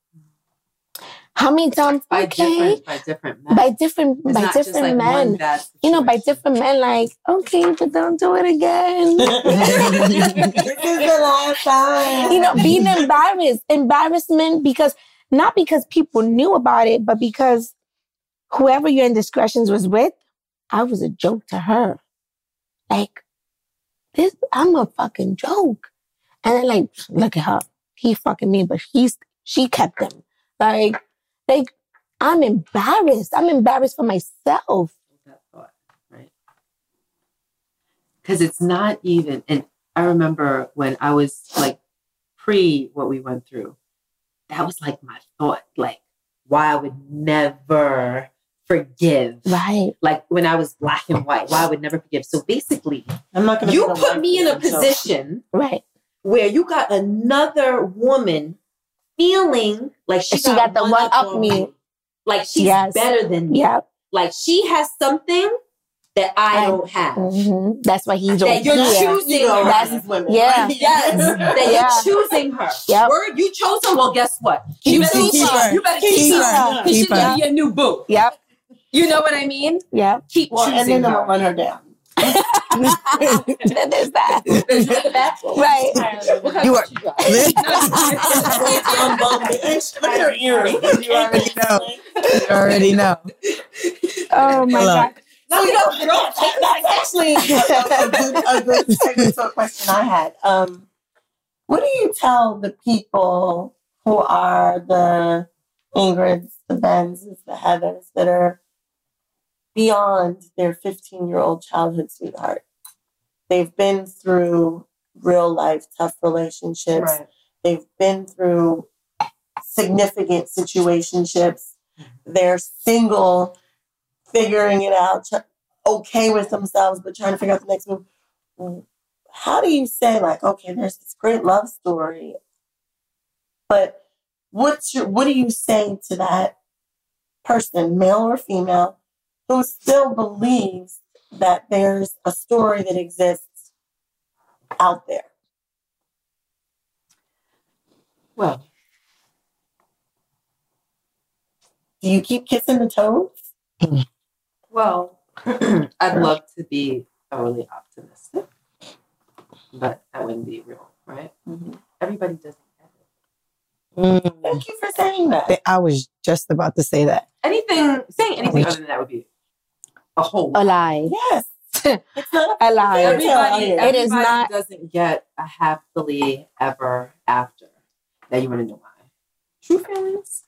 How many times? by okay, different by different men. by different It's by different like men. You know, by different men. Like okay, but don't do it again. *laughs* *laughs* this is the last time. you know, being embarrassed, embarrassment because not because people knew about it, but because whoever your indiscretions was with, I was a joke to her. Like, this, I'm a fucking joke. And then like, look at her. He fucking me, but he's, she kept him. Like, like, I'm embarrassed. I'm embarrassed for myself. that thought, right? Because it's not even, and I remember when I was like pre what we went through, that was like my thought, like why I would never forgive. Right. Like when I was black and white, why I would never forgive. So basically, I'm not gonna you put a put life me in a in yourself. position Right. where you got another woman feeling like she, She got the one up me. like she's Yes. better than me. Yeah. Like she has something that I I- don't have. hmm That's why he's That you're here. choosing You know, her. That's- these women. yeah. *laughs* Yes, that Yeah. you're choosing her. Yep. Word, you chose her. Well, guess what? Keep you better her. keep her. You better keep, Keep her. her. Because she's Keep gonna her. be your new boo. Yep. You know what I mean? Yep. Keep Well, and choosing then I'm her. gonna run her down. *laughs* then there's that. *laughs* Right. You are- *laughs* you drive? I'm bummed. Look at her earring. You already know. You already know. Oh my Hello. God. No, you know, girl, that's actually a, a, a good, a good segue to a question I had. Um, what do you tell the people who are the Ingrids, the Benzes, the Heathers that are beyond their 15 year old childhood sweetheart? They've been through real life tough relationships. They've been through significant situationships. Mm-hmm. They're single, figuring it out, okay with themselves, but trying to figure out the next move. How do you say, like, okay, there's this great love story, but what's your, what do you say to that person, male or female, who still believes that there's a story that exists out there? Well, Do you keep kissing the toes? *clears throat* well, *clears throat* I'd love to be thoroughly optimistic, but that wouldn't be real, right? Everybody doesn't get it. Mm. Thank you for saying that. I was just about to say that. Anything, saying anything other than that would be a whole A lie. Yes. *laughs* It's not A lie. Everybody, everybody is not- doesn't get a happily ever after. Now you want to know why. true feelings?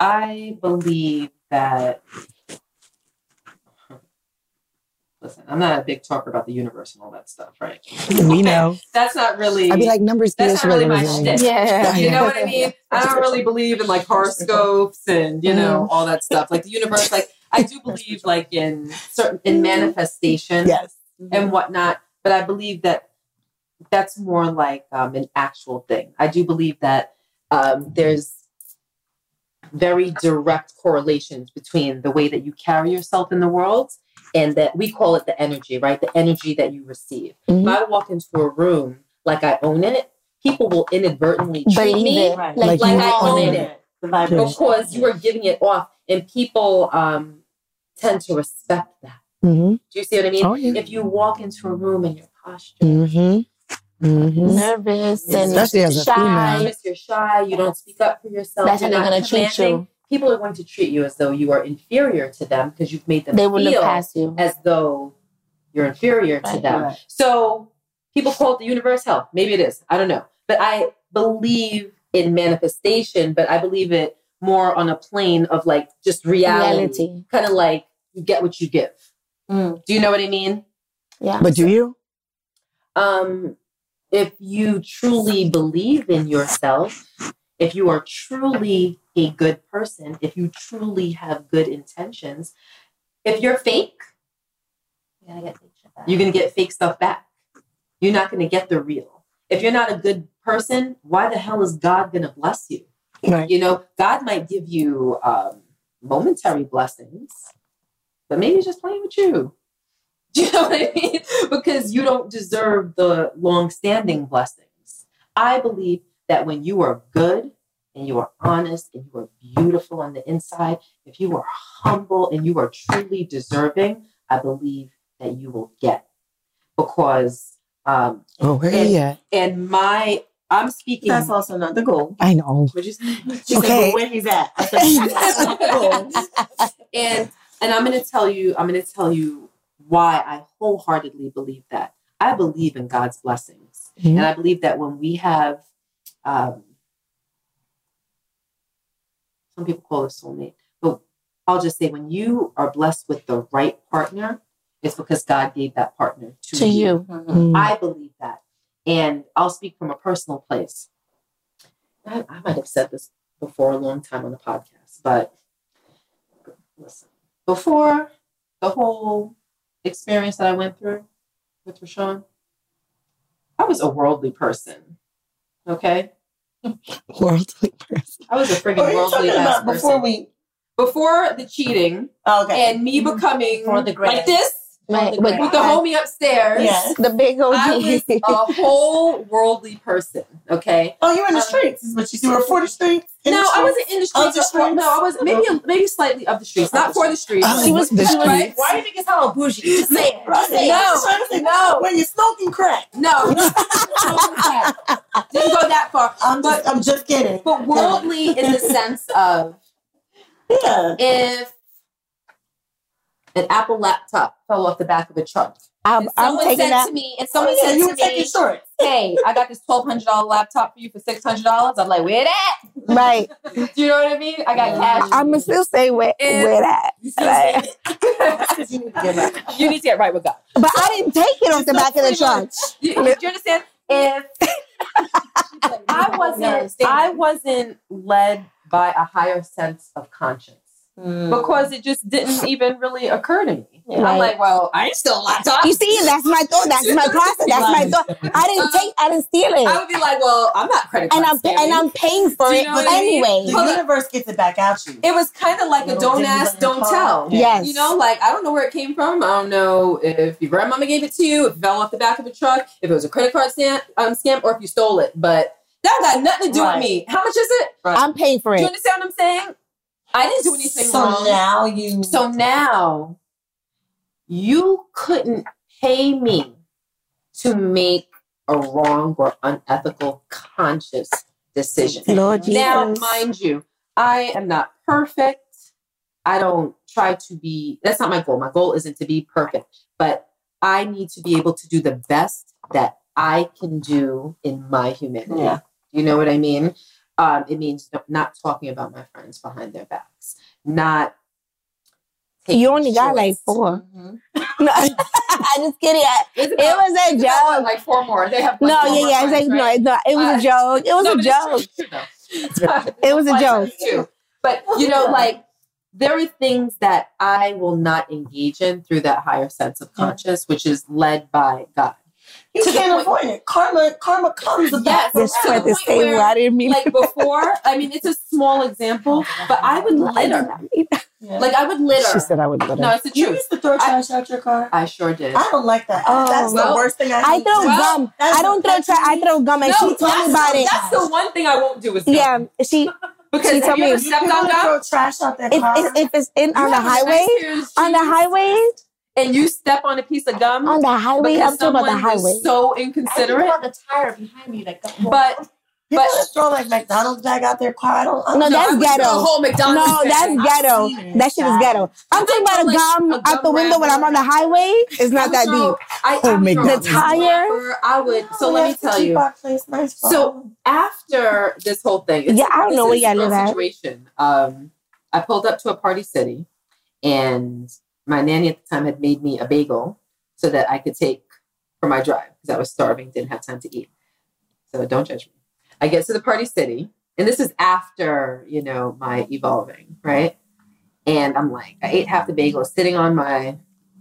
I believe that. Listen, I'm not a big talker about the universe and all that stuff, right? We know. That's not really. I'd be like numbers. that's not really my rhythm. shtick. Yeah. You know what I mean? I don't really believe in like *laughs* horoscopes and you know Mm-hmm. all that stuff. Like the universe, like I *laughs* do believe like in certain in manifestation Yes. and whatnot. But I believe that that's more like um, an actual thing. I do believe that um, there's very direct correlations between the way that you carry yourself in the world and that we call it the energy, right? The energy that you receive. Mhm. If I walk into a room like I own it, people will inadvertently treat Believe me it. Right. Like, like you I own own it. it The vibration. because you are giving it off, and people um, tend to respect that. Mm-hmm. Do you see what I mean? Oh, yeah. If you walk into a room and your posture, Mm-hmm. Mm-hmm. Nervous and Especially as a shy. female. You're shy, you don't speak up for yourself. That's how you're they're not gonna treat commanding, you. People are going to treat you as though you are inferior to them because you've made them They will feel look past you. as though you're inferior to them. Right. So people call it the universe hell. Maybe it is. I don't know. But I believe in manifestation, but I believe it more on a plane of like just reality. Reality. Kind of like you get what you give. Mm. Do you know what I mean? Yeah. But do you? um, if you truly believe in yourself, if you are truly a good person, if you truly have good intentions, if you're fake, You gotta get fake shit back. you're going to get fake stuff back. You're not going to get the real. If you're not a good person, why the hell is God going to bless you? Right. You know, God might give you um, momentary blessings, but maybe he's just playing with you. Do *laughs* you know what I mean? because you don't deserve the long-standing blessings. I believe that when you are good and you are honest and you are beautiful on the inside, if you are humble and you are truly deserving, I believe that you will get. Because um, Oh, where And- and my I'm speaking. That's also not the goal. I know. What'd you say? She Okay. said, but where he's at. I said, that's not the goal. *laughs* and and I'm going to tell you, I'm going to tell you why I wholeheartedly believe that. I believe in God's blessings, Mhm. and I believe that when we have, um, some people call it soulmate, but I'll just say when you are blessed with the right partner, it's because God gave that partner to, To you. Mm. I believe that. And I'll speak from a personal place. I, I might have said this before a long time on the podcast, but listen, before the whole experience that I went through with RaShaun, I was a worldly person. Okay? *laughs* Worldly person. I was a freaking What worldly talking ass about before we? before the cheating oh, Okay. and me mm-hmm. becoming For the like this Right, the but with the homie upstairs. Yes. the big old I was a *laughs* whole worldly person. Okay. Oh, you were in the Um, streets, is what you see. You were for the streets. No, the I wasn't in the Of streets. the streets? No, I was maybe maybe slightly of the streets, not for the streets. Oh, She was the she streets. Why do you think it's how bougie? Just say it. Right. Just say No. it. I'm trying to No. When you're smoking crack. No, *laughs* didn't go that far. I'm But- just, I'm just kidding. But worldly in the *laughs* sense of Yeah. if an Apple laptop fell off the back of a truck, I'm, and I'm someone said that. to me, and Oh, someone yeah, said you to were taking me, shorts. *laughs* "Hey, I got this twelve hundred dollar laptop for you for six hundred dollars," I'm like, "Where that?" Right. *laughs* Do you know what I mean? I got cash. I'm gonna still say where, And- where that. *laughs* Like, you need to get right. you need to get right with God. but I didn't take it off the back of the truck. You, do you understand? If I wasn't, I wasn't led by a higher sense of conscience because it just didn't *laughs* even really occur to me. I'm like, well, I ain't still a laptop. You see, that's my thought. That's my *laughs* process. That's my thought. I didn't take. I didn't steal it. I would be like, well, I'm not credit card and I'm scamming. and I'm paying for you it know what I mean? anyway. The universe gets it back at you. it was kind of like a Little don't ask, don't car. tell. Yes. You know, like I don't know where it came from. I don't know if your grandmama gave it to you, if it fell off the back of a truck, if it was a credit card scam, um, scam, or if you stole it. But that got nothing to do Right. with me. How much is it? I'm paying for it. Do you understand what I'm saying? I didn't do anything so wrong. now you. So now you couldn't pay me to make a wrong or unethical conscious decision. Lord Jesus. Now, mind you, I am not perfect. I don't try to be, that's not my goal. My goal isn't to be perfect, but I need to be able to do the best that I can do in my humanity. Yeah. You know what I mean? Um, it means not talking about my friends behind their backs, not. You only got like shorts. four. Mhm. *laughs* No, *laughs* I just kidding. I- It's It was a it's about, joke. Like four more. They have. like, No, yeah, yeah. It's like friends, no, right? It was Uh, a joke. It was No, *laughs* a but it's true, joke. true. It was a joke. Too. But you know, like there are things that I will not engage in through that higher sense of conscience, which is led by God. You can't point- avoid it. Karma, karma comes about. Yes, Just to try the to point where, where I didn't mean. Like before, I mean, it's a small example, but I would I litter. not mean that. Yeah. Like I would litter. She said I would litter. no, it's the truth. you truth. used to throw trash out your car. I sure did. I don't like that. Oh. That's Well, the worst thing I. I hate. throw Well, gum. I don't throw trash. I throw gum, and she told me that's, about the, it. that's the one thing I won't do is gum. Yeah, she. *laughs* Because she have told you me- ever You stepped on to gum? throw trash out that If, car. if, if it's in on the have a nice highway, on the highway, and you step on a piece of gum, on the highway, because I'm talking about the someone was highway. so I think inconsiderate. about the tire behind me, like the But People but- just throw like McDonald's bag out their car. I don't. I No, don't that's I would ghetto. whole McDonald's No, that's I've ghetto. That shit is ghetto. I'm talking about a like gum a out the gum window when I'm on the highway. It's not that deep. I, Oh, I would make throw that a deep. tire? I would. So We let me tell you. place nice So- all of them. After this whole thing, it's- Yeah, I don't know where is y'all a real live at. Situation. Um, I pulled up to a party city, and my nanny at the time had made me a bagel so that I could take for my drive because I was starving, didn't have time to eat. So don't judge me. I get to the party city, and this is after you know my evolving, right? And I'm like, I ate half the bagel, sitting on my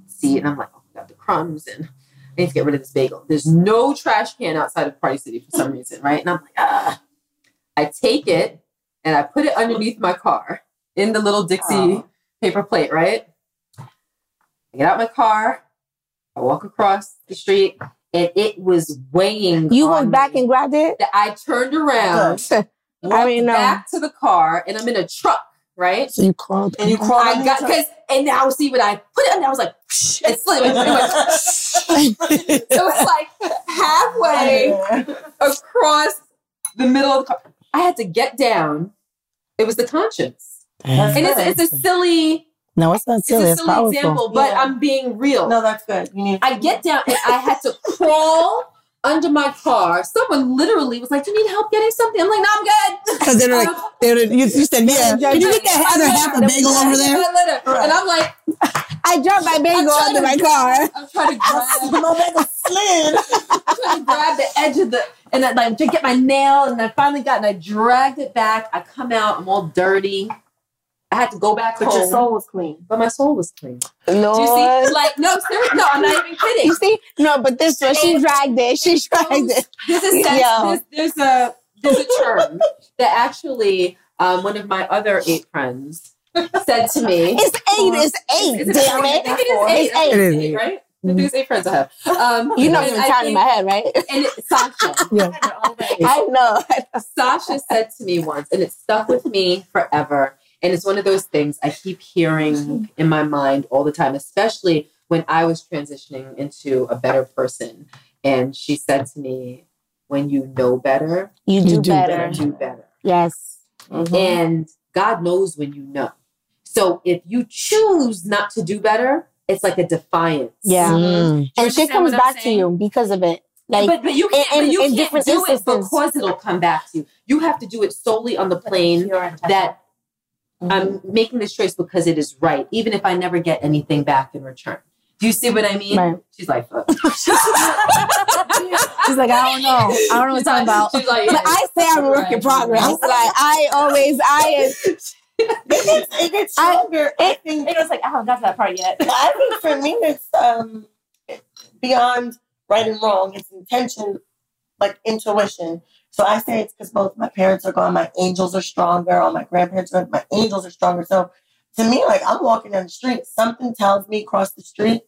seat, and I'm like, oh, I got the crumbs, and I need to get rid of this bagel. There's no trash can outside of Party City for some reason, right? And I'm like, ah. I take it and I put it underneath my car in the little Dixie Oh. paper plate, right? I get out my car, I walk across the street, and it was weighing. You on went back me and grabbed it. I turned around, *laughs* I walked mean, no. back to the car, and I'm in a truck, right? So you crawled. And you crawled. I got because and now see when I put it under, I was like, it slid. It went, so it's like halfway *laughs* across the middle of the car. I had to get down. It was the conscience, That's and good. it's, it's a silly, No, it's not it's silly. a It's silly powerful. example, but Yeah. I'm being real. No, that's good. You need. I get down and I had to crawl under my car. Someone literally was like, "Do you need help getting something?" I'm like, "No, I'm good." Because they're like, *laughs* they're, you, you said, yeah. Can you get that other half a bagel over there? And I'm like, I dropped my bagel under to- my car. I'm trying to grab, *laughs* my bagel slid. *laughs* I'm trying to grab the edge of the, and then like to get my nail, and I finally got, and I dragged it back. I come out, I'm all dirty. I had to go back But home, your soul was clean. but my soul was clean. Lord. Do you see? Like, no, seriously, no, I'm not even kidding. You see? No, but this one, she dragged it. She dragged it. This is sense, Yo. there's, there's a there's a term that actually um, one of my other eight friends said to me. It's eight. It's eight. Is it damn it. I think it is eight. It's eight. It is Eight, eight. right? I think it's eight friends I have. Um, You know and I'm I counting in my head, right? And it, Sasha, *laughs* Yeah. I know. Sasha said to me once, and it stuck with me forever. And it's one of those things I keep hearing in my mind all the time, especially when I was transitioning into a better person. And she said to me, When you know better, You You do, do better. do better. Yes. And God knows when you know. So if you choose not to do better, it's like a defiance. Yeah. Mm. Do And shit comes what I'm back to you because of it. Like, but, but you can't, in- but you can't different do it because it'll come back to you. You have to do it solely on the plane that I'm making this choice because it is right, even if I never get anything back in return. Do you see what I mean? Right. She's like, fuck. *laughs* She's like, I don't know. I don't know what you're talking about. She's like, but I say I'm a work in progress. Like, I always, I *laughs* It gets, it gets I- stronger. I, think. It was like, I haven't got to that part yet. I think for me, it's um beyond right and wrong. It's intention, like intuition. So I say it's because both my parents are gone. My angels are stronger. All my grandparents are. Gone, my angels are stronger. So to me, like I'm walking down the street, something tells me across the street.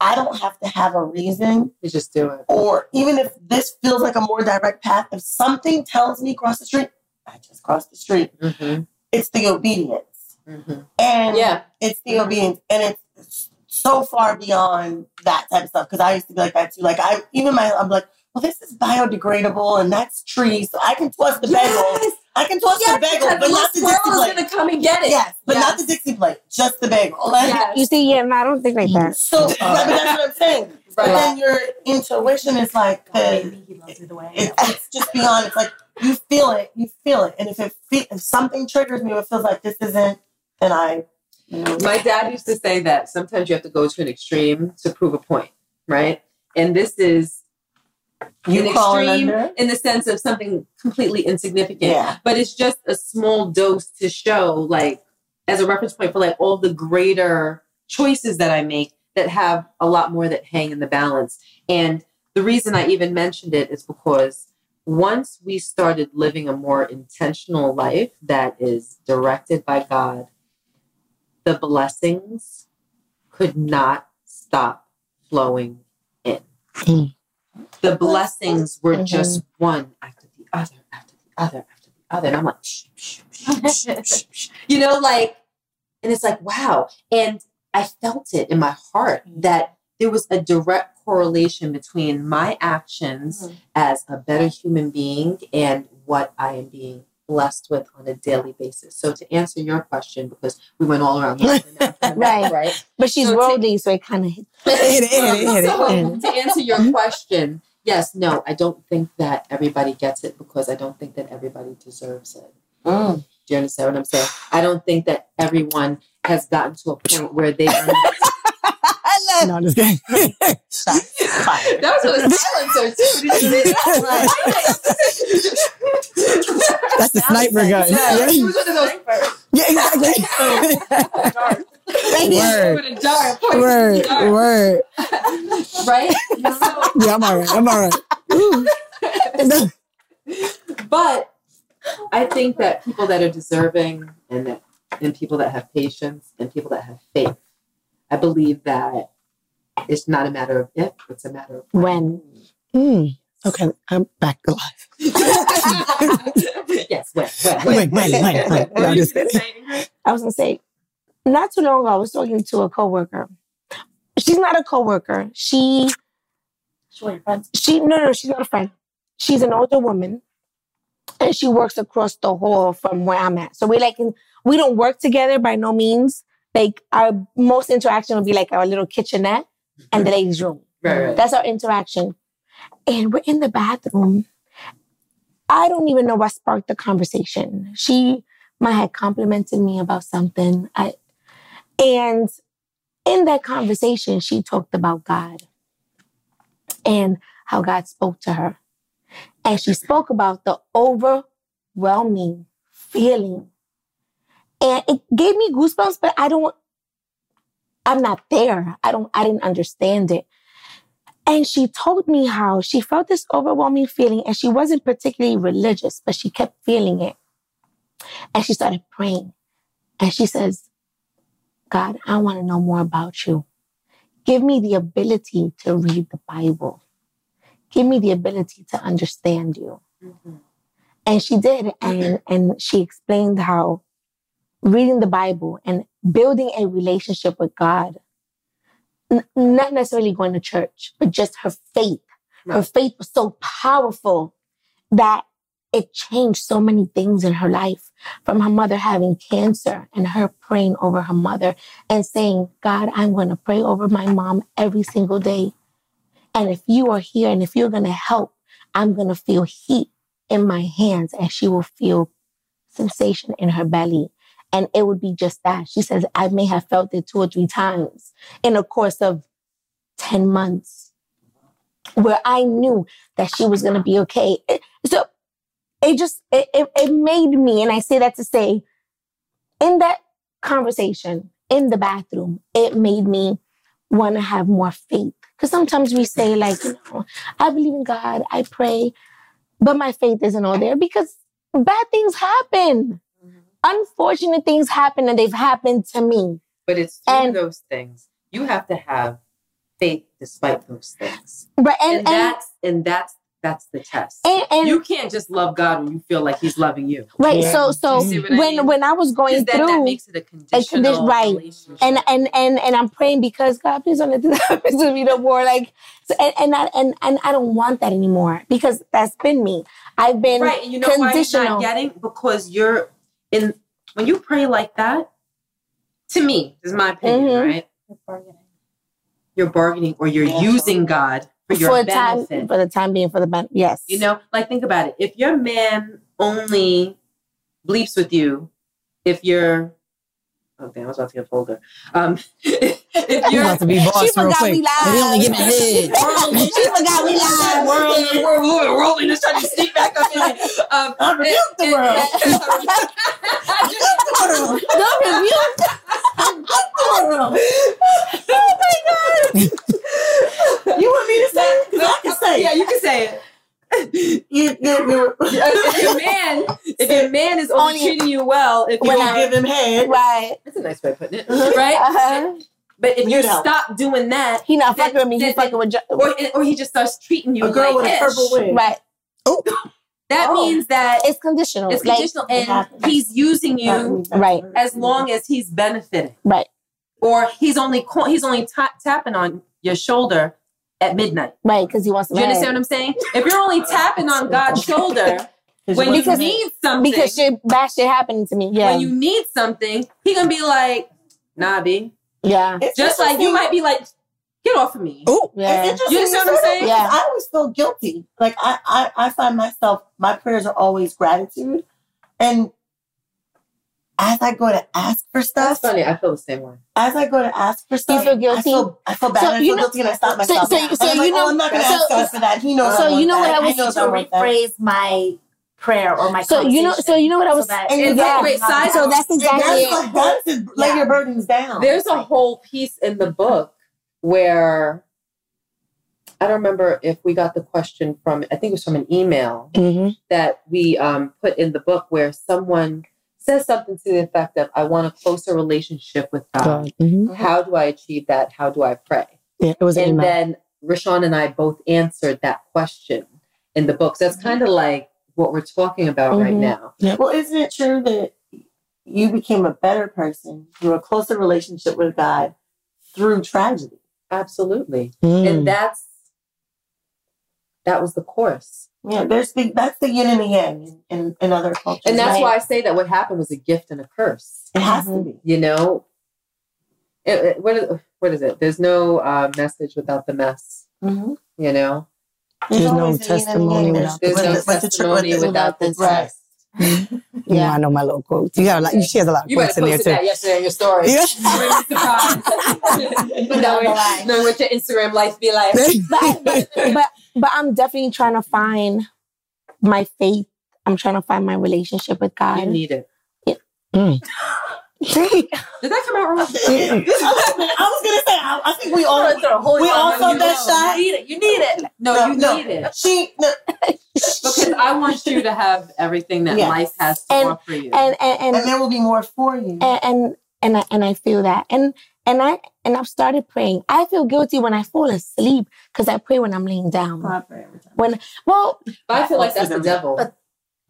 I don't have to have a reason, you just do it. or even if this feels like a more direct path, if something tells me across the street, I just cross the street. Mm-hmm. It's the obedience. Mm-hmm. And Yeah. it's the obedience. And it's so far beyond that type of stuff. Because I used to be like that too. Like I even my I'm like, well, this is biodegradable and that's tree, so I can toss the bagel. I can toss the bagel, but not the Dixie squirrel is plate. gonna come and get it. Yes, but not the Dixie plate, just the bagel. Yes. you see, yeah, no, I don't think like that. Mm-hmm. So, right, but that's what I'm saying. *laughs* But Right. then your intuition is like, oh, the, Maybe he loves it the way. it, it's just beyond. It's like you feel it, you feel it, and if it fe- if something triggers me, it feels like this isn't, then I. You know, My dad used to say that sometimes you have to go to an extreme to prove a point, right? And this is you an extreme in the sense of something completely insignificant. Yeah. But it's just a small dose to show, like, as a reference point for like all the greater choices that I make that have a lot more that hang in the balance. And the reason I even mentioned it is because once we started living a more intentional life that is directed by God, the blessings could not stop flowing in. Mm. The blessings were Mhm. just one after the other, after the other, after the other. And I'm like, shh, shh, shh, shh, shh, shh. you know, like, and it's like, wow. And I felt it in my heart that there was a direct correlation between my actions Mm-hmm. as a better human being and what I am being blessed with on a daily basis. So to answer your question, because we went all around, *laughs* the island Right. *laughs* right? But she's So take- worldly, so it kind of hit. *laughs* Hit it, hit it, hit So, it. to answer your question, yes, no, I don't think that everybody gets it because I don't think that everybody deserves it. Mm. Do you understand what I'm saying? I don't think that everyone has gotten to a point where they. That *laughs* No, I'm just kidding. was with *laughs* a silencer too. Did you see that? *laughs* That's the sniper gun. Yeah, Yeah, it was one of those yeah exactly. Oh, word. Word, With a jar, poison word, in word. right? So, Yeah, I'm all right. I'm all right. Ooh. but I think that people that are deserving and that and people that have patience and people that have faith, I believe that it's not a matter of if, it's a matter of When. Mm. Okay, I'm back to life. *laughs* yes, when, when, gonna *laughs* kidding. say, Ingrid? I was gonna say, not too long ago, I was talking to a coworker. She's not a coworker. She, Sure, she, no, no, she's not a friend. She's an older woman, and she works across the hall from where I'm at. So we like in, we don't work together by no means. Like our most interaction would be like our little kitchenette and the ladies' room. Right, right. That's our interaction. And we're in the bathroom. I don't even know what sparked the conversation. She might have complimented me about something. I and in that conversation, she talked about God and how God spoke to her. And she spoke about the overwhelming feeling. And it gave me goosebumps, but I don't, I'm not there. I don't, I didn't understand it. And she told me how she felt this overwhelming feeling and she wasn't particularly religious, but she kept feeling it. And she started praying. And she says, God, I want to know more about you. Give me the ability to read the Bible. Give me the ability to understand you. Mm-hmm. And she did. And, and she explained how reading the Bible and building a relationship with God, n- not necessarily going to church, but just her faith. Her faith was so powerful that it changed so many things in her life from her mother having cancer and her praying over her mother and saying, God, I'm going to pray over my mom every single day. And if you are here and if you're going to help, I'm going to feel heat in my hands and she will feel sensation in her belly. And it would be just that. She says, I may have felt it two or three times in a course of 10 months where I knew that she was going to be okay. It- So it just, it, it, it made me, and I say that to say, in that conversation in the bathroom, it made me want to have more faith. Because sometimes we say, like, you know, I believe in God, I pray, but my faith isn't all there because bad things happen. Unfortunate things happen, and they've happened to me. But it's through And- those things. You have to have faith despite those things. But And, and and that's and that's that's the test. and, and, you can't just love God when you feel like He's loving you. right. Yeah. So so You see what I when mean? when I was going Because then that makes it a conditional condition- right. relationship. and and and and I'm praying because God, please don't let this *laughs* happen to me no more. Like, so, and and I, and and I don't want that anymore because that's been me. I've been right, and you know why you're not getting because you're in when you pray like that. To me, this is my opinion, Mhm. right? You're bargaining or you're using God for your for the time benefit. for the time being for the ben- yes. You know, like think about it. If your man only bleeps with you, if you're oh damn, I was about to get vulgar. Um, *laughs* if You you're about to be boss She real forgot quick. we live. We only giving head. *laughs* she forgot we live. we're, we're moving, rolling, just trying to sneak back up in. Um, I *laughs* rebuke the world. Don't review. You want me to say it? 'Cause I can say yeah, you can say it. *laughs* You, you, you, *laughs* *laughs* if your man, if your man is only Only- treating you well, if you you don't give him head. Right. that's a nice way of putting it, right? Uh-huh. But if you You'd help. stop doing that, He not Then- fucking with me. He fucking with jo- or or he just starts treating you A girl like with a ish, purple wig. right. Oh. that Oh. means that It's conditional. it's conditional, it and happens. he's using you Right. as long as he's benefiting, Right. or he's only co- he's only ta- tapping on your shoulder at midnight. Right. Because he wants to. Do you understand what I'm saying? If you're only tapping on God's shoulder *laughs* when you Because- need something, Because shit, bad shit happening to me. Yeah. when you need something, he gonna be like, "Nah, b." yeah. It's Just like you might be like, "Get off of me." Oh, Yeah. You understand what I'm saying? that, Yeah. 'cause I always feel guilty. Like I, I, I find myself, my prayers are always gratitude. And as I go to ask for stuff, funny. I feel the same way. as I go to ask for stuff, feel I guilty? feel, I feel bad. So I you feel know- guilty and I stop myself. so- And so I'm you know- oh, I'm not going to so- ask God for that. He knows. so I you know what that. I was- He to I want that. rephrase my prayer or my So you know. So you know what I was. that- And And yeah. wait, side So that's exactly that's it. like, that's to lay Yeah. your burdens down. There's a whole piece in the book where I don't remember if we got the question from. I think it was from an email Mhm. that we um, put in the book where someone says something to the effect of, "I want a closer relationship with God. God. Mhm. How do I achieve that? How do I pray?" Yeah, it was and email. then RaShaun and I both answered that question in the book. So that's kind of like what we're talking about right Mhm. now. Well, isn't it true that you became a better person through a closer relationship with God through tragedy? Absolutely. Mm. And that's that was the course. Yeah, there's the that's the yin and the yang in, in, in other cultures. And that's right? why I say that what happened was a gift and a curse. it has to be. You know, It- it- what is what is it? There's no uh, message without the mess. Mm-hmm. You know, There's no always the yin and testimony without There's no the- but testimony but the- without the right. test. You know, Yeah. I know my little quotes. You got a lot. You shares a lot of You quotes in there posted that too. yesterday in your story. Yeah. You wouldn't be surprised. Down knowing, the line. knowing what your Instagram life be like. *laughs* *laughs* but, but, but but I'm definitely trying to find my faith. I'm trying to find my relationship with God. You need it. Thank- mm. *laughs* Did that come out wrong? *laughs* *laughs* I was gonna say, I, I think we all we all felt that shot. You need it. You need it. No, No, you no. need it. She no, Because I want you to have everything that Yes. life has to And- offer you. and and and and there will be more for you. and and and I, and I feel that and and I and I've started praying. I feel guilty when I fall asleep because I pray when I'm laying down. I pray every time. When well, but I feel like that's the devil. But-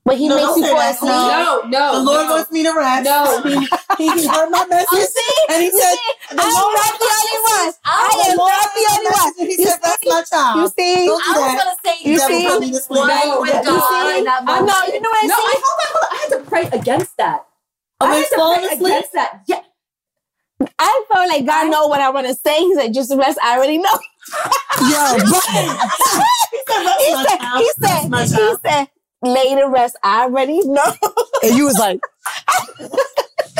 but he No, makes don't you fall asleep. no, no. the Lord no. wants me to rest. No. *laughs* he, he heard my *laughs* oh, message, and he said, "The I'm Lord not the only one. I am not the only one. He You said, "That's my child." You see? Don't do I was that. gonna say You you see? Devil put me to sleep. No, with you see? I moment. know. You know what I No, saying? I, hold on, hold on. I had to pray against that. Oh, I it's had to pray asleep? against that. Yeah. I felt like God know what I want to say. He said, just rest. I already know. Yo, *laughs* but He said, "That's He my said, he That's said, my he child." said, lay to rest. I already know. and you was like, *laughs*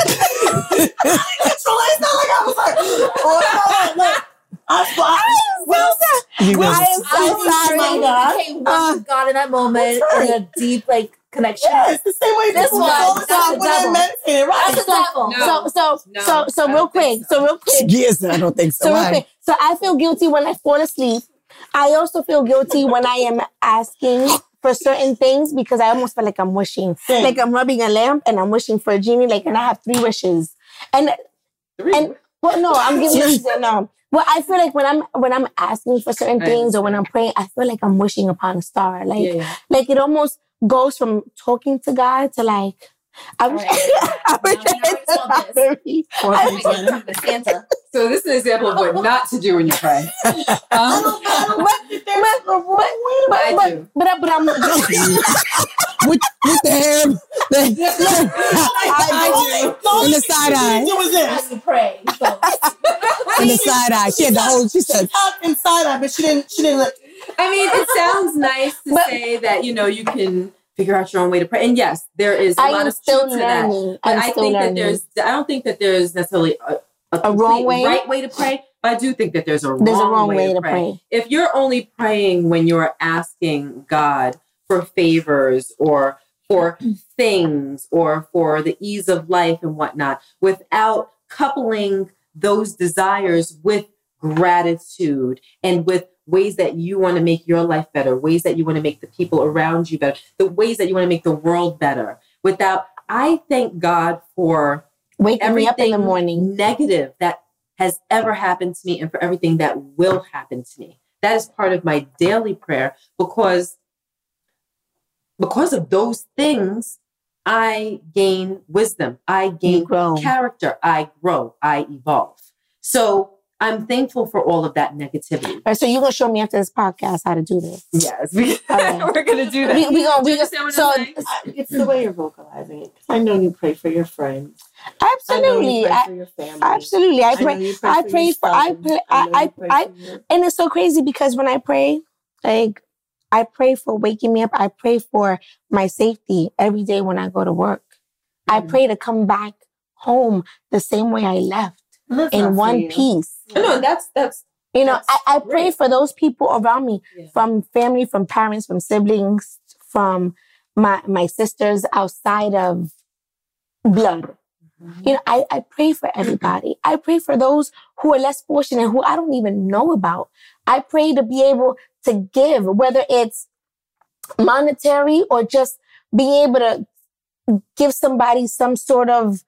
Control. It's not like I was like, "Oh no, look." I, I, well, you I was, am I so was sorry. sorry. God. You became one with God in that moment in a deep like connection. yeah, it's the same way This one, fall asleep that's the when devil. meditating, right? That's the devil. No. So, so, No, so, so, real quick. So. so. real quick. yes, I don't think so. So real quick. So I feel guilty when I fall asleep. I also feel guilty when I am asking for certain things because I almost feel like I'm wishing, Same. like I'm rubbing a lamp and I'm wishing for a genie, like, and I have three wishes. And and well, no, I'm giving you um, no. Well, I feel like when I'm when I'm asking for certain I things or when I'm praying, I feel like I'm wishing upon a star. Like yeah, yeah. like it almost goes from talking to God to like I wish *laughs* I wish Now we know I what had song three. The Santa. So this is an example of what not to do when you pray. I Um, don't, I don't think there's a wrong way to But, but, but, but I'm with, with the hair, the, I do. and the side eye, It was this. As you pray. So and the side eye. She had the whole. She said, Out inside eye, but she didn't. She didn't. Let, I mean, it sounds nice to But- say that you know you can figure out your own way to pray, and yes, there is a I lot of still truth to that. But I'm I think learning. that there's, I don't think that there's necessarily a, a, A wrong way? right way to pray. But I do think that there's a wrong, there's a wrong way, to pray. If you're only praying when you're asking God for favors or for things or for the ease of life and whatnot, without coupling those desires with gratitude and with ways that you want to make your life better, ways that you want to make the people around you better, the ways that you want to make the world better. Without, I thank God for Waking me everything up in the morning. negative that has ever happened to me and for everything that will happen to me. That is part of my daily prayer because because of those things I gain wisdom. I gain character. I grow. I evolve. So I'm thankful for all of that negativity. All right, so you're gonna show me after this podcast how to do this. Yes, we, Okay. *laughs* we're gonna do that. We, we gonna, Do we you gonna, so It's the way you're vocalizing it. I know you pray for your friends. absolutely, I know you pray I, for your family. absolutely. I I know pray. you pray I pray for. I yourself, pray. I. know I. pray I and it's so crazy because when I pray, like I pray for waking me up. I pray for my safety every day when I go to work. I Mm-hmm. Mhm. pray to come back home the same way I left That's in one you. piece. no, that's that's You know, That's I, I pray great. for those people around me, Yeah. from family, from parents, from siblings, from my my sisters outside of blood. Mm-hmm. You know, I, I pray for everybody. I pray for those who are less fortunate, who I don't even know about. I pray to be able to give, whether it's monetary or just being able to give somebody some sort of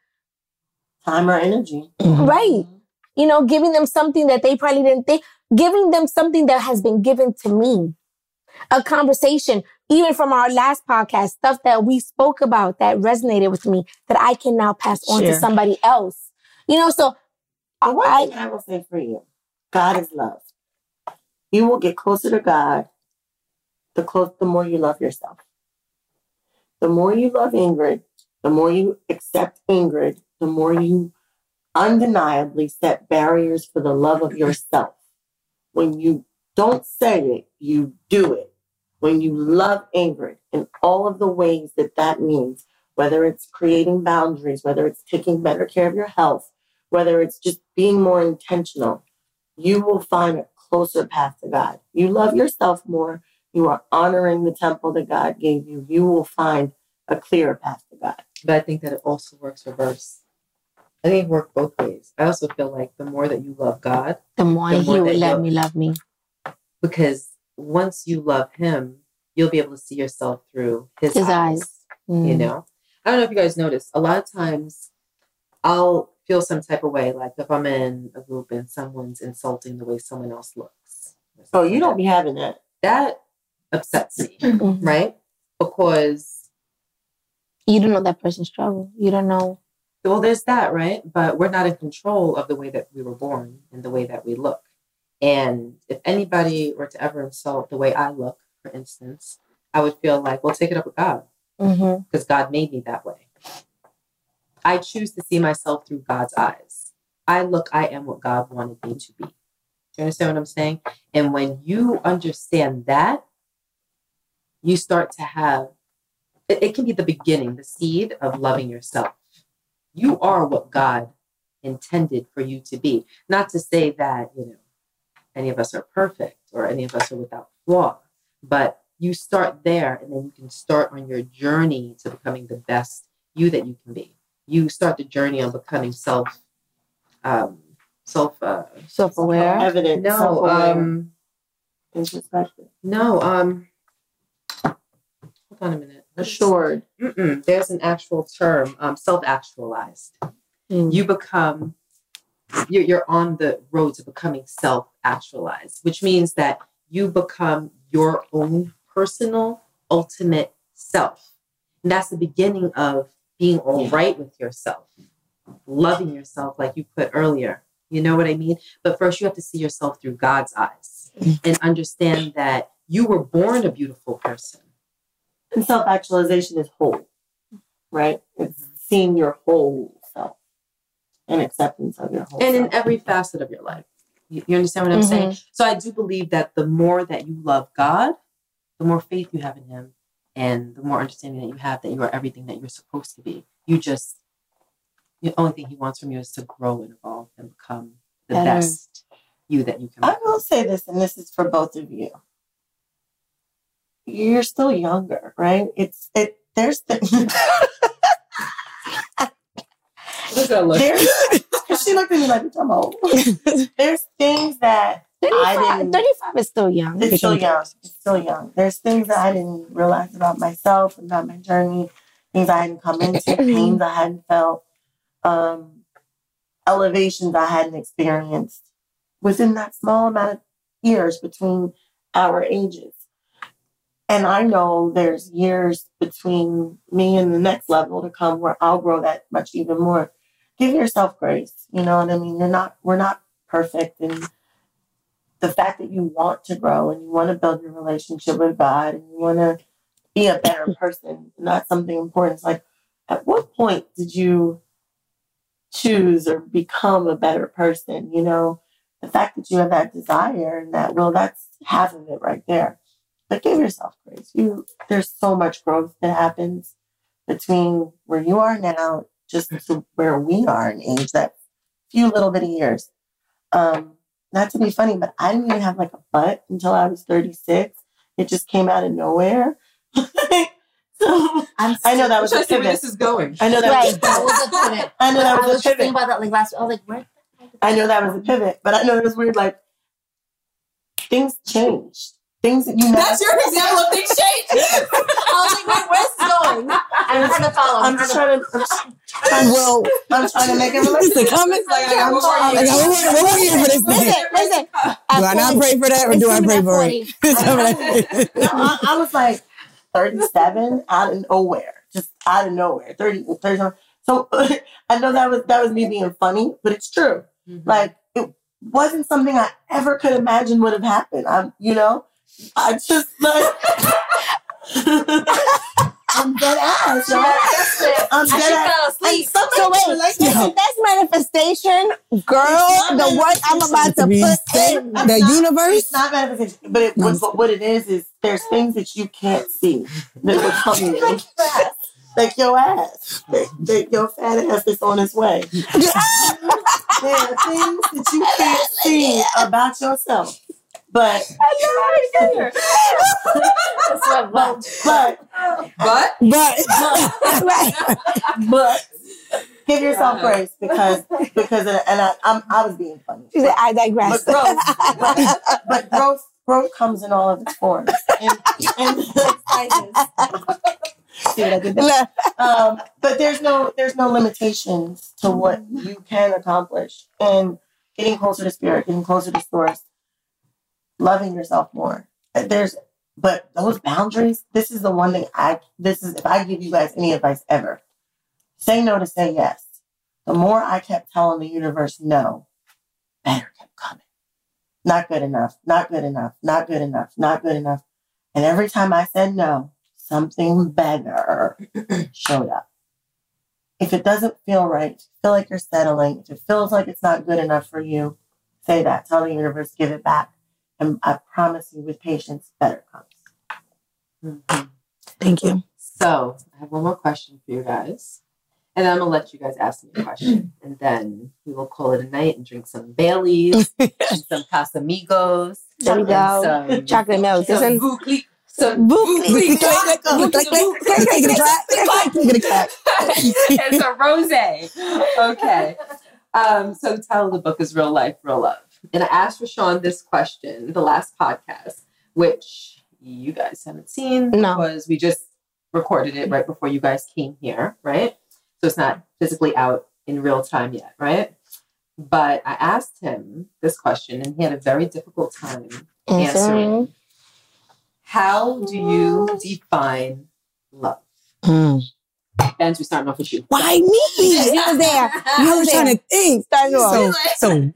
Time or energy. Mm-hmm. right. Mm-hmm. You know, giving them something that they probably didn't think, giving them something that has been given to me. A conversation, even from our last podcast, stuff that we spoke about that resonated with me that I can now pass on to somebody else. You know, so The one I, thing I will say for you, God is love. You will get closer to God the close, the more you love yourself. The more you love Ingrid, the more you accept Ingrid, the more you undeniably set barriers for the love of yourself. When you don't say it, you do it. When you love Ingrid in all of the ways that that means, whether it's creating boundaries, whether it's taking better care of your health, whether it's just being more intentional, you will find a closer path to God. You love yourself more. You are honoring the temple that God gave you. You will find a clearer path to God. But I think that it also works reverse. I think it works both ways. I also feel like the more that you love God, The more, The he more will let me love me. because once you love Him, you'll be able to see yourself through His, His eyes. eyes. You Mm. know, I don't know if you guys noticed. A lot of times, I'll feel some type of way, like if I'm in a group and someone's insulting the way someone else looks. or Oh, you don't be having that. that upsets me, Mhm. right? Because You don't know that person's struggle. You don't know. Well, there's that, right? But we're not in control of the way that we were born and the way that we look. And if anybody were to ever insult the way I look, for instance, I would feel like, well, take it up with God Mm-hmm. because God made me that way. I choose to see myself through God's eyes. I look, I am what God wanted me to be. Do you understand what I'm saying? And when you understand that, you start to have it, it can be the beginning, the seed of loving yourself. You are what God intended for you to be. Not to say that, you know, any of us are perfect or any of us are without flaw, but you start there and then you can start on your journey to becoming the best you that you can be. You start the journey on becoming self um self uh Self aware. Evident. no self-aware, um introspective. no um hold on a minute Assured. Mm-mm. there's an actual term um self-actualized. Mm. you become you're, you're on the road to becoming self-actualized which means that you become your own personal ultimate self. And that's the beginning of being all right with yourself loving yourself like you put earlier. You know what i mean? But first you have to see yourself through god's eyes and understand that you were born a beautiful person And self actualization is whole, right? It's seeing your whole self and acceptance of your whole and in every facet of your life. You, you understand what I'm saying? Mm-hmm. So I do believe that the more that you love God, the more faith you have in Him, and the more understanding that you have that you are everything that you're supposed to be. You just the only thing He wants from you is to grow and evolve and become the Better. best you that you can. I will say this, and this is for both of you. You're still younger, right? It's it. There's the, *laughs* Look at look. there's, she looked at me like I'm old. *laughs* There's things that I 35, didn't. 35 is still young. It's still young. It's still young. There's things that I didn't realize about myself, about my journey, things I hadn't come into, *clears throat* pains I hadn't felt, um, elevations I hadn't experienced within that small amount of years between our ages. And I know there's years between me and the next level to come where I'll grow that much even more. Give yourself grace. You know what I mean? You're not, we're not perfect. And the fact that you want to grow and you want to build your relationship with God and you want to be a better *laughs* person, and that's something important. It's like, at what point did you choose or become a better person? You know, the fact that you have that desire and that will, that's half of it right there. But give yourself grace. You there's so much growth that happens between where you are now just to where we are in age, that few little bitty years. Um, not to be funny, but I didn't even have like a butt until I was 36. It just came out of nowhere. *laughs* so I'm know that was a trying to see where pivot. this is going. I know that right. was a That pivot. was a pivot. I know that I was was a just thinking pivot. about that like last week. I was like, where? I know that was a pivot, but I know it was weird. Like things changed. Things that you never. That's your example of things change. *laughs* I was like, wait, where's this going? I'm trying to follow. I'm trying just to- trying to. I'm just trying, Well, I'm trying to make it the relationship. comments. Like, I got one more I year. got one more- one more for this Listen, thing. listen. Do I not pray for that or do I pray for it? *laughs* *laughs* No, I, I was like 37 out of nowhere, just out of nowhere. 30, 30 So I know that was that was me being funny, but it's true. Mhm. Like it wasn't something I ever could imagine would have happened. I'm, you know, I just like. *laughs* I'm dead ass. y'all. I'm dead should ass. fell asleep. And some So of it's wait, that's manifestation, girl. The work I'm about to put in. The not- universe? It's not manifestation, but it, what, what- what it is is there's things that you can't see that will come to you. *laughs* Like your ass, like, like your fat ass is on its way. *laughs* there are things that you can't see about yourself, *laughs* *laughs* but but but But But right. *laughs* but give yourself grace because because of, and I I'm, I was being funny. She said, I digress. But growth, but, but growth, growth comes in all of its forms. And, and See what I did there? Um, but there's no there's no limitations to what you can accomplish. And getting closer to spirit, getting closer to source, loving yourself more. Uh, there's but those boundaries, this is the one thing I this is if I give you guys any advice ever, say no to say yes. The more I kept telling the universe no, better kept coming. Not good enough, not good enough, not good enough, not good enough. And every time I said no, something better *clears throat* showed up. If it doesn't feel right, feel like you're settling, if it feels like it's not good enough for you, say that. Tell the universe, give it back. And I promise you, with patience, better comes. thank you. So I have one more question for you guys. And I'm gonna let you guys ask me a question. And then we will call it a night and drink some Baileys and some Casamigos. There we go. Some, Chocolate milk. some Isn't Vukli- some Vukli- and some rose. Okay. Um, so the title of the book is Real Life, Real Love. And I asked RaShaun this question, the last podcast, which you guys haven't seen No. because we just recorded it right before you guys came here, right? So it's not physically out in real time yet, right? But I asked him this question and he had a very difficult time answering. How do you define love? Mm. And we're starting off with you. Why me? *laughs* You was there. You was trying to think. Start off. So, so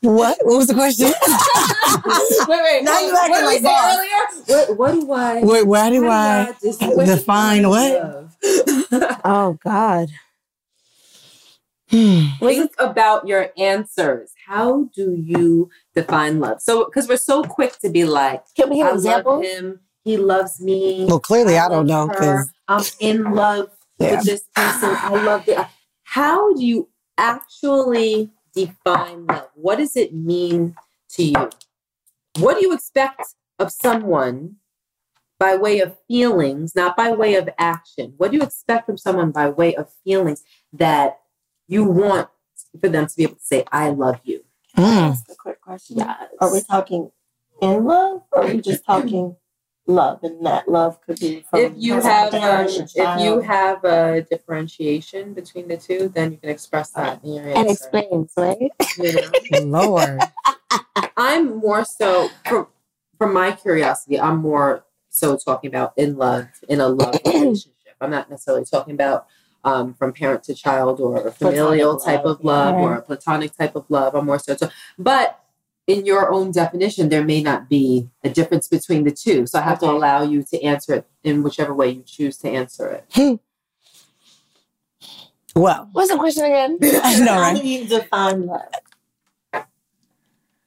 what? What was the question? *laughs* wait, wait. Now you what acting did we like say earlier? What, what do I? Wait, why do how I dis- what define what? love? Oh God. *sighs* Think about your answers. How do you define love? So, because we're so quick to be like, Can we have I an example? love him. He loves me. Well, clearly I don't know because I'm in love Yeah. with this person. I love it. How do you actually define love? What does it mean to you? What do you expect of someone by way of feelings, not by way of action? What do you expect from someone by way of feelings that you want for them to be able to say, I love you? Mm. That's a quick question. Are we talking in love or are we just talking love? And that love could be from if you have a, if you have a differentiation between the two, then you can express that in your answer. And explains, right? you know? *laughs* Lord. I'm more so from from my curiosity. I'm more so talking about in love in a love *clears throat* relationship. I'm not necessarily talking about um, from parent to child or a familial Platonic type love, of love yeah. or a platonic type of love. I'm more so, to, but in your own definition, there may not be a difference between the two. So I have to allow you to answer it in whichever way you choose to answer it. Well, What's the question again? *laughs* I know, How right? do you define love?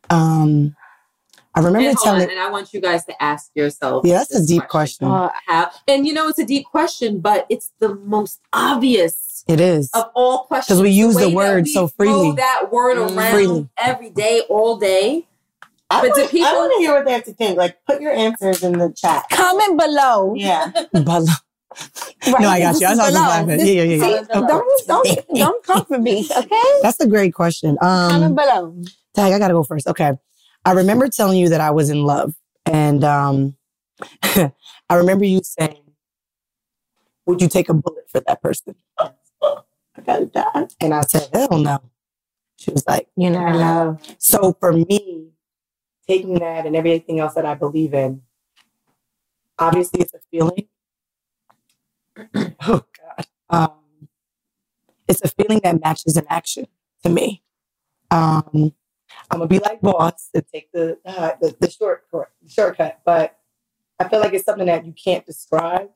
Um, I remember And, telling. on, and I want you guys to ask yourself. Yeah, that's a this deep question. Uh, How, and you know, it's a deep question, but it's the most obvious It is. of all questions. Because we use the way that word we so throw freely. that word Mm. around Freely. every day, all day. I But do people- I want to hear what they have to think. Like, put your answers in the chat. comment below. Yeah. *laughs* But Right, no, I got you. I is was just below. laughing. Yeah, yeah, yeah. See, don't don't don't come for me, okay? That's a great question. comment Um, below. Tag, I gotta go first. Okay. I remember telling you that I was in love. And um *laughs* I remember you saying, Would you take a bullet for that person? I gotta. And I said, Hell no. She was like, you know. not. So for me, taking that and everything else that I believe in, obviously it's a feeling. *clears throat* oh God. Um, it's a feeling that matches an action to me. Um, I'm gonna be like boss and take the uh, the, the short the shortcut. But I feel like it's something that you can't describe.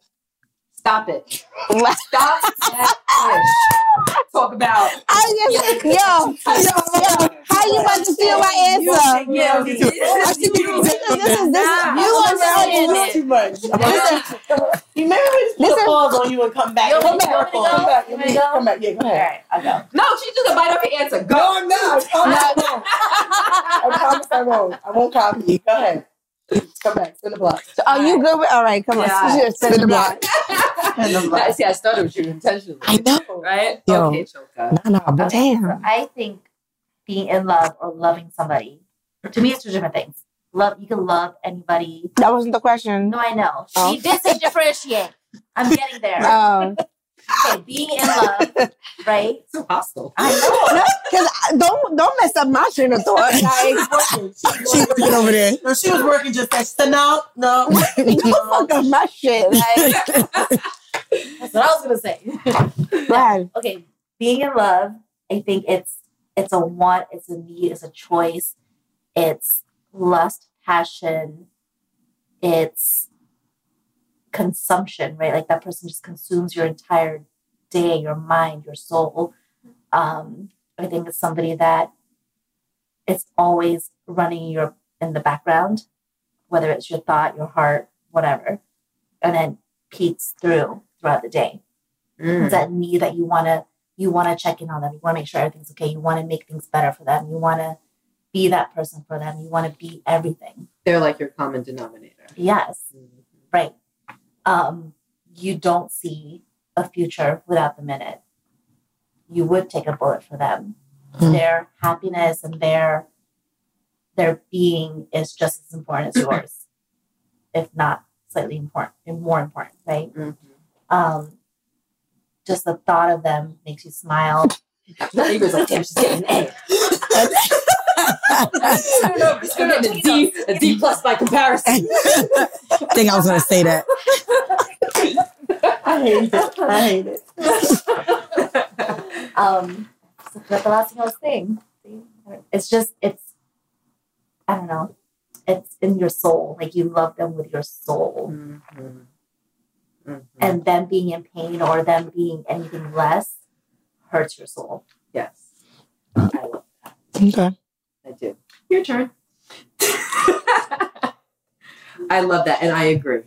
Stop it. Stop *laughs* that push. Talk about. I just, yo, yo, how you about to feel my answer? Yeah, I see what you're This saying. is, this is, you I'm understand it. too much. You remember we just put Listen. a pause on you and come back. You Come want me to back. Come back. You want me to go? Come back. Yeah, go All ahead. right, I'll go. No, she took a bite off your answer. Go. No, I'm not. I promise I won't. I won't. I copy you. Go ahead. Come back. Spin the block. So are you good with? All right, come on. Yeah. Spin Spin the block. I *laughs* see. I started with you intentionally. I know. Right? Yo. Okay, Choka. No, no, but Okay, so damn. I think being in love or loving somebody, to me, it's two different things. Love, you can love anybody. That wasn't the question. No, I know. Oh. She did say differentiate. I'm getting there. Um, *laughs* Okay, being in love, right? So hostile. I know. *laughs* because don't don't mess up my train of thought. Like, She working over there. No, she was working just that. So no, no. *laughs* don't fuck up my shit. Like, That's what I was gonna say. go ahead. okay, being in love, I think it's it's a want, it's a need, it's a choice, it's lust, passion, it's consumption, right? Like that person just consumes your entire day, your mind, your soul. Um, I think it's somebody that it's always running your in the background, whether it's your thought, your heart, whatever, and then peeks through throughout the day Mm. it's that need that you want to you want to check in on them. You want to make sure everything's okay. You want to make things better for them. You want to be that person for them. You want to be everything. They're like your common denominator. yes. Right. Um you don't see a future without the minute. You would take a bullet for them. Mm. their happiness and their their being is just as important as yours if not slightly important and more important right? Mhm. um, just the thought of them makes you smile. He was like, damn, she's getting an A. *laughs* I'm getting a D, a D plus by comparison. I *laughs* think I was gonna say that. *laughs* I hate it. I hate it. Um, so that's the last thing I was saying. It's just, it's, I don't know, it's in your soul. Like you love them with your soul. Mhm. Mhm. And them being in pain or them being anything less hurts your soul. yes, I love that. Okay. I do. Your turn. *laughs* I love that, and I agree.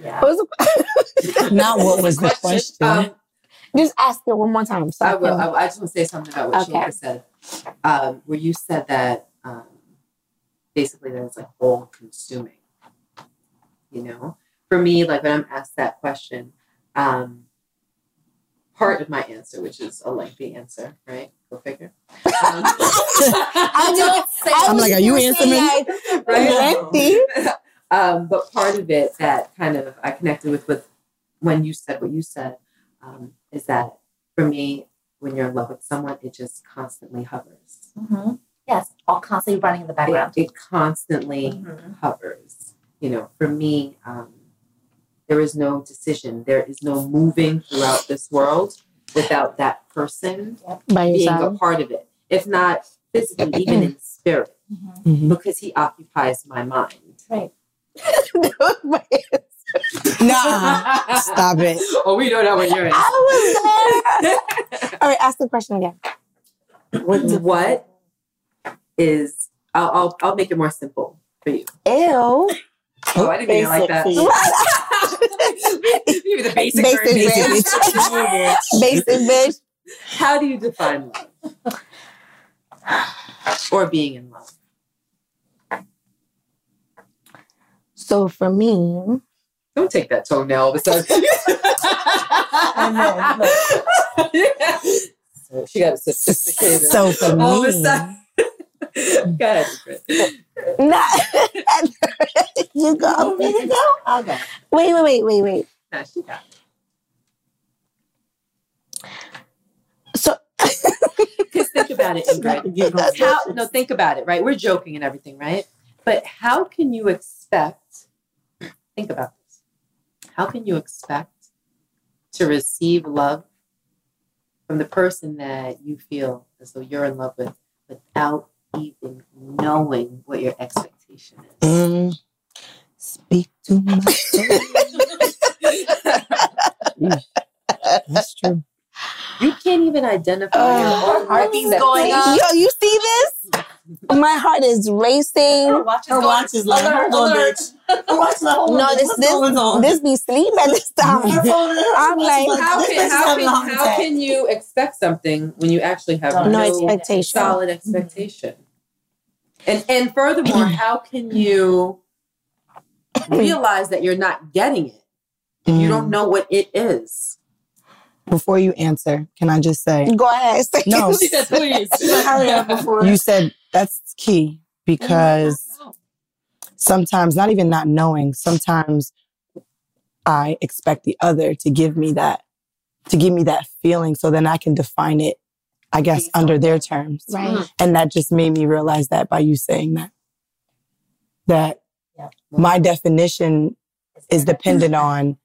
Yeah. What was the- *laughs* Now, what was the question? Um, Just ask it one more time. So I I will. I, I just want to say something about what Okay. Shilpa said. Um, where you said that um, basically that it's like all consuming. You know, for me, like when I'm asked that question, um, part of my answer, which is a lengthy answer, right? Go figure. Um, *laughs* I Don't say *laughs* I I'm like, are you answering me? like, Right? lengthy. *laughs* um, but part of it that kind of I connected with with when you said what you said um, is that for me, when you're in love with someone, it just constantly hovers. hmm Yes, all constantly running in the background. it constantly Mhm. hovers. You know, for me, um, there is no decision. There is no moving throughout this world without that person By being a part of it. If not physically, even in spirit, Mhm. Mhm. because he occupies my mind. Right. *laughs* Nah, stop it. oh, we know that when you're in. I was there. All right, ask the question again. what is I'll, I'll I'll make it more simple for you. Ew. Oh, I didn't mean it like that. *laughs* Maybe the basic, Basic version. bitch. *laughs* *laughs* Basic bitch. How do you define love? or being in love? So for me, Don't take that toenail all of a sudden. So she got a sophisticated. So for all of a me, sudden. *laughs* Go ahead, not you go. You go? I'll go. Wait, wait, wait, wait, wait. Nah, she got So Because think about it, Ingrid. How, no, think about it, right? We're joking and everything, right? But how can you expect, think about this, how can you expect to receive love from the person that you feel as though you're in love with without even knowing what your expectation is. Mm. Speak to my soul. *laughs* *laughs* That's true. You can't even identify your oh, own heartbeat's going up. Yo, you see this? My heart is racing. Her watch is like, hold on, bitch. Her watch is like, hold on, No, bitch. this What's this this be sleep at this time. Her phone- her I'm watch like, How can, how, having a heart can, how attack. can you expect something when you actually have No no, expectation. solid mm-hmm. expectation? And and furthermore, how can you *clears throat* realize that you're not getting it? You mm. don't know what it is. Before you answer, can I just say Go ahead. *laughs* No? *laughs* please. *laughs* Hurry up before. You said that's key because sometimes, not even not knowing, sometimes I expect the other to give me that, to give me that feeling so then I can define it, I guess, under their terms. Right. Mm. And that just made me realize that by you saying that. That my definition is dependent on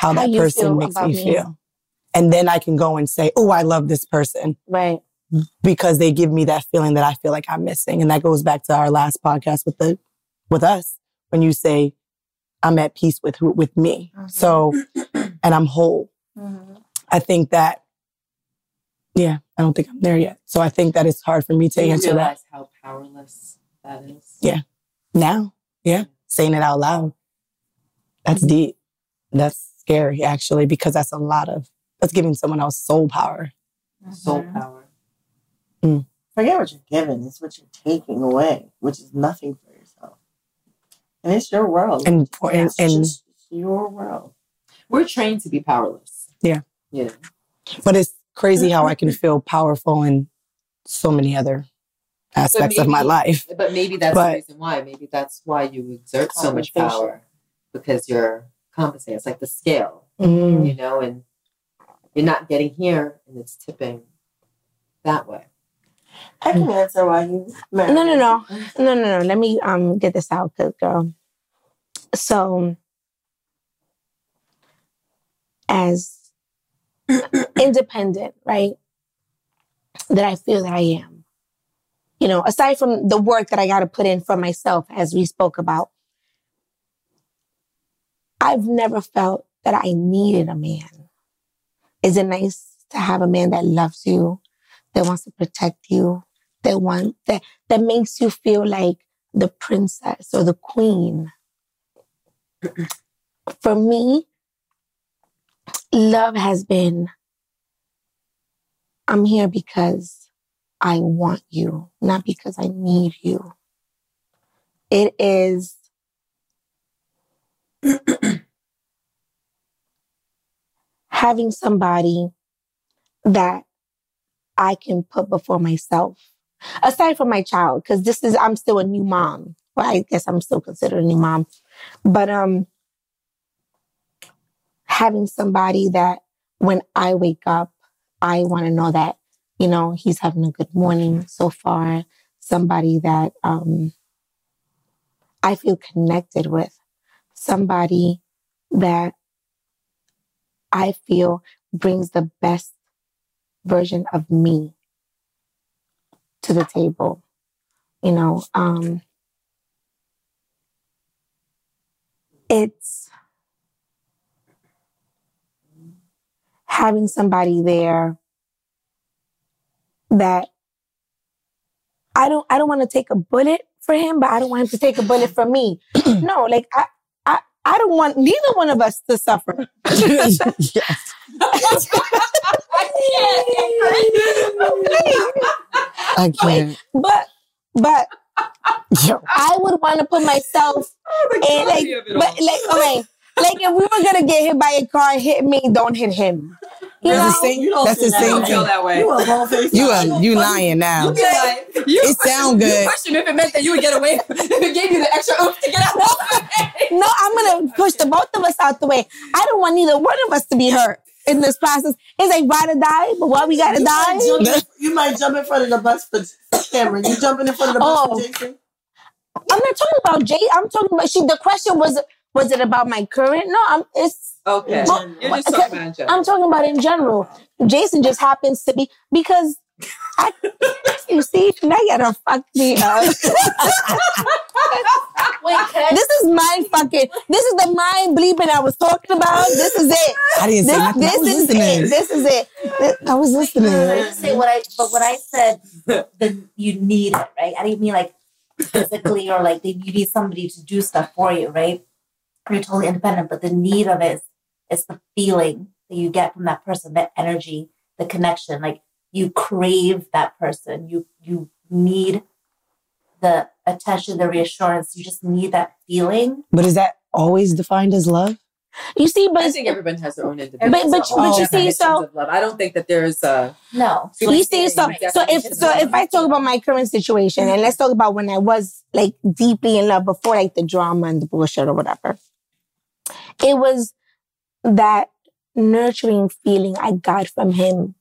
how How that you person makes me me. feel. And then I can go and say, oh, I love this person Right. because they give me that feeling that I feel like I'm missing. And that goes back to our last podcast with the with us when you say I'm at peace with who with me. Mm-hmm. So *clears throat* and I'm whole. Mm-hmm. I think that yeah, I don't think I'm there yet. So I think that it's hard for me to you answer that how powerless that is? Yeah. now. Yeah. Saying it out loud. That's mm-hmm. deep. That's scary actually, because that's a lot of that's giving someone else soul power. Soul mm-hmm. power. Hmm. Forget what you're giving. It's what you're taking away, which is nothing for yourself. And it's your world. And and, it's and just your world. We're trained to be powerless. Yeah. You know. But it's crazy how I can *laughs* feel powerful in so many other aspects of my life. But maybe that's But- the reason why. Maybe that's why you exert so much power because you're compensating. It's like the scale, Mm. you know, and you're not getting here and it's tipping that way. I can answer why you married. No, no, no, *laughs* no, no, no. Let me um get this out, good girl. So, as *clears throat* independent, right? That I feel that I am. You know, aside from the work that I got to put in for myself, as we spoke about, I've never felt that I needed a man. Is it nice to have a man that loves you, that wants to protect you, that want that that makes you feel like the princess or the queen. *clears throat* For me, love has been I'm here because I want you, not because I need you. It is *clears throat* having somebody that I can put before myself aside from my child, because this is I'm still a new mom. Well, I guess I'm still considered a new mom. But um having somebody that when I wake up, I want to know that, you know, he's having a good morning so far. Somebody that um I feel connected with. Somebody that I feel brings the best version of me to the table. You know, um, it's having somebody there that I don't I don't want to take a bullet for him, but I don't want him to take a bullet for me. *clears throat* no, like I I I don't want neither one of us to suffer. yes. *laughs* *laughs* I can't. But but *laughs* I would want to put myself in like but like okay. Like if we were gonna get hit by a car, hit me, don't hit him. You That's know? the same. You don't That's the feel that same way. feel thing. that way. You a whole face. You are you lying now. You feel like you It sound good. You question if it meant that you would get away. *laughs* if it gave you the extra oomph to get out. No, I'm gonna push the both of us out the way. I don't want neither one of us to be hurt in this process. It's like ride or die, but why we gotta You die? might, jump you might jump in front of the bus for Cameron. You jumping in front of the bus Oh. for Jason? I'm not talking about Jay. I'm talking about she. The question was, was it about my current? No, I'm. It's. Okay, Well, you're just talking about in general. I'm talking about in general. Jason just happens to be because I, *laughs* you see, now you gotta fuck me up. *laughs* Wait, this is mind fucking. This is the mind bleeping I was talking about. This is it. I didn't say This, nothing. I this was is listening. it. This is it. This- I was listening. I didn't say what I but what I said that you need it, right? I didn't mean like physically or like you need somebody to do stuff for you, right? You're totally independent, but the need of it is it's the feeling that you get from that person, that energy, the connection. Like you crave that person. You you need the attention, the reassurance. You just need that feeling. But is that always defined as love? You see, but I think everyone has their own individual. But- but- but you see, so- of love. I don't think that there's a. No. you see, so so if so if I talk about my current situation and let's talk about when I was like deeply in love before like the drama and the bullshit or whatever. It was that nurturing feeling I got from him.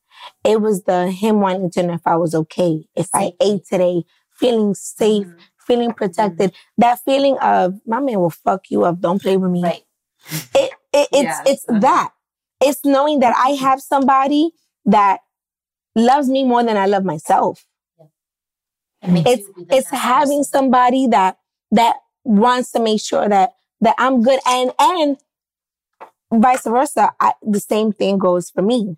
It was the him wanting to know if I was okay, if I ate today, feeling safe, mm-hmm. feeling mm-hmm. protected. That feeling of my man will fuck you up. Don't play with me. Right. It, it it's Yes. it's uh-huh. that. It's knowing that I mm-hmm. have somebody that loves me more than I love myself. It It's you be the it's having somebody that that wants to make sure that that I'm good and and vice versa. I, the same thing goes for me.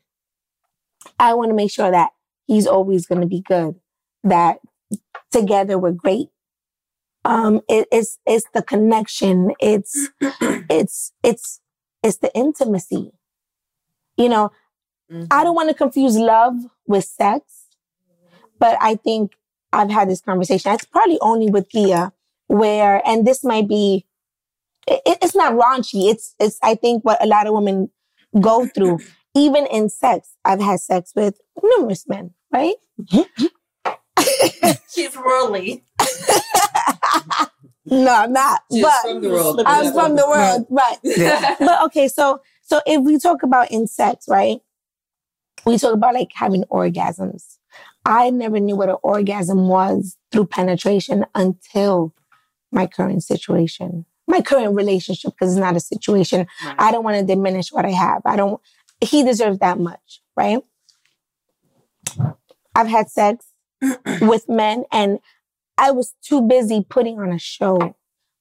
I want to make sure that he's always going to be good. That together we're great. Um, it, it's it's the connection. It's *clears throat* it's it's it's the intimacy. You know, I don't want to confuse love with sex, but I think I've had this conversation. It's probably only with Gia, where, and this might be, it, it's not raunchy. It's, it's, I think what a lot of women go through, even in sex. I've had sex with numerous men, right? *laughs* She's worldly. *laughs* No, I'm not. She's but from the world. I'm from the world, right? Yeah. but okay, so so if we talk about in sex, right? We talk about like having orgasms. I never knew what an orgasm was through penetration until my current situation, my current relationship, because it's not a situation. Right. I don't want to diminish what I have. I don't. He deserves that much, right? I've had sex *clears throat* with men, and I was too busy putting on a show,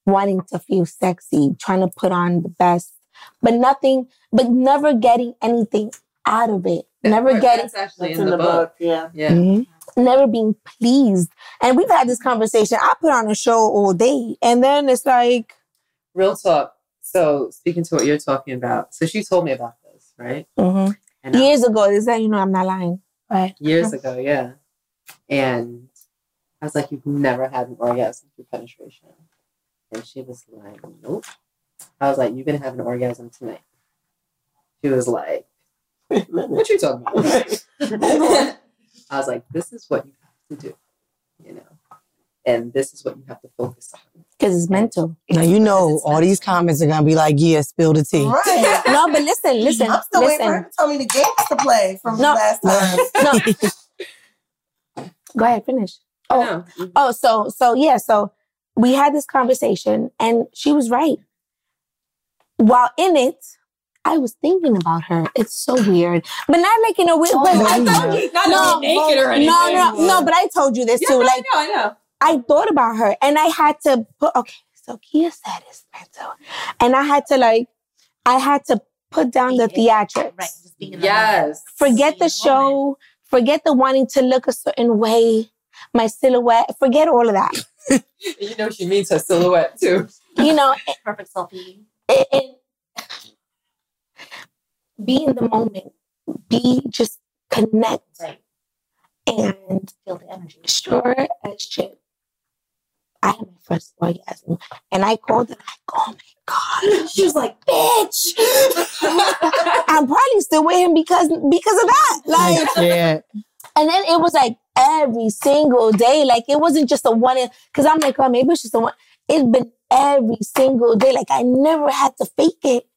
wanting to feel sexy, trying to put on the best, but nothing, but never getting anything out of it. Never getting, That's actually That's in, the, book. Yeah. Yeah. Mhm. never being pleased. And we've had this conversation. I put on a show all day, and then it's like, Real talk. So speaking to what you're talking about, so she told me about this, right? mhm. And I- years ago. is that you know I'm not lying, right? years ago, yeah. And I was like, You've never had an orgasm through penetration. And she was like, Nope. I was like, You're gonna have an orgasm tonight. She was like, *laughs* What you talking about? *laughs* I was like, This is what you have to do, you know. And this is what you have to focus on. Because it's mental. Now you know all these comments are gonna be like, "Yeah, spill the tea." Right. *laughs* No, but listen, listen, I'm still waiting for her listen. to tell me the games to play from No. last time. *laughs* No. Go ahead, finish. Oh, Oh, so so yeah, so we had this conversation and she was right. While in it, I was thinking about her. It's so weird. But not like in a weird oh, but I told you Not no, naked or anything. no, no, no, but I told you this Yeah, too. no, Like I know, I know. I thought about her and I had to put okay, so Gia said it's mental. And I had to like I had to put down the theatrics. Right. Just being in the moment. Yes. Forget the Moment. show, forget the wanting to look a certain way, my silhouette, forget all of that. *laughs* You know she means her silhouette too. You know, *laughs* Perfect selfie. and, and be in the moment, be just connect Right. and Feel the energy. sure as shit. I had my first orgasm and I called it like, oh my God. *laughs* She was like, bitch. *laughs* I'm probably still with him because because of that. Like *laughs* yeah. And then it was like every single day. Like it wasn't just a one because I'm like, oh, maybe it's just a one. It's been every single day. Like I never had to fake it.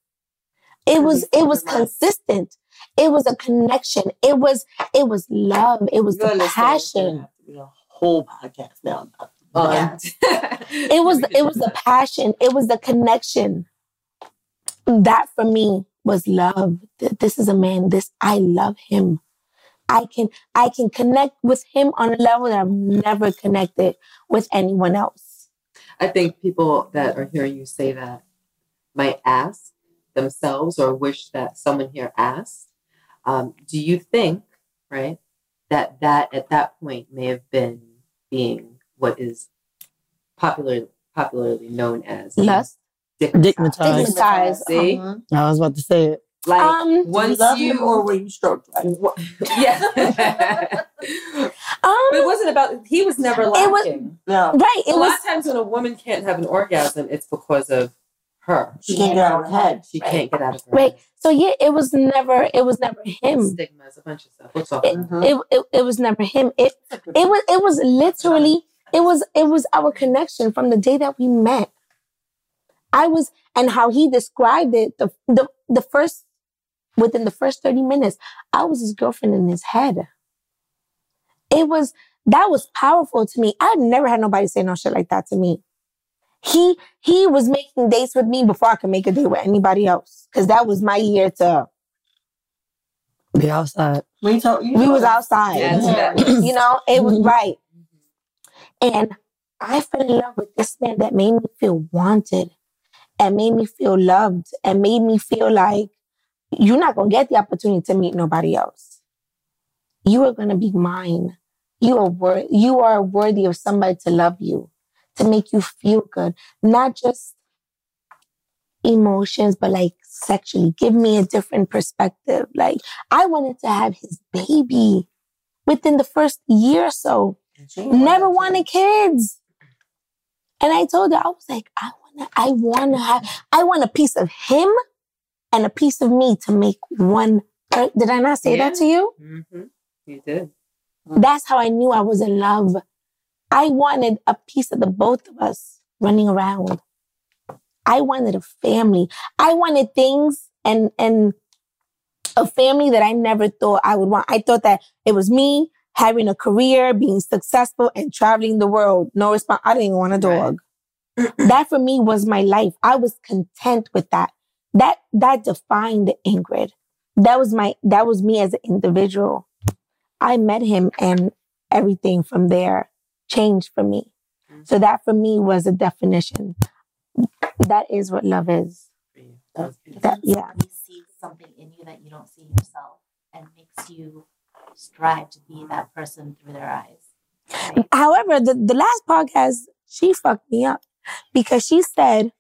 It was it was consistent. It was a connection. It was it was love. It was the passion. to be a whole podcast now. Yeah. *laughs* It was it was the passion. It was the connection. That for me was love. This is a man. This I love him. I can I can connect with him on a level that I've never connected with anyone else. I think people that are hearing you say that might ask themselves or wish that someone here asked. Um, do you think, right, that that at that point may have been being what is popular, popularly known as Lust? Dickmatized. Stigmatized. See? uh-huh. I was about to say it. Like Um, once love you, him or were you stroked? Like, Wha- yeah. *laughs* Um, But it wasn't about. He was never It was- no, right. It a lot of times when a woman can't have an orgasm, it's because of her. she can't get out of her head. She can't get out of her. right. So yeah, it was never it was never him. Stigmas, a bunch of stuff. We'll talk. It, about Mhm. it, it, it was never him. It it was it was literally it was it was our connection from the day that we met. I was and how he described it the the the first within the first 30 minutes, I was his girlfriend in his head. It was that was powerful to me. I'd never had nobody say no shit like that to me. He he was making dates with me before I could make a date with anybody else. Cause that was my year to Be outside. We told you we was outside. Yeah, *clears throat* so you know, it was *laughs* right. And I fell in love with this man that made me feel wanted and made me feel loved and made me feel like you're not going to get the opportunity to meet nobody else. You are going to be mine. You are wor- you are worthy of somebody to love you, to make you feel good, not just emotions, but like sexually. Give me a different perspective. Like I wanted to have his baby within the first year or so. Never wanted kids. And I told her, I was like, I wanna, I wanna have, I want a piece of him and a piece of me to make one. per- Did I not say that to you? Mm-hmm. You did. That's how I knew I was in love. I wanted a piece of the both of us running around. I wanted a family. I wanted things and and a family that I never thought I would want. I thought that it was me having a career, being successful, and traveling the world. No response. I didn't want a dog. *clears throat* that for me was my life. I was content with that. That that defined Ingrid. That was my that was me as an individual. I met him and everything from there changed for me. So that for me was a definition. That is what love is. For. That. That yeah. Somebody sees something in you that you don't see yourself and makes you strive to be that person through their eyes. Right? However, the, the last podcast, she fucked me up because she said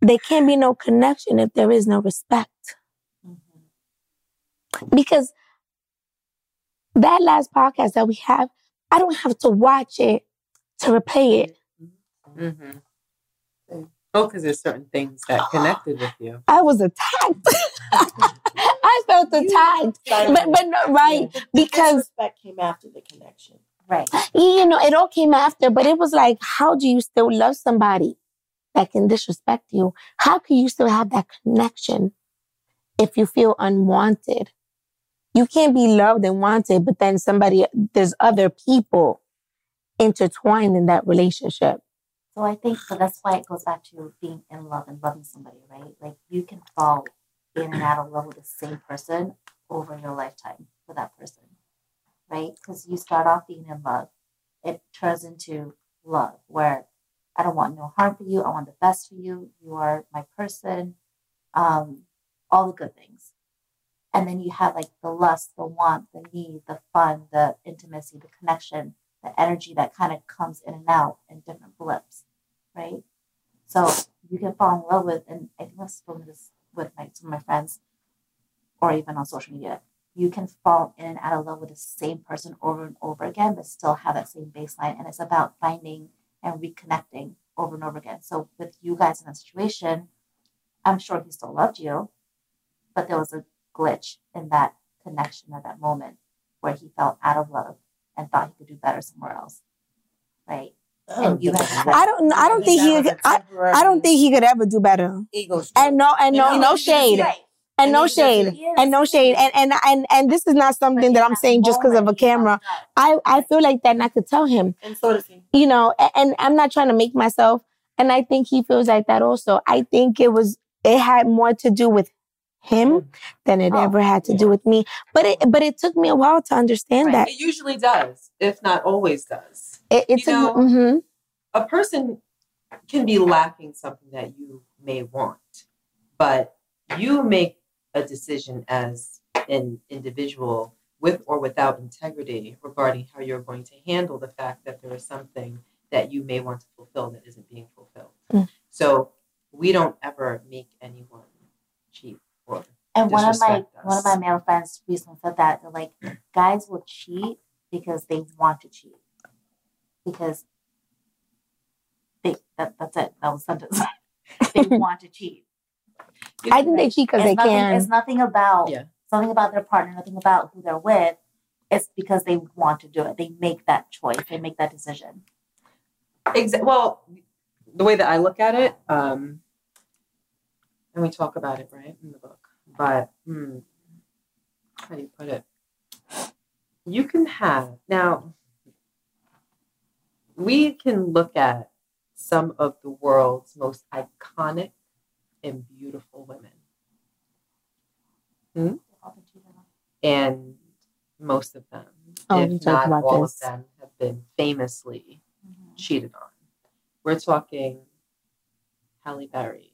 there can't be no connection if there is no respect. Mhm. Because that last podcast that we have, I don't have to watch it to replay it. Mm-hmm. Oh, because there's certain things that connected with you. I was attacked. *laughs* *laughs* I felt attacked. But, but no, right. Because respect came after the connection. Right. you know, it all came after, but it was like, how do you still love somebody that can disrespect you? How can you still have that connection if you feel unwanted? You can't be loved and wanted, but then somebody, there's other people intertwined in that relationship. So I think so that's why it goes back to being in love and loving somebody, right? Like you can fall in and out of love with the same person over your lifetime with that person, right? Because you start off being in love, it turns into love where I don't want no harm for you. I want the best for you. You are my person. Um, all the good things. And then you have like the lust, the want, the need, the fun, the intimacy, the connection, the energy that kind of comes in and out in different blips, right? So you can fall in love with, and I think I've spoken this with my, some of my friends, or even on social media. You can fall in and out of love with the same person over and over again, but still have that same baseline. And it's about finding and reconnecting over and over again. So with you guys in that situation, I'm sure he still loved you, but there was a glitch in that connection at that moment where he felt out of love and thought he could do better somewhere else. Right. And had I don't, I don't think he, I, I don't think he could ever do better. ego. And no, and no, no shade. Right. And no And shade. And no shade. And and and and this is not something that I'm saying just because of a camera. I I feel like that and I could tell him. And so does he. you know, a- and I'm not trying to make myself, and I think he feels like that also. I think it was, it had more to do with him than it Oh, ever had to do with me. But it but it took me a while to understand that. It usually does, if not always does. It, it You took know, me, mhm. a person can be lacking something that you may want, but you make a decision as an individual with or without integrity regarding how you're going to handle the fact that there is something that you may want to fulfill that isn't being fulfilled. Mm. So we don't ever make anyone cheat or And one of my disrespect one of my male friends recently said that like guys will cheat because they want to cheat because they that, that's it that was the sentence *laughs* they *laughs* want to cheat. I think they cheat because they nothing, can. It's nothing about Yeah. something about their partner, nothing about who they're with. It's because they want to do it. They make that choice. They make that decision. Exa- well, the way that I look at it, um, and we talk about it right in the book, but hmm, how do you put it? You can have now. We can look at some of the world's most iconic and beautiful women, hmm? and most of them, Oh, if not all this. of them, have been famously cheated on. We're talking Halle Berry,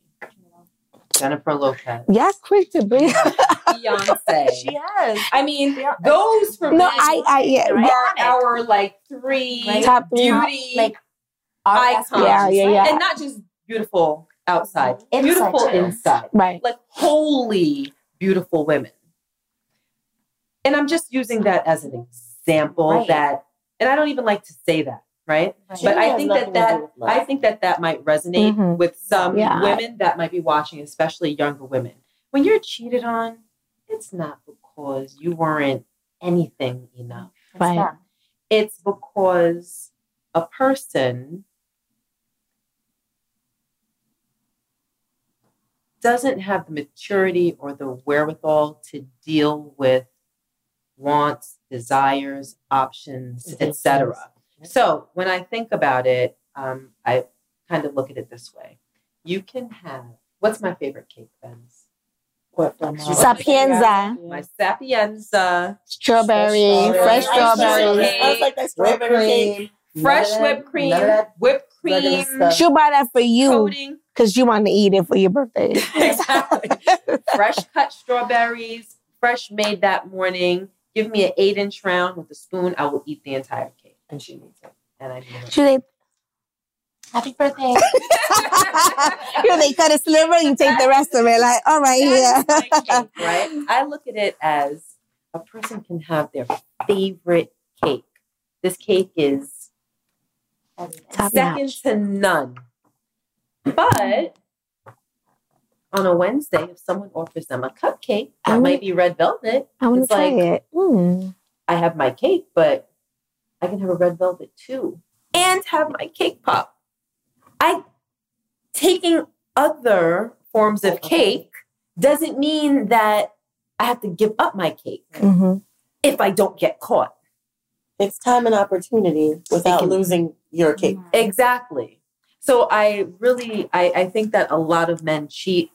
Jennifer Lopez, Y'all quick to bring. Beyonce. *laughs* She has. I mean, those for no, me I, I, yeah, are our like three Right. top beauty like icons, Yeah, yeah, yeah. and not just beautiful outside, Inside, beautiful too. inside, Right. like wholly beautiful women. And I'm just using that as an example Right. that, and I don't even like to say that, right? Right. But I think that that. I think that that might resonate Mhm. with some Yeah. women that might be watching, especially younger women. When you're cheated on, it's not because you weren't anything enough. Right. It's because a person doesn't have the maturity or the wherewithal to deal with wants, desires, options, etc. So when I think about it, um, I kind of look at it this way: you can have what's my favorite cake, Ben's? What from Sapienza, My Sapienza, strawberry, fresh strawberry. strawberry. I was like that strawberry cake. fresh None of that- whipped cream, none of that whipped regular cream, stuff. She'll buy that for you because you want to eat it for your birthday. *laughs* exactly. fresh cut strawberries, fresh made that morning. Give me an eight inch round with a spoon. I will eat the entire cake. And she needs it. And I need it. Should they? Happy birthday. *laughs* you know, they cut a sliver, you take the rest of it. Like, all right, yeah. cake, right? *laughs* I look at it as a person can have their favorite cake. This cake is Top second notch. to none. But on a Wednesday, if someone offers them a cupcake I that wanna- might be red velvet, I want to try like- it. Mm. I have my cake, but I can have a red velvet too, and have my cake pop. I taking other forms of cake doesn't mean that I have to give up my cake hmm if I don't get caught. It's time and opportunity without can- losing your cake. Exactly. So I really I, I think that a lot of men cheat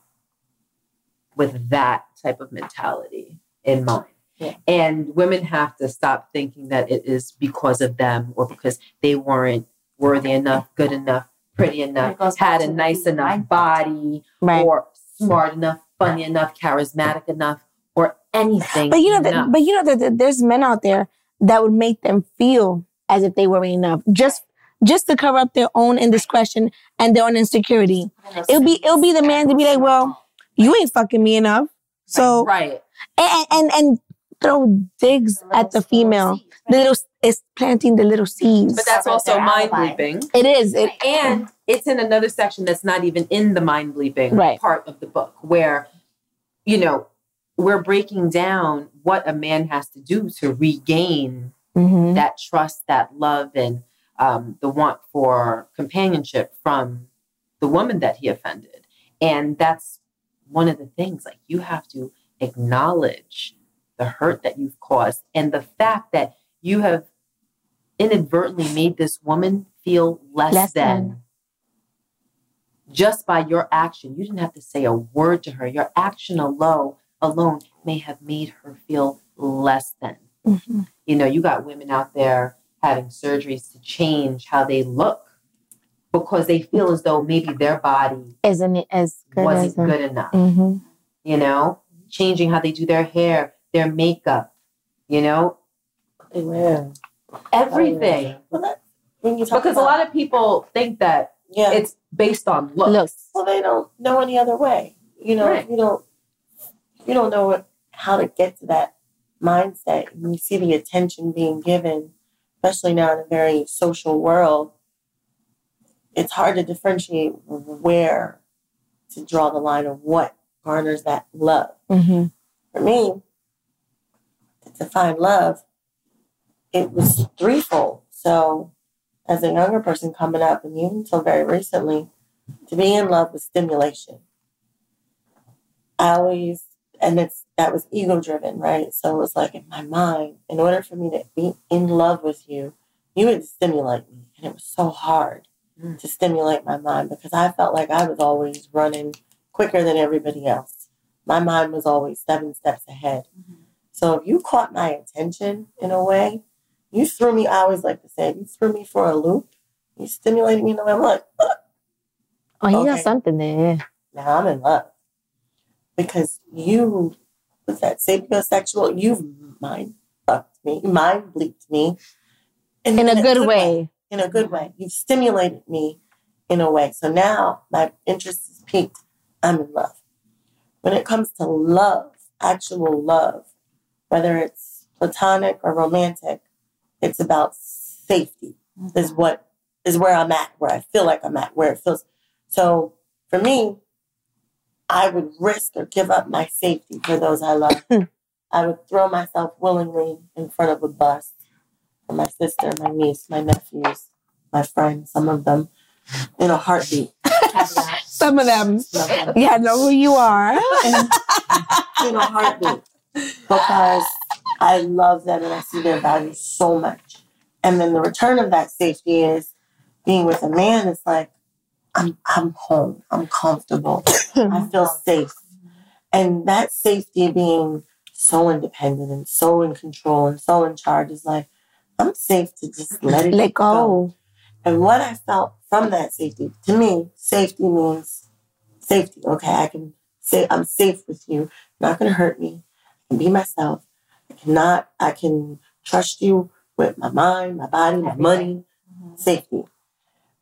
with that type of mentality in mind. Yeah. And women have to stop thinking that it is because of them or because they weren't worthy enough, good enough, pretty enough, It goes back had a nice enough body, Right. or smart enough, funny enough, charismatic enough, or anything. But you know that. But you know that that there's men out there that would make them feel as if they weren't enough, just just to cover up their own indiscretion and their own insecurity. It'll be it'll be the man to be like, well, you ain't fucking me enough, so right. and and and throw digs at the female. The little is planting the little seeds. But that's also mind bleeping. it is. It, And it's in another section that's not even in the mind bleeping Right. part of the book, where, you know, we're breaking down what a man has to do to regain Mhm. that trust, that love, and um, the want for companionship from the woman that he offended. And that's one of the things, like, you have to acknowledge the hurt that you've caused and the fact that you have inadvertently made this woman feel less, Less than. than. Just by your action, you didn't have to say a word to her. Your action alone, alone may have made her feel less than. Mm-hmm. You know, you got women out there having surgeries to change how they look because they feel as though maybe their body Isn't as good wasn't as good enough. Mhm. You know, changing how they do their hair, their makeup, you know, Yeah. everything. Well, that, when you talk Because a lot of people think that yeah, it's based on looks. Looks. well, they don't know any other way. You know, Right. you don't, you don't know what, how to get to that mindset. And you see the attention being given, especially now in a very social world. It's hard to differentiate where to draw the line of what garners that love. Mhm. For me, to find love, it was threefold. So, as a younger person coming up, and even until very recently, to be in love was stimulation. I always, and it's that was ego driven, right? So it was like in my mind, in order for me to be in love with you, you would stimulate me, and it was so hard Mm. to stimulate my mind because I felt like I was always running quicker than everybody else. My mind was always seven steps ahead. So if you caught my attention in a way, you threw me. I always like to say, you threw me for a loop. You stimulated me in a way. I'm like, Oh, you got something there. now I'm in love because you, with that sapiosexual, you've mind fucked me, mind bleeped me, In a good way. In a good way. You've stimulated me in a way. So now my interest is peaked. I'm in love. When it comes to love, actual love, whether it's platonic or romantic, it's about safety. Mm-hmm. Is what is where I'm at, where I feel like I'm at, where it feels. So for me, I would risk or give up my safety for those I love. *laughs* Hmm. I would throw myself willingly in front of a bus for my sister, my niece, my nephews, my friends, some of them, in a heartbeat. Some of them. Love them. Yeah, know who you are. *laughs* in a heartbeat because I love them and I see their value so much. And then the return of that safety is being with a man. It's like I'm I'm home. I'm comfortable. I *laughs* feel safe. And that safety being so independent and so in control and so in charge is like I'm safe to just let it Let go. and what I felt from that safety, to me, safety means safety. Okay, I can say I'm safe with you. You're not going to hurt me. Can be myself. I cannot. I can trust you with my mind, my body, my money. Mm-hmm. Safety.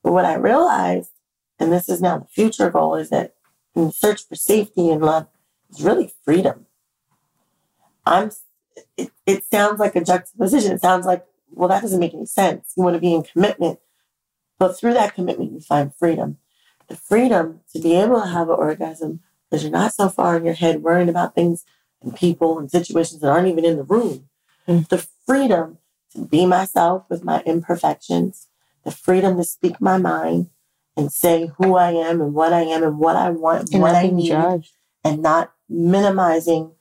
But what I realized, and this is now the future goal, is that in the search for safety and love is really freedom. I'm. It, it sounds like a juxtaposition. It sounds like, well, that doesn't make any sense. You want to be in commitment, but through that commitment, you find freedom. The freedom to be able to have an orgasm because you're not so far in your head worrying about things and people and situations that aren't even in the room. Mm. The freedom to be myself with my imperfections, the freedom to speak my mind and say who I am and what I am and what I want and And what I need judged. and not minimizing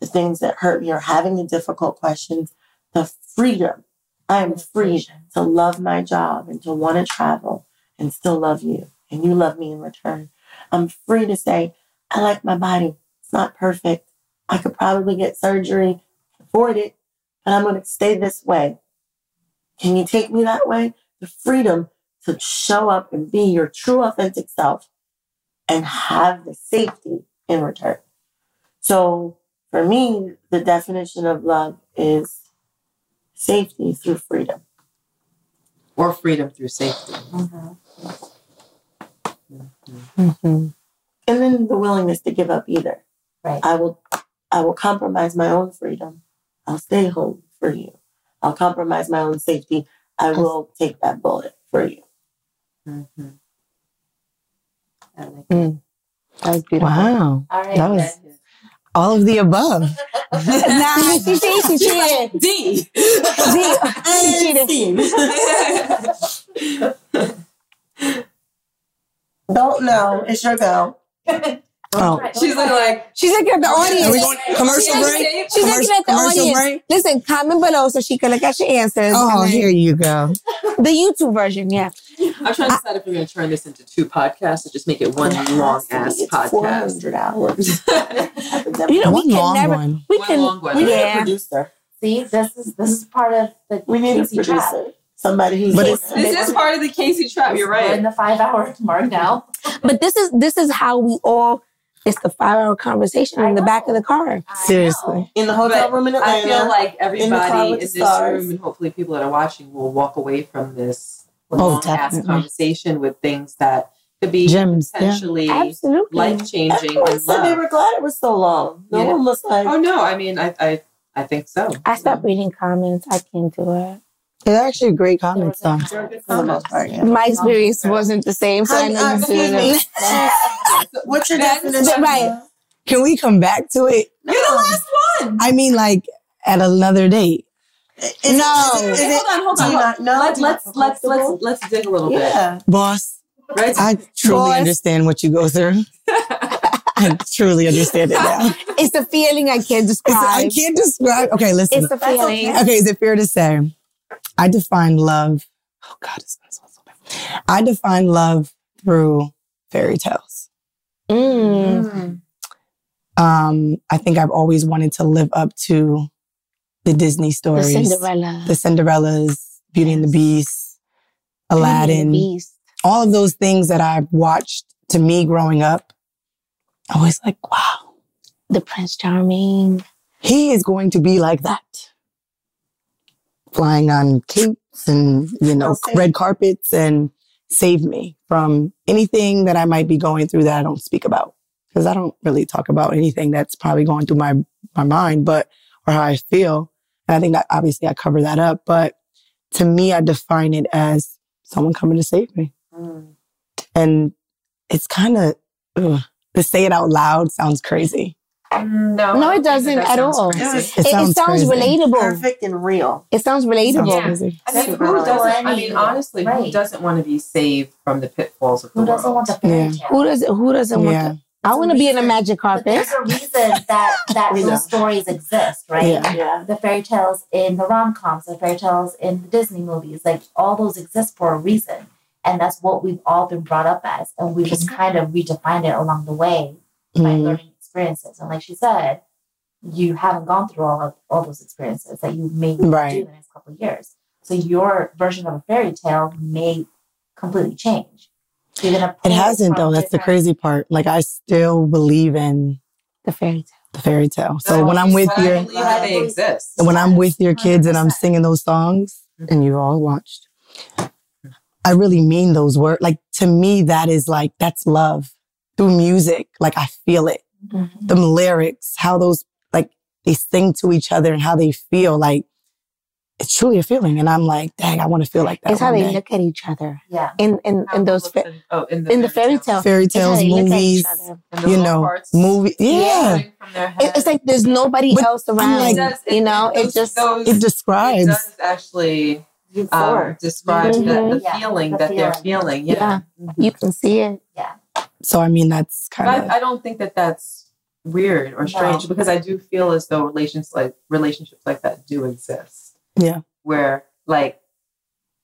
the things that hurt me or having the difficult questions. The freedom. I am free to love my job and to want to travel and still love you and you love me in return. I'm free to say, I like my body. It's not perfect. I could probably get surgery, afford it, but I'm going to stay this way. Can you take me that way? The freedom to show up and be your true authentic self and have the safety in return. So for me, the definition of love is safety through freedom. Or freedom through safety. Mm-hmm. And then the willingness to give up either. Right. I will I will compromise my own freedom. I'll stay home for you. I'll compromise my own safety. I will take that bullet for you. Mm-hmm. I like That was beautiful. Wow. All right. That was all of the above. *laughs* nah, she cheated. She *laughs* cheated. D. She *laughs* cheated. Don't know. It's your go. Oh. oh. She's looking like She's looking at the audience. Are we going commercial She's- break? She's looking at the audience. break? Listen, comment below so she can look at your answers. Oh, then- here you go. *laughs* The YouTube version, yeah. I'm trying to decide if we're going to turn this into two podcasts or just make it one long ass podcast. 400 hours. *laughs* You know, One we can long never. one. We One can. long one. We need a producer. See, this is this is part of the We need a Casey trap. Somebody who's But it's- This is part of the Casey trap. You're We're in the five hour mark now. But this is this is how we all. It's the five hour conversation in the back of the car. Seriously. in the hotel But room in I feel like in the car everybody in with this stars. room and hopefully people that are watching will walk away from this Oh, long ass conversation with things that could be Gems, potentially Absolutely. life changing Everyone and said they were glad it was so long. No Yeah. one was like, Oh no, I mean I I, I think so. I stopped reading comments. I can't do it. It's actually great comments, though. For the most comments. part, yeah. My experience wasn't the same, so I know uh, you excuse doing me. *laughs* *laughs* What's your That's- definition? right. Can we come back to it? You're the last one. I mean, like at another date. Is No. It, is Hey, it, hold on, hold on. you not know? Let's let's let's let's let's dig a little bit. Boss, Right? I truly Boss. understand what you go through. *laughs* I truly understand it now. It's the feeling I can't It's, I describe. can't describe. Okay, listen. It's the That's feeling. okay. Okay, is it fair to say I define love? Oh God, it's gonna sound so bad. I define love through fairy tales. Mm. Um, I think I've always wanted to live up to the Disney The stories, Cinderella. the Cinderellas, Beauty and the Beast, and the Aladdin, Beast. all of those things that I've watched to me growing up. I was like, wow, The Prince Charming. he is going to be like that. Flying on capes and, you know, Okay. red carpets and save me from anything that I might be going through that I don't speak about. Because I don't really talk about anything that's probably going through my, my mind, but, or how I feel. And I think that obviously I cover that up. But to me, I define it as someone coming to save me. Mm. And it's kind of, to say it out loud sounds crazy. No, No, it doesn't at all. crazy. It It, it sounds sounds relatable. Perfect and real. It sounds Sounds relatable. Yeah. I mean, who doesn't? I mean, honestly, who doesn't want to be saved from the pitfalls of the Who doesn't want the fairy Yeah. tale? Who does who doesn't Yeah. want that? I want to be in a magic But carpet. there's a reason that that We know. those stories exist, right? Yeah. Yeah. The fairy tales in the rom coms, the fairy tales in the Disney movies, like all those exist for a reason. And that's what we've all been brought up as. And we just kind of redefined it along the way by Mm. learning experiences. And like she said, you haven't gone through all of all those experiences that you may Right. do in the next couple of years. So your version of a fairy tale may completely change. So you're gonna It hasn't though. That's the crazy part. Like I still believe in The fairy tale. the fairy tale. So No, when I'm with but I your believe they exist. when I'm with your kids and I'm singing those songs and you've all watched, I really mean those words. Like to me, that is like that's love through music. Like I feel it. Mhm. The lyrics, how those like they sing to each other and how they feel. Like it's truly a feeling. And I'm like, dang, I want to feel like that. It's how they day. look at each other Yeah. in in, in those fa- in, oh, in in the fairy tale. Fairy It's how tales, they look at each movies, other. And the you know, parts movie. Yeah. coming It- It's like there's nobody But else around. like- It does- you know, it those- just those- It it describes. does actually um, Euphoric. describe the, the Mhm. Yeah, feeling the that they're feeling. feeling. Yeah. you can see it. So I mean, that's kind of I, I don't think that that's weird or strange No. because I do feel as though relations like relationships like that do exist. Yeah. Where like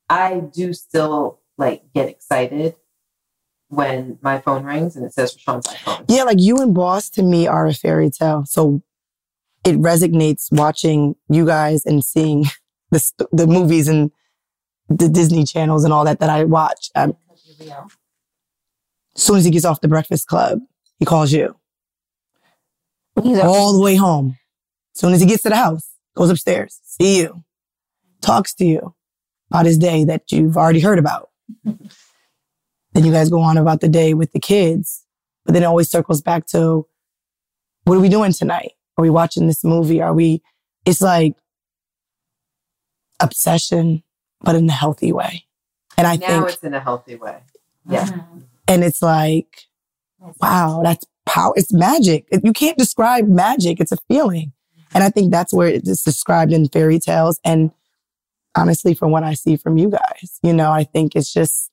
I do still like get excited when my phone rings and it says RaShaun's iPhone. yeah. Like you and Boss to me are a fairy tale. So it resonates watching you guys and seeing *laughs* the the movies and the Disney channels and all that that I watch. Um, It could be real. As soon as he gets off the Breakfast Club, he calls you He's a- all the way home. As soon as he gets to the house, goes upstairs, see you, talks to you about his day that you've already heard about. then you guys go on about the day with the kids, but then it always circles back to what are we doing tonight? Are we watching this movie? Are we, it's like obsession, but in a healthy way. And I now think, it's in a healthy way. Yeah. Mhm. And it's like, wow, that's power. It's magic. You can't describe magic. It's a feeling. And I think that's where it's described in fairy tales. And honestly, from what I see from you guys, you know, I think it's just,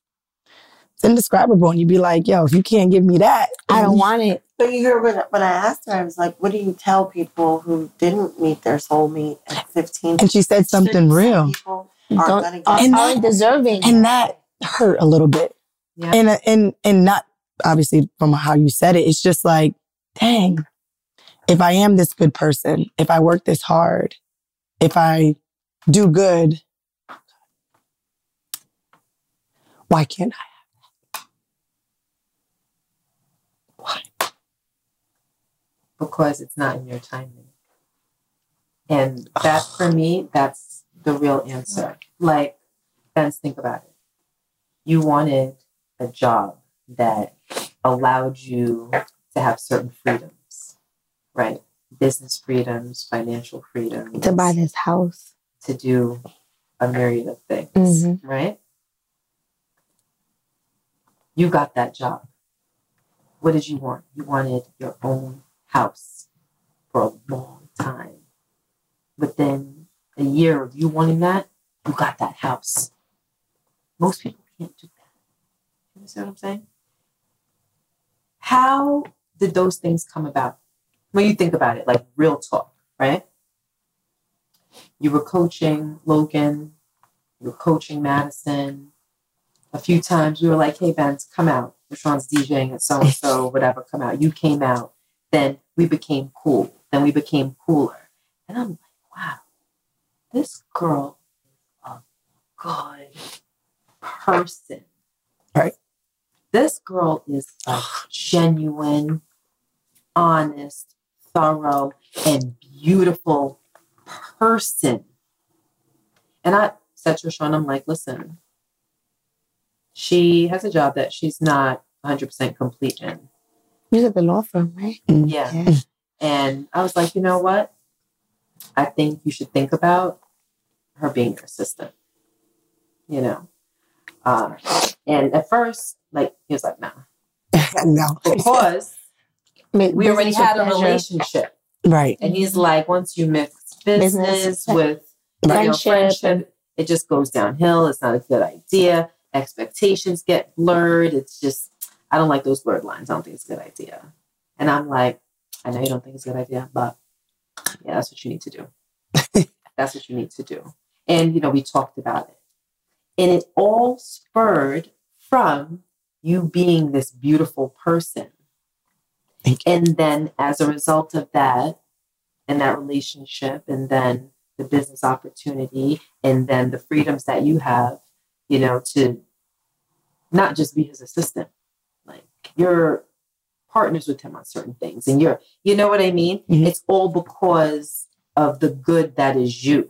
it's indescribable. And you'd be like, yo, if you can't give me that, I don't want it. But you hear when, when I asked her, I was like, what do you tell people who didn't meet their soulmate at 15? And she said something real. People are Don't, gonna get are, And aren't that- deserving. And that, hurt a little bit. Yeah. And and and not obviously from how you said it. It's just like, dang, if I am this good person, if I work this hard, if I do good, why can't I? Have that? Why? Because it's not in your timing. And that for me, that's the real answer. Like, Vince, think about it. You wanted a job that allowed you to have certain freedoms, right? Business freedoms, financial freedoms, To buy this house. to do a myriad of things, Mhm. right? You got that job. What did you want? You wanted your own house for a long time. Within a year of you wanting that, you got that house. Most people can't do. You understand what I'm saying? How did those things come about? When you think about it, like real talk, right? You were coaching Logan, you were coaching Madison. A few times we were like, hey, Vince, come out. RaShaun's DJing at so and so, whatever, come out. You came out. Then we became cool. Then we became cooler. And I'm like, wow, this girl is a good person. Right. This girl is a genuine, honest, thorough, and beautiful person. And I said to RaShaun, I'm like, listen, she has a job that she's not 100% complete in. You're at the law firm, right? Yeah. And I was like, you know what? I think you should think about her being your assistant. You know? Uh, and at first, like, he was like, nah. *laughs* no. Because *laughs* we already had a pleasure. relationship. Right. And he's like, once you mix business, Business. with you know, Friendship. friendship, it just goes downhill. It's not a good idea. Expectations get blurred. It's just, I don't like those blurred lines. I don't think it's a good idea. And I'm like, I know you don't think it's a good idea, but yeah, that's what you need to do. *laughs* that's what you need to do. And, you know, we talked about it. And it all spurred from you being this beautiful person. And then as a result of that, and that relationship, and then the business opportunity, and then the freedoms that you have, you know, to not just be his assistant, like you're partners with him on certain things, and you're, you know what I mean? Mm-hmm. It's all because of the good that is you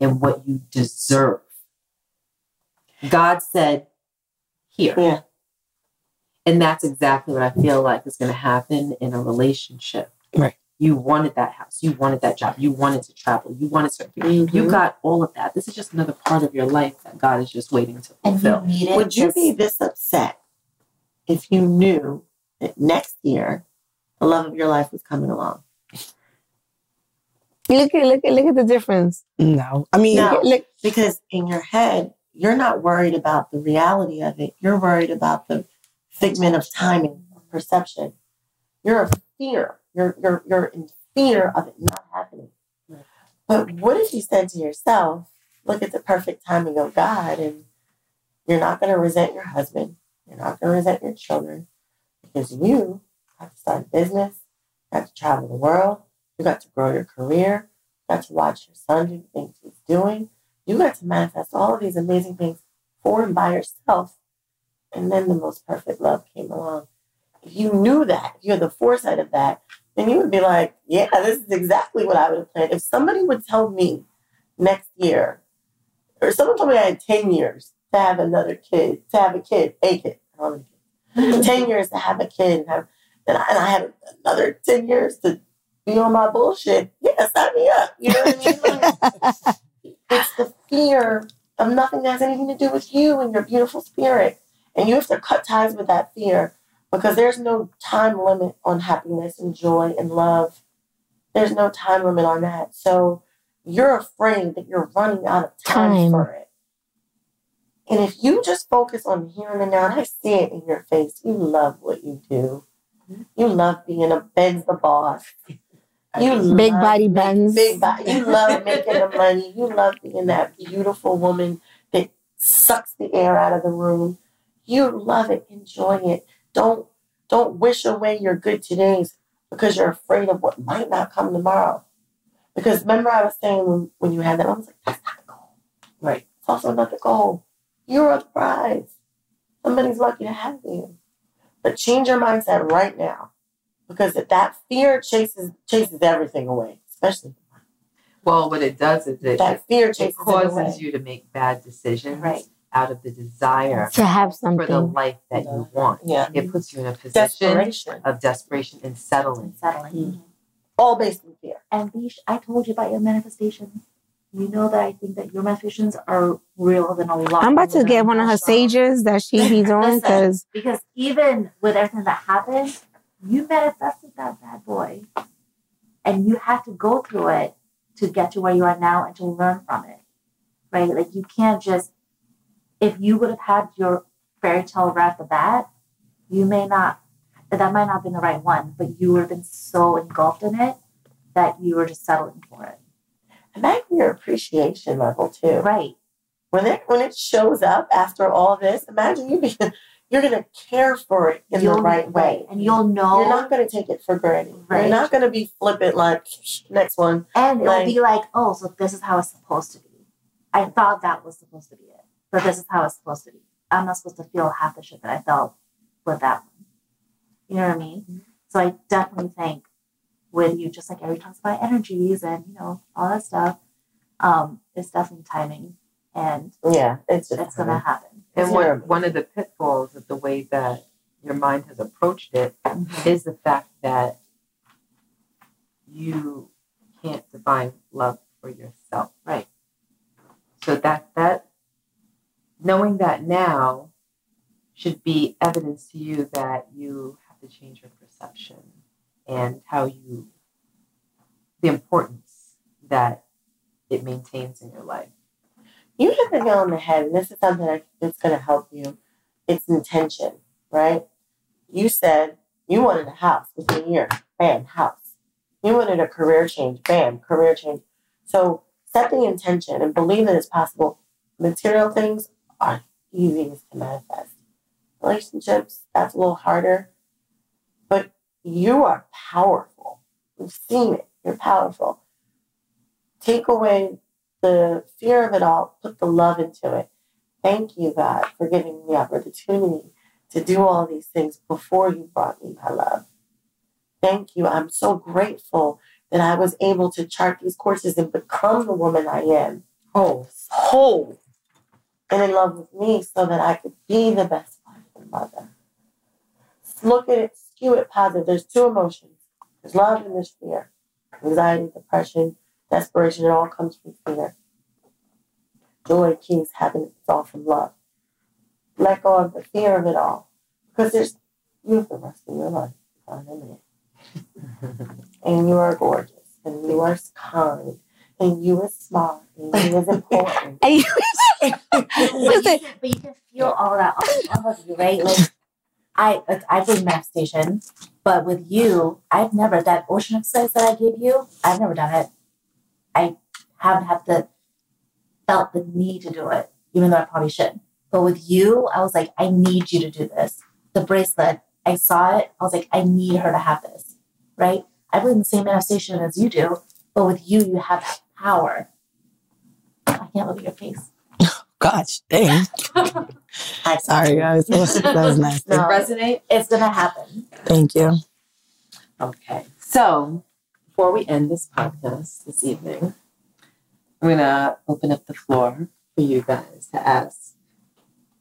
and what you deserve. God said, here. Yeah. And that's exactly what I feel like is going to happen in a relationship. Right. You wanted that house. You wanted that job. You wanted to travel. You wanted certain things. You mm-hmm. got all of that. This is just another part of your life that God is just waiting to And you need it. Would you be this upset if you knew that next year the love of your life was coming along? Look at look at look at the difference. No. I mean, No. Look, Because in your head, you're not worried about the reality of it. You're worried about the figment of timing, perception. You're a fear. You're you're you're in fear of it not happening. But what if you said to yourself, look at the perfect timing of God and you're not gonna resent your husband, you're not gonna resent your children, because you got to start a business, got to travel the world, you got to grow your career, you got to watch your son do things he's doing. You got to manifest all of these amazing things for and by yourself. And then the most perfect love came along. If you knew that, if you had the foresight of that, then you would be like, yeah, this is exactly what I would have planned. If somebody would tell me next year, or someone told me I had 10 years to have another kid, to have a kid, a kid, I don't have kid. *laughs* 10 years to have a kid, and, have, and, I, and I had another 10 years to be on my bullshit. Yeah, sign me up. You know what I mean? *laughs* It's the fear of nothing that has anything to do with you and your beautiful spirit. And you have to cut ties with that fear because there's no time limit on happiness and joy and love. There's no time limit on that. So you're afraid that you're running out of time, Time. for it. And if you just focus on the here and the now, and I see it in your face, you love what you do. You love being a Ben's the boss. You big body making- Benz. Big body. You love making the money. You love being that beautiful woman that sucks the air out of the room. You love it, enjoy it. Don't don't wish away your good todays because you're afraid of what might not come tomorrow. Because remember I was saying when, when you had that, I was like, that's not the goal. Right. It's also not the goal. You're a prize. Somebody's lucky to have you. But change your mindset right now. Because if that fear chases chases everything away, especially Well, what it does is it, that fear it chases it causes you to make bad decisions Right. Out of the desire To have something for the life that you want. Yeah. It puts you in a position Desperation. of desperation and settling. Settling. All based in fear. And Leash, I told you about your manifestations. You know that I think that your manifestations are real than a lot. I'm about to get one of her sages that she be *laughs* doing Listen, because because even with everything that happened, you manifested that bad boy, and you had to go through it to get to where you are now and to learn from it, right? Like you can't just. If you would have had your fairy tale right off the bat, you may not. That might not have been the right one, but you would have been so engulfed in it that you were just settling for it, Imagine your appreciation level too. right? When it when it shows up after all this, imagine you be, you're gonna care for it in the You'll- right way. and you'll know. You're not gonna take it for granted. Right. You're not gonna be flippant like next one. And it'll Like- be like, oh, so this is how it's supposed to be. I thought that was supposed to be it, but this is how it's supposed to be. I'm not supposed to feel half the shit that I felt with that one. You know what I mean? So I definitely think with you, just like every talks about energies and you know all that stuff, um, it's definitely timing, and Yeah, it's just it's gonna happen. And one, one of the pitfalls of the way that your mind has approached it Mhm. is the fact that you can't define love for yourself. Right. So that that knowing that now should be evidence to you that you have to change your perception and how you the importance that it maintains in your life. you hit the nail on the head, and this is something that's going to help you. It's intention, right? You said you wanted a house within a year, bam, house. You wanted a career change, bam, career change. So set the intention and believe that it's possible. Material things are easiest to manifest. Relationships, that's a little harder, but you are powerful. We've seen it. You're powerful. Take away the fear of it all, put the love into it. Thank you, God, for giving me the opportunity to do all these things before you brought me my love. Thank you. I'm so grateful that I was able to chart these courses and become the woman I am. Oh, Whole and in love with me so that I could be the best wife and mother. Look at it, skew it positive. There's two emotions. There's love and there's fear. Anxiety, depression, desperation, it all comes from fear. Joy, peace, happiness, it's all from love. Let go of the fear of it all. Because there's you have the rest of your life. *laughs* And you are gorgeous. And you are kind. And you are smart. And you is important. And you- but, you can, but you can feel all that off of you, right? Like I, like I believe manifestation, but with you, I've never that ocean exercise that I gave you. I've never done it. I haven't had the felt the need to do it, even though I probably should. But with you, I was like, I need you to do this. The bracelet, I saw it. I was like, I need her to have this, right? I believe in the same manifestation as you do, but with you, you have that power. I can't look at your face. *laughs* Gosh, dang. *laughs* Sorry, guys. That was, that was nice. *laughs* No. resonate? It's gonna happen. Thank you. Okay. So before we end this podcast this evening, I'm gonna open up the floor for you guys to ask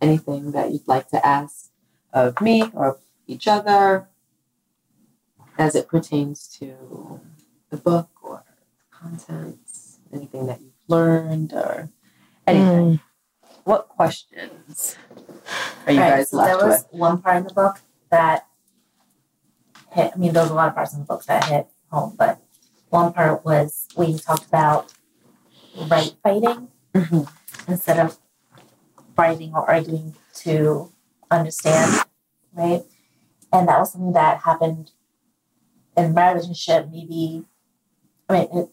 anything that you'd like to ask of me or of each other as it pertains to the book or contents, anything that you've learned or anything. What questions are you Right, guys so left there was with? one part in the book that hit. I mean, there was a lot of parts in the book that hit home, but one part was we talked about right fighting Mhm. instead of fighting or arguing to understand, right? And that was something that happened in my relationship. Maybe, I mean, it,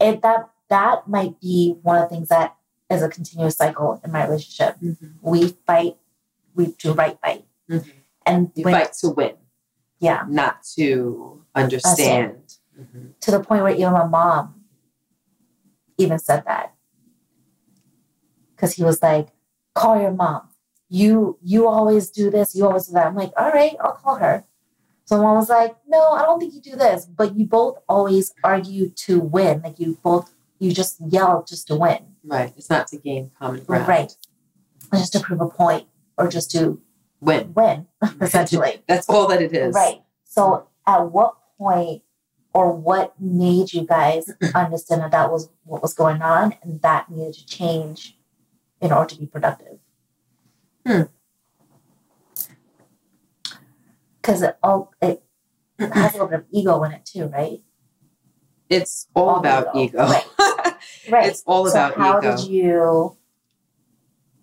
it, that that might be one of the things that is a continuous cycle in my relationship. Mhm. We fight, we do right fight. Mhm. And You when, fight to win, yeah, not to understand. Mhm. to the point where even my mom even said that. Because he was like, call your mom. You you always do this, you always do that. I'm like, all right, I'll call her. So mom was like, no, I don't think you do this. But you both always argue to win. Like you both you just yell just to win. Right. It's not to gain common ground. Right. Just to prove a point or just to Win. win, *laughs* essentially. That's all that it is. Right. So, at what point or what made you guys *clears throat* understand that that was what was going on and that needed to change in order to be productive? Hmm. Because it all it has a little bit of ego in it too, right? It's all, about ego. Right. *laughs* Right. It's all so about how ego. did you?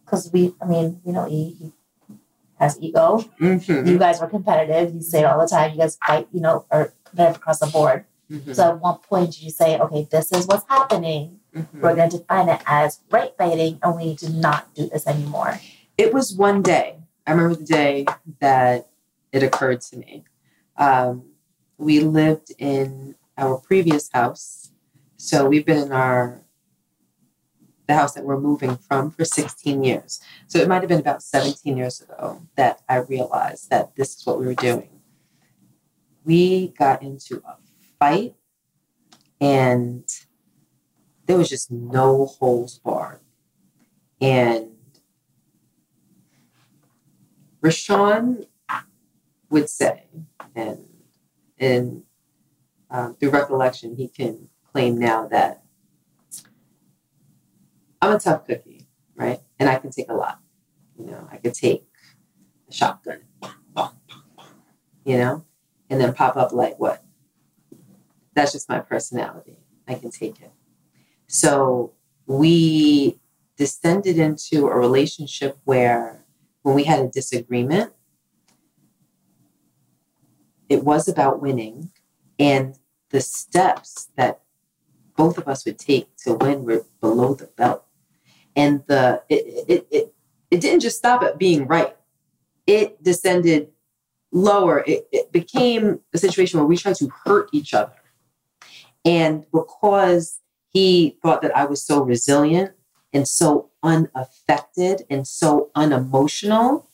Because we, I mean, you know, he, he has ego. Mhm. You guys are competitive. You say it all the time. You guys fight. You know, are competitive across the board. Mhm. So at one point did you say, okay, this is what's happening. Mhm. We're going to define it as right fighting, and we need to not do this anymore. It was one day. I remember the day that it occurred to me. Um, we lived in our previous house. So we've been in our the house that we're moving from for 16 years. So it might have been about 17 years ago that I realized that this is what we were doing. We got into a fight and there was just no holes barred. And RaShaun would say, and and um, through recollection, he can claim now that I'm a tough cookie, right? And I can take a lot. You know, I could take a shotgun, you know, and then pop up like what? That's just my personality. I can take it. So we descended into a relationship where when we had a disagreement, it was about winning and the steps that both of us would take to win were below the belt. And the it it, it, it didn't just stop at being right. It descended lower. It, it became a situation where we tried to hurt each other. And because he thought that i was so resilient and so unaffected and so unemotional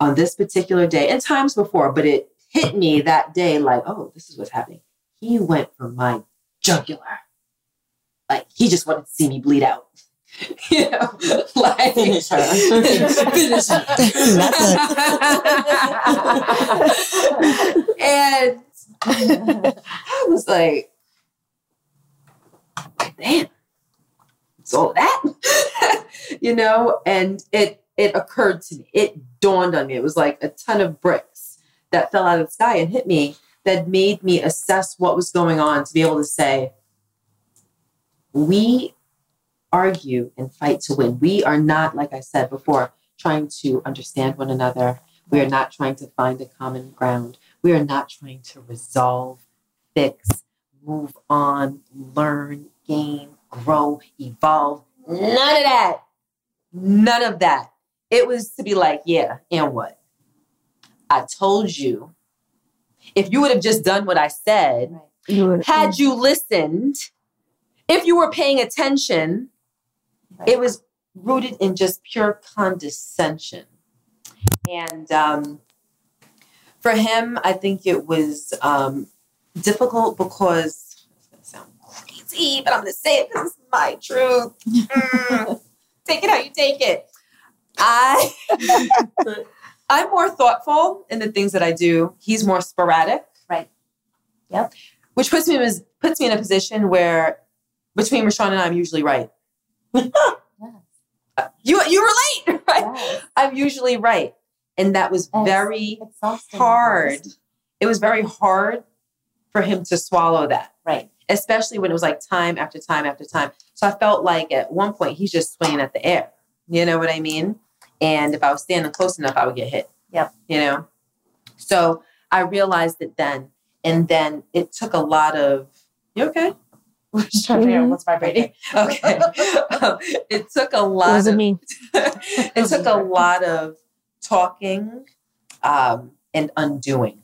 on this particular day and times before but it hit me that day like oh this is what's happening. He went for my jugular. Like he just wanted to see me bleed out. *laughs* You know *laughs* like Finish her. *laughs* finish her. And i was like damn it's all that. You know and it it occurred to me. It dawned on me. It was like a ton of bricks that fell out of the sky and hit me that made me assess what was going on to be able to say we argue and fight to win. We are not like i said before trying to understand one another. We are not trying to find a common ground. We are not trying to resolve fix move on learn gain grow evolve. None of that. None of that. It was to be like yeah and what i told you if you would have just done what i said You had you listened, if you were paying attention, it was rooted in just pure condescension. And um, for him, I think it was um, difficult because it's going to sound crazy, but I'm going to say it because it's my truth. *laughs* Mm. take it how you take it. I. *laughs* I'm more thoughtful in the things that I do. He's more sporadic. Right. Yep. Which puts me in, puts me in a position where between RaShaun and I, I'm usually right. *laughs* You you relate, *laughs* right? Yes. I'm usually right. And that was And very hard. It was very hard for him to swallow that, Right. especially when it was like time after time after time. So I felt like at one point he's just swinging at the air. You know what I mean? And if I was standing close enough, I would get hit. Yep. You know? So I realized it then. And then it took a lot of, you okay? *laughs* We're just trying to figure out what's vibrating. *laughs* Okay. Um, it took a lot. wasn't of, me. *laughs* it took a lot of talking um, and undoing.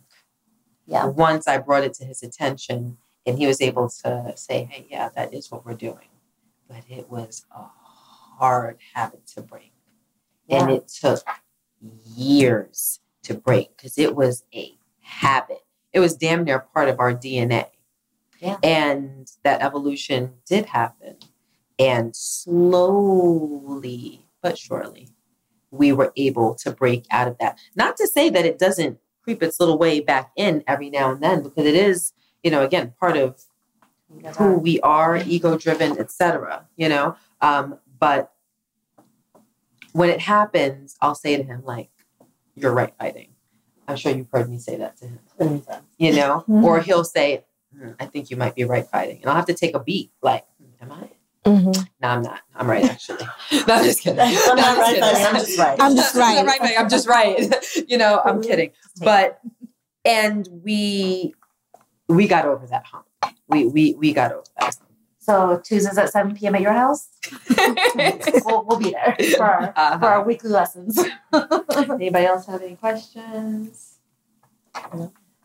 Yeah. Once I brought it to his attention, and he was able to say, "Hey, yeah, that is what we're doing," but it was a hard habit to break, and it took years to break because it was a habit. It was damn near part of our DNA. Yeah. And that evolution did happen. And slowly but surely, we were able to break out of that. Not to say that it doesn't creep its little way back in every now and then, because it is, you know, again, part of who we are, ego driven, etc. You know, um, but when it happens, I'll say to him like, "You're right, fighting." I'm sure you've heard me say that to him. You know, *laughs* Mhm. or he'll say, "Hmm, "I think you might be right, fighting," and I'll have to take a beat. Like, "Am I?" Mm-hmm. No, I'm not. I'm right, actually. *laughs* no, I'm just kidding. I'm No, not right, kidding. I'm just right. I'm just right. I'm right, I'm just right. *laughs* you know, I'm kidding. But and we we got over that hump. We we we got over that. So Tuesdays at 7 p.m. at your house? *laughs* we'll, we'll be there for our, Uh-huh. for our weekly lessons. *laughs* Anybody else have any questions?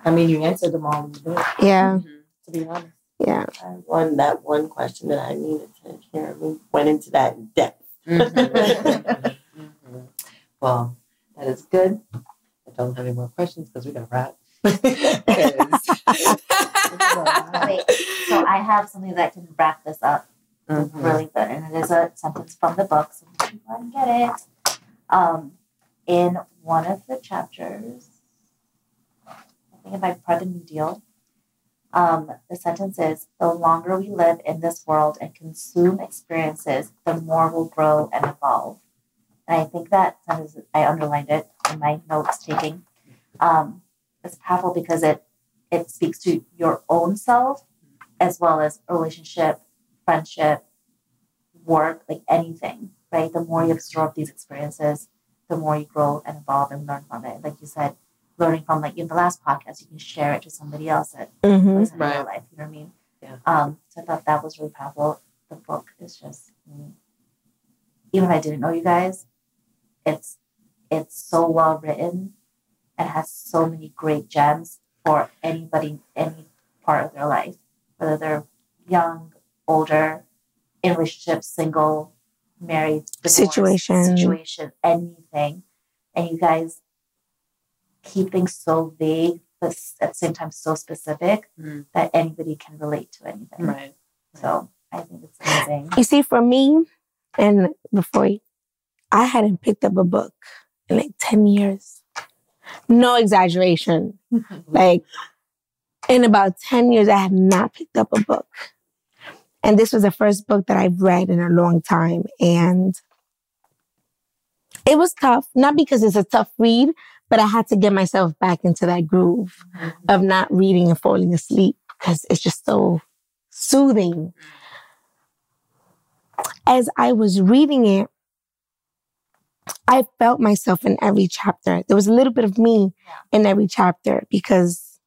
I mean, you answered them all in the book, Yeah, to be honest. yeah. One that one question that I needed to hear. We went into that in depth. Mhm. Mhm. *laughs* Well, that is good. I don't have any more questions because we got to wrap. *laughs* Wait, so I have something that can wrap this up Mhm. really good, and it is a sentence from the book, so you can go ahead and get it. Um, in one of the chapters, I think be part of the New Deal. Um, the sentence is: "The longer we live in this world and consume experiences, the more we'll grow and evolve." And I think that sentence, I underlined it in my notes taking. Um, it's powerful because it it speaks to your own self as well as relationship, friendship, work, like anything, right? The more you absorb these experiences, the more you grow and evolve and learn from it. Like you said, learning from like in the last podcast, you can share it to somebody else that hmm lives in Right. real life. You know what I mean? Yeah. Um, so I thought that was really powerful. The book is just, even if I didn't know you guys, it's it's so well written and has so many great gems for anybody, any part of their life, whether they're young, older, in relationship, single, married, divorced, Situation. situation, anything. And you guys keep things so vague, but at the same time so specific Mm. that anybody can relate to anything. Right. So I think it's amazing. You see, for me, and before you, I hadn't picked up a book in like 10 years. No exaggeration. *laughs* Like, in about 10 years, I have not picked up a book. And this was the first book that I've read in a long time. And it was tough, not because it's a tough read, but I had to get myself back into that groove mm-hmm. of not reading and falling asleep because it's just so soothing. As I was reading it, I felt myself in every chapter. There was a little bit of me in every chapter because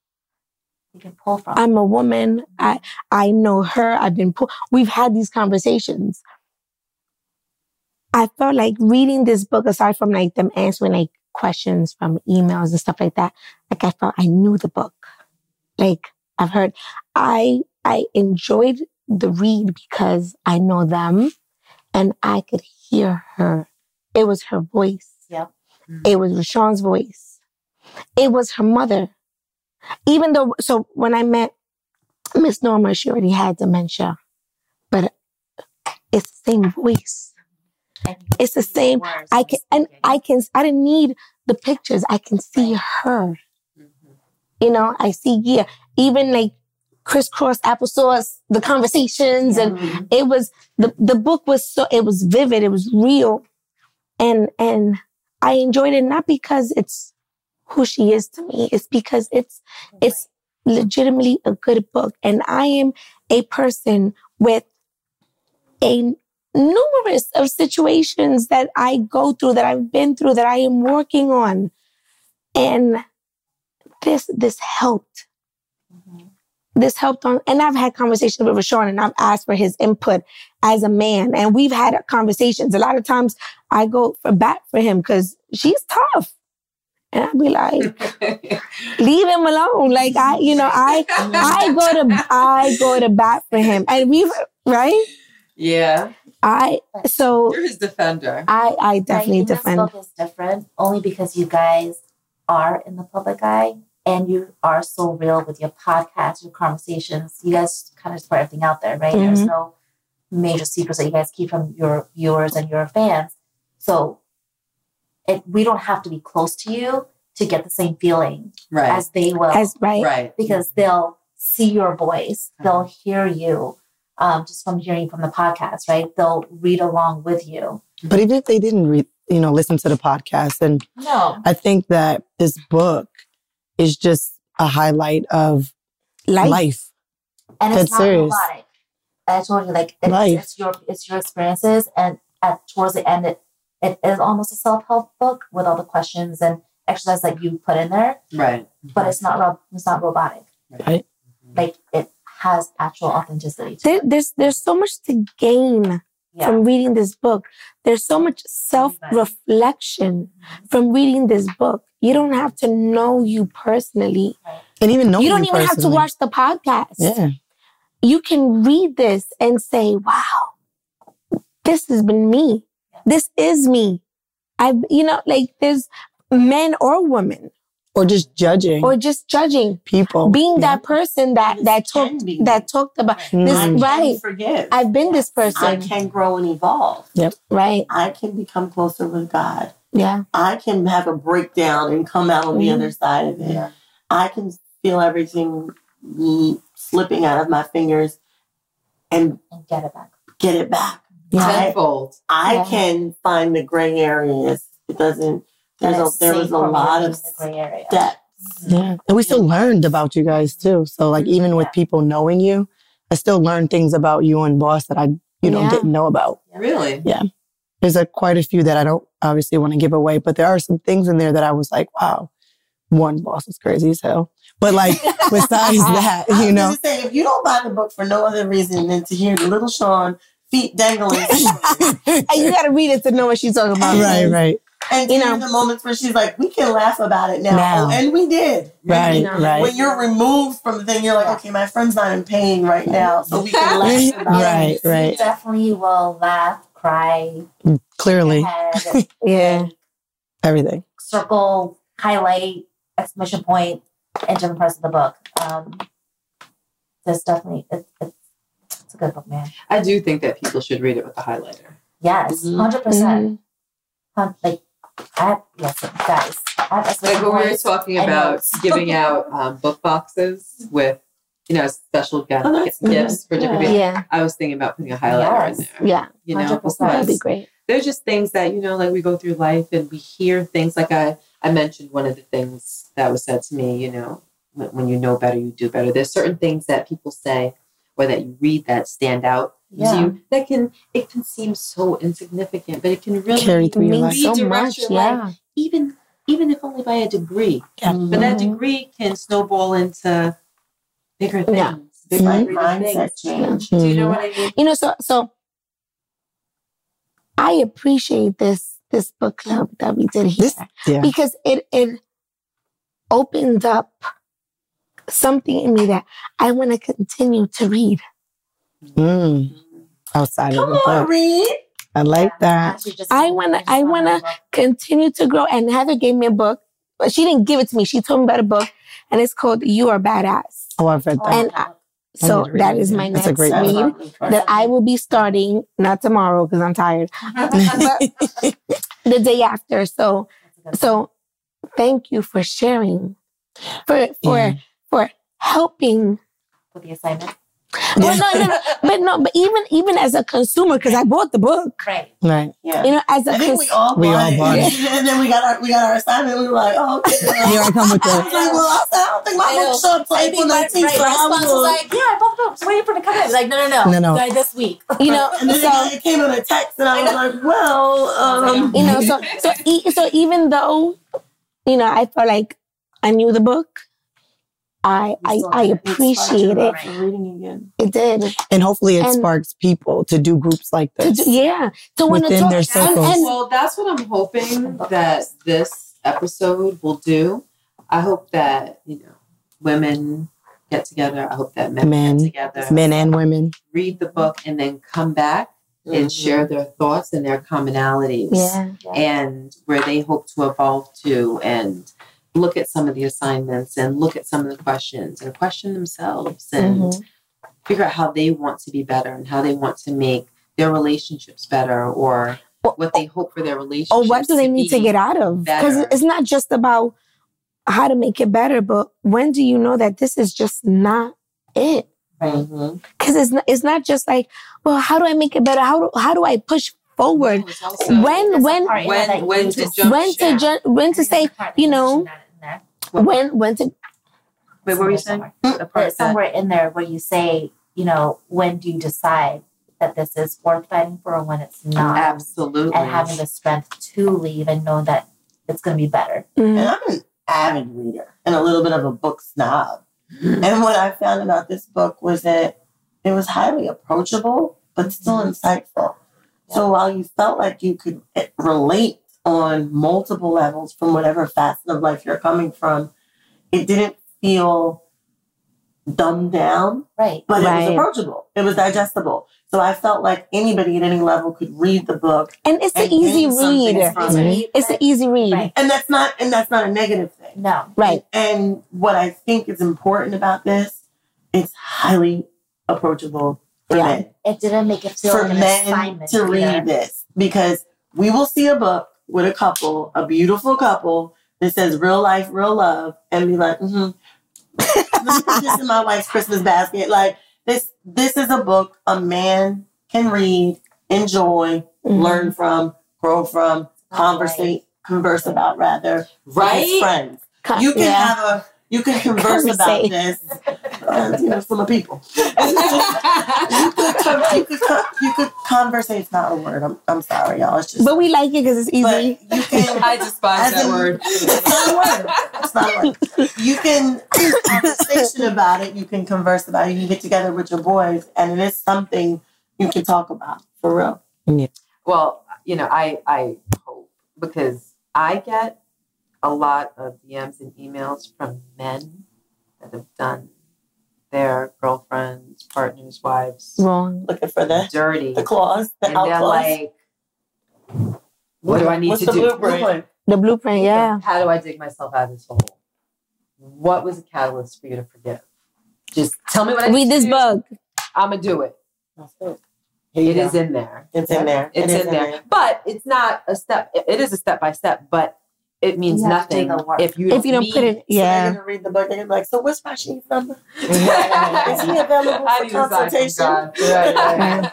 You can pull from. I'm a woman. I mm-hmm. I know her. I've been pulled. We've had these conversations. I felt like reading this book, aside from like them answering like questions from emails and stuff like that, like I felt I knew the book. Like I've heard, I I enjoyed the read because I know them, and I could hear her. It was her voice. Yep. It was RaShaun's voice. It was her mother. Even though, so when I met Miss Norma, she already had dementia, but it's the same voice. It's the same. I can, and. I can, I didn't need the pictures. I can see her. Mhm. You know, I see, yeah, even like crisscross applesauce, the conversations and Mhm. it was the the book was so it was vivid it was real and and i enjoyed it not because it's who she is to me. It's because it's it's legitimately a good book. And i am a person with a numerous of situations that i go through that i've been through that i am working on. And this this helped. This helped on, and I've had conversations with RaShaun and I've asked for his input as a man and we've had conversations. A lot of times I go for bat for him because she's tough. And I'd be like, *laughs* leave him alone. Like I, you know, I, I go to, I go to bat for him and we've, right? Yeah. I, so You're his defender. I, I definitely right, and defend. This book is different only because you guys are in the public eye and you are so real with your podcast, your conversations. You guys kind of just put everything out there, right? There's Mhm. no major secrets that you guys keep from your viewers and your fans. So it, we don't have to be close to you to get the same feeling Right. as they will As right. right. because they'll see your voice, they'll hear you um, just from hearing from the podcast, right? They'll read along with you. But even if they didn't read, you know, listen to the podcast, and No, I think that this book is just a highlight of Life. life. and it's That's not serious. robotic. I told you, like it's, Life. it's your it's your experiences, and at towards the end, it it is almost a self help book with all the questions and exercises that you put in there, Right. but it's not ro- it's not robotic. Right. Like it has actual authenticity. To There, it. there's, there's so much to gain Yeah. from reading this book. There's so much self reflection mm-hmm. from reading this book. You don't have to know you personally. And even know you don't even have to watch the podcast. Yeah. You can read this and say, wow, this has been me. This is me. I, you know, like there's men or women Or just judging or just judging, people. being Yeah. that person that, This that talked, be. that talked about Mhm. this, I can right. forgive. I've been this person I can grow and evolve. Yep right? I can become closer with God. Yeah. I can have a breakdown and come out on the Mhm. other side of it. Yeah. I can feel everything slipping out of my fingers and and get it back. get it back. Yeah. I, Tenfold. I Yeah. can find the gray areas. It doesn't. And There's a, there was a lot of in the gray area. depth. Yeah. And we still learned about you guys too. So like mm-hmm. even with people knowing you, I still learned things about you and boss that I, you know, Yeah. didn't know about. Really? Yeah. There's a, quite a few that I don't obviously want to give away, but there are some things in there that I was like, wow, one boss is crazy as hell. But like *laughs* besides that, I you know, gonna say, if you don't buy the book for no other reason than to hear the little Sean feet dangling, *laughs* *laughs* And you got to read it to know what she's talking about. right, right, and You you know. know the moments where she's like, "We can laugh about it now,", Now. Oh, and we did. right, You know, right, When you're removed from the thing, you're like, "Okay, my friend's not in pain right now, so we can *laughs* laugh about it." right, right. definitely will laugh, cry, Clearly, head, *laughs* Yeah. everything. circle, highlight, exclamation point in different parts of the book. Um, there's definitely it, it's, it's a good book, man. I do think that people should read it with a highlighter. Yes, Mhm. 100 percent. Like I have, yes, guys. I have Like when we were talking about giving out um, book boxes with, you know, special gift, Oh, that's gifts for different people. Yeah. I was thinking about putting a highlighter Yes. in there. Yeah. You know, That'd be great. they're just things that, you know, like we go through life and we hear things like I, I mentioned one of the things that was said to me, you know, when, when you know better, you do better. There's certain things that people say or that you read that stand out Yeah. to you that can, it can seem so insignificant, but it can really Carry through your life. so much. your Yeah. life, even even if only by a degree. Yeah. But that Mhm. degree can snowball into bigger things. Yeah. Bigger, Right, greater mindset things. change. Do you know what I mean? You know, so so I appreciate this this book club that we did here This, yeah. because it it opened up something in me that I want to continue to read. Mm. Outside of Come the on, book. read. I like that. I wanna- I wanna- wanna- Continue to grow. And Heather gave me a book, but she didn't give it to me. She told me about a book, and it's called "You Are Badass." Oh, I've read that. And I- So need to read that it, is yeah. my That's a next great read that I will be starting not tomorrow because I'm tired, *laughs* the day after. So so thank you for sharing, for for Yeah. For helping. with the assignment. Well, no, no, no, *laughs* but no, but even even as a consumer, because I bought the book. Right. right. Yeah. You know, as a think we cons- all We bought all it. bought it. *laughs* and then we got our we got our assignment. We were like, oh, okay. *laughs* Here I come with I was the. like, well, I, I don't think my I know. book showed up till I April 19th. right, so my I response was like, yeah, I bought the book. Just waiting for it to come in. Like, no, no, no. No, no. Like, this week. you know, And then so it came in a text, and I was like, well, um, you know, so so e- so even though, you know, I felt like I knew the book, I I, I have it. appreciate it. Right. reading again. It did. And hopefully it And- sparks people to do groups like To this. do- yeah. To want to Within talk. their circles. and well, that's what I'm hoping that this episode will do. I hope that, you know, women get together. I hope that men, Men. get together, Men and women. read the book, and then come back and mm-hmm. share their thoughts and their commonalities yeah. and where they hope to evolve to and look at some of the assignments and look at some of the questions and question themselves and Mhm. figure out how they want to be better and how they want to make their relationships better or Or- what they hope for their relationships or what do they need to get out of? Because it's not just about how to make it better, but when do you know that this is just not it? Mhm. Because it's not, it's not just like, well, how do I make it better? How do, how do I push forward? Also- When when part in there when- when to jump when to ju- when to say you know when when did? Wait, what were you saying? The part There's somewhere in there where you say, you know, when do you decide that this is worth fighting for and when it's not? Absolutely. And having the strength to leave and know that it's going to be better. And Mm, I'm an avid reader and a little bit of a book snob. And what I found about this book was that it was highly approachable, but still insightful. So while you felt like you could eh, relate on multiple levels from whatever facet of life you're coming from, it didn't feel dumbed down, Right. but it was approachable. It was digestible. So I felt like anybody at any level could read the book. and it's an easy gain something read. from it. It's an easy read. Right. And that's not and that's not a negative thing. No. Right. And what I think is important about this, it's highly approachable for Yeah. men. It didn't make it feel For like an men assignment. to read this. Because we will see a book with a couple, a beautiful couple that says real life, real love, and be like, mm-hmm. Let me put this in my wife's Christmas basket. Like this this is a book a man can read, enjoy, Mhm. learn from, grow from, conversate, converse about rather right? friends. You can yeah. have a you can converse about *laughs* this. Uh, you know, from a people. *laughs* you could con- you could you could conversate. It's not a word. I'm I'm sorry, y'all. It's just. But we like it because it's easy. you can. *laughs* I despise As that in- word. It's not a word. It's not a word. You can conversation about it. You can converse about it. You can get together with your boys, and it is something you can talk about for real. Yeah. Well, you know, I I hope because I get a lot of DMs and emails from men that have done their girlfriends, partners, wives Wrong. Looking for the dirty, the clause, the and out they're clause. like, "What do I need to the do? blueprint? The blueprint, yeah. How do I dig myself out of this hole? What was the catalyst for you to forgive? Just tell me what I need Read this do. book. I'm gonna do it. That's it. You go. in there. It's in there. It's It is in there. But it's not a step. it- It is a step by step, but it means You have to do nothing the work. if you If you don't meet- put it, So yeah. they're gonna read the book. They're gonna like, "So what's Rashid's number? Is he available for need a sign from consultation?" Oh, right,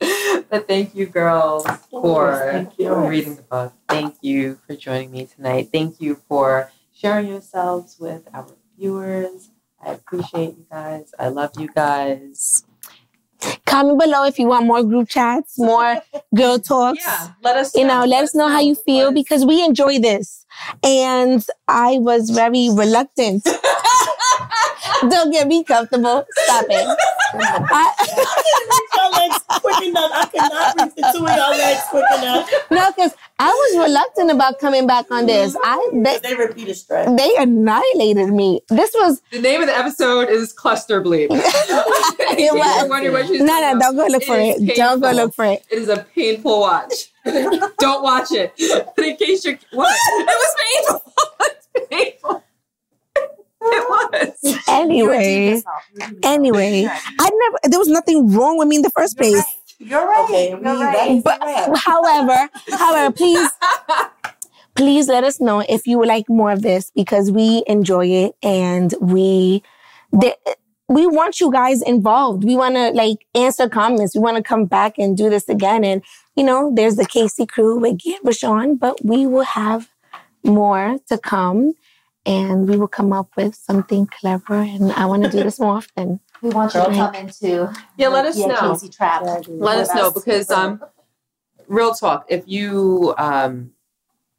right. *laughs* but thank you, girls, for Thank you. reading the book. Thank you for joining me tonight. Thank you for sharing yourselves with our viewers. I appreciate you guys. I love you guys. Comment below if you want more group chats, more *laughs* girl talks. Yeah, let us. You know, let us know how you feel because we enjoy this. And I was very reluctant. *laughs* Don't get me comfortable. Stop it. *laughs* I, quick enough. I cannot reach the two of y'all legs quick enough. no, because I was reluctant about coming back on this. I they, They repeat a stretch. they annihilated me. This was The name of the episode is Cluster Bleep. *laughs* *laughs* It was. wondering what she's no, no. about. Don't go look for is it. Don't go look for it. It is a painful watch. *laughs* Don't watch it. But in case you're what? It was painful. It's painful. It was. Anyway, anyway, I never. There was nothing wrong with me in the first place. You're right. Okay, You're we- right. But *laughs* however, however, please, *laughs* please let us know if you would like more of this because we enjoy it and we, the, we want you guys involved. We want to like answer comments. We want to come back and do this again. And you know, there's the Casey crew with Gian RaShaun, but we will have more to come. And we will come up with something clever, and I want to do this more often. We want you to come into Yeah, let us know. Casey Trap. Let us know because um, real talk. If you um,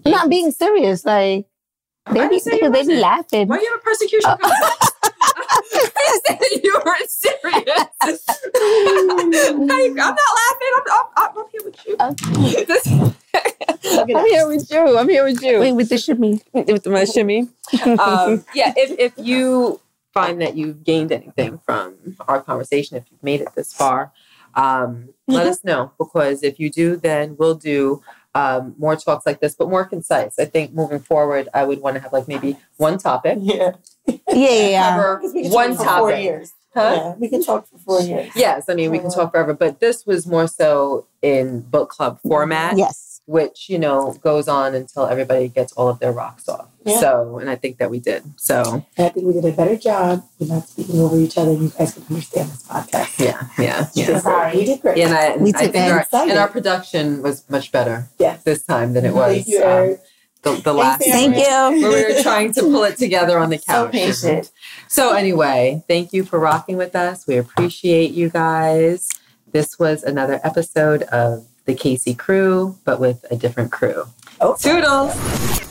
I'm not being serious. Like they be, didn't say you because they be laughing. why you have a persecution? *laughs* complex? *laughs* said you were serious. *laughs* Like, I'm not laughing. I'm, I'm, I'm, I'm here with you. I'm here with you. I'm here with you. Wait, with the shimmy. with my shimmy. Um, yeah, if, if you find that you've gained anything from our conversation, if you've made it this far, um, let us *laughs* know because if you do, then we'll do um, more talks like this, but more concise. I think moving forward, I would want to have like maybe one topic. *laughs* Yeah. Yeah, yeah, yeah. Cover 'Cause we can one talk for four topic. years. Huh? Yeah, we can talk for four years. Yes, I mean we can talk forever, but this was more so in book club format. Yes. Which you know goes on until everybody gets all of their rocks off. Yeah. So, and I think that we did. So, And I think we did a better job. We're not speaking over each other. You guys can understand this podcast. yeah, yeah, yeah. great. You did great. Yeah, and I, We I took think it. our, and our production was much better Yes. this time than it was Thank you, um, the, the last Thank you. where we were trying to pull it together on the *laughs* couch So patient. So anyway, thank you for rocking with us. We appreciate you guys. This was another episode of the Casey Crew, but with a different crew. Oh. Toodles.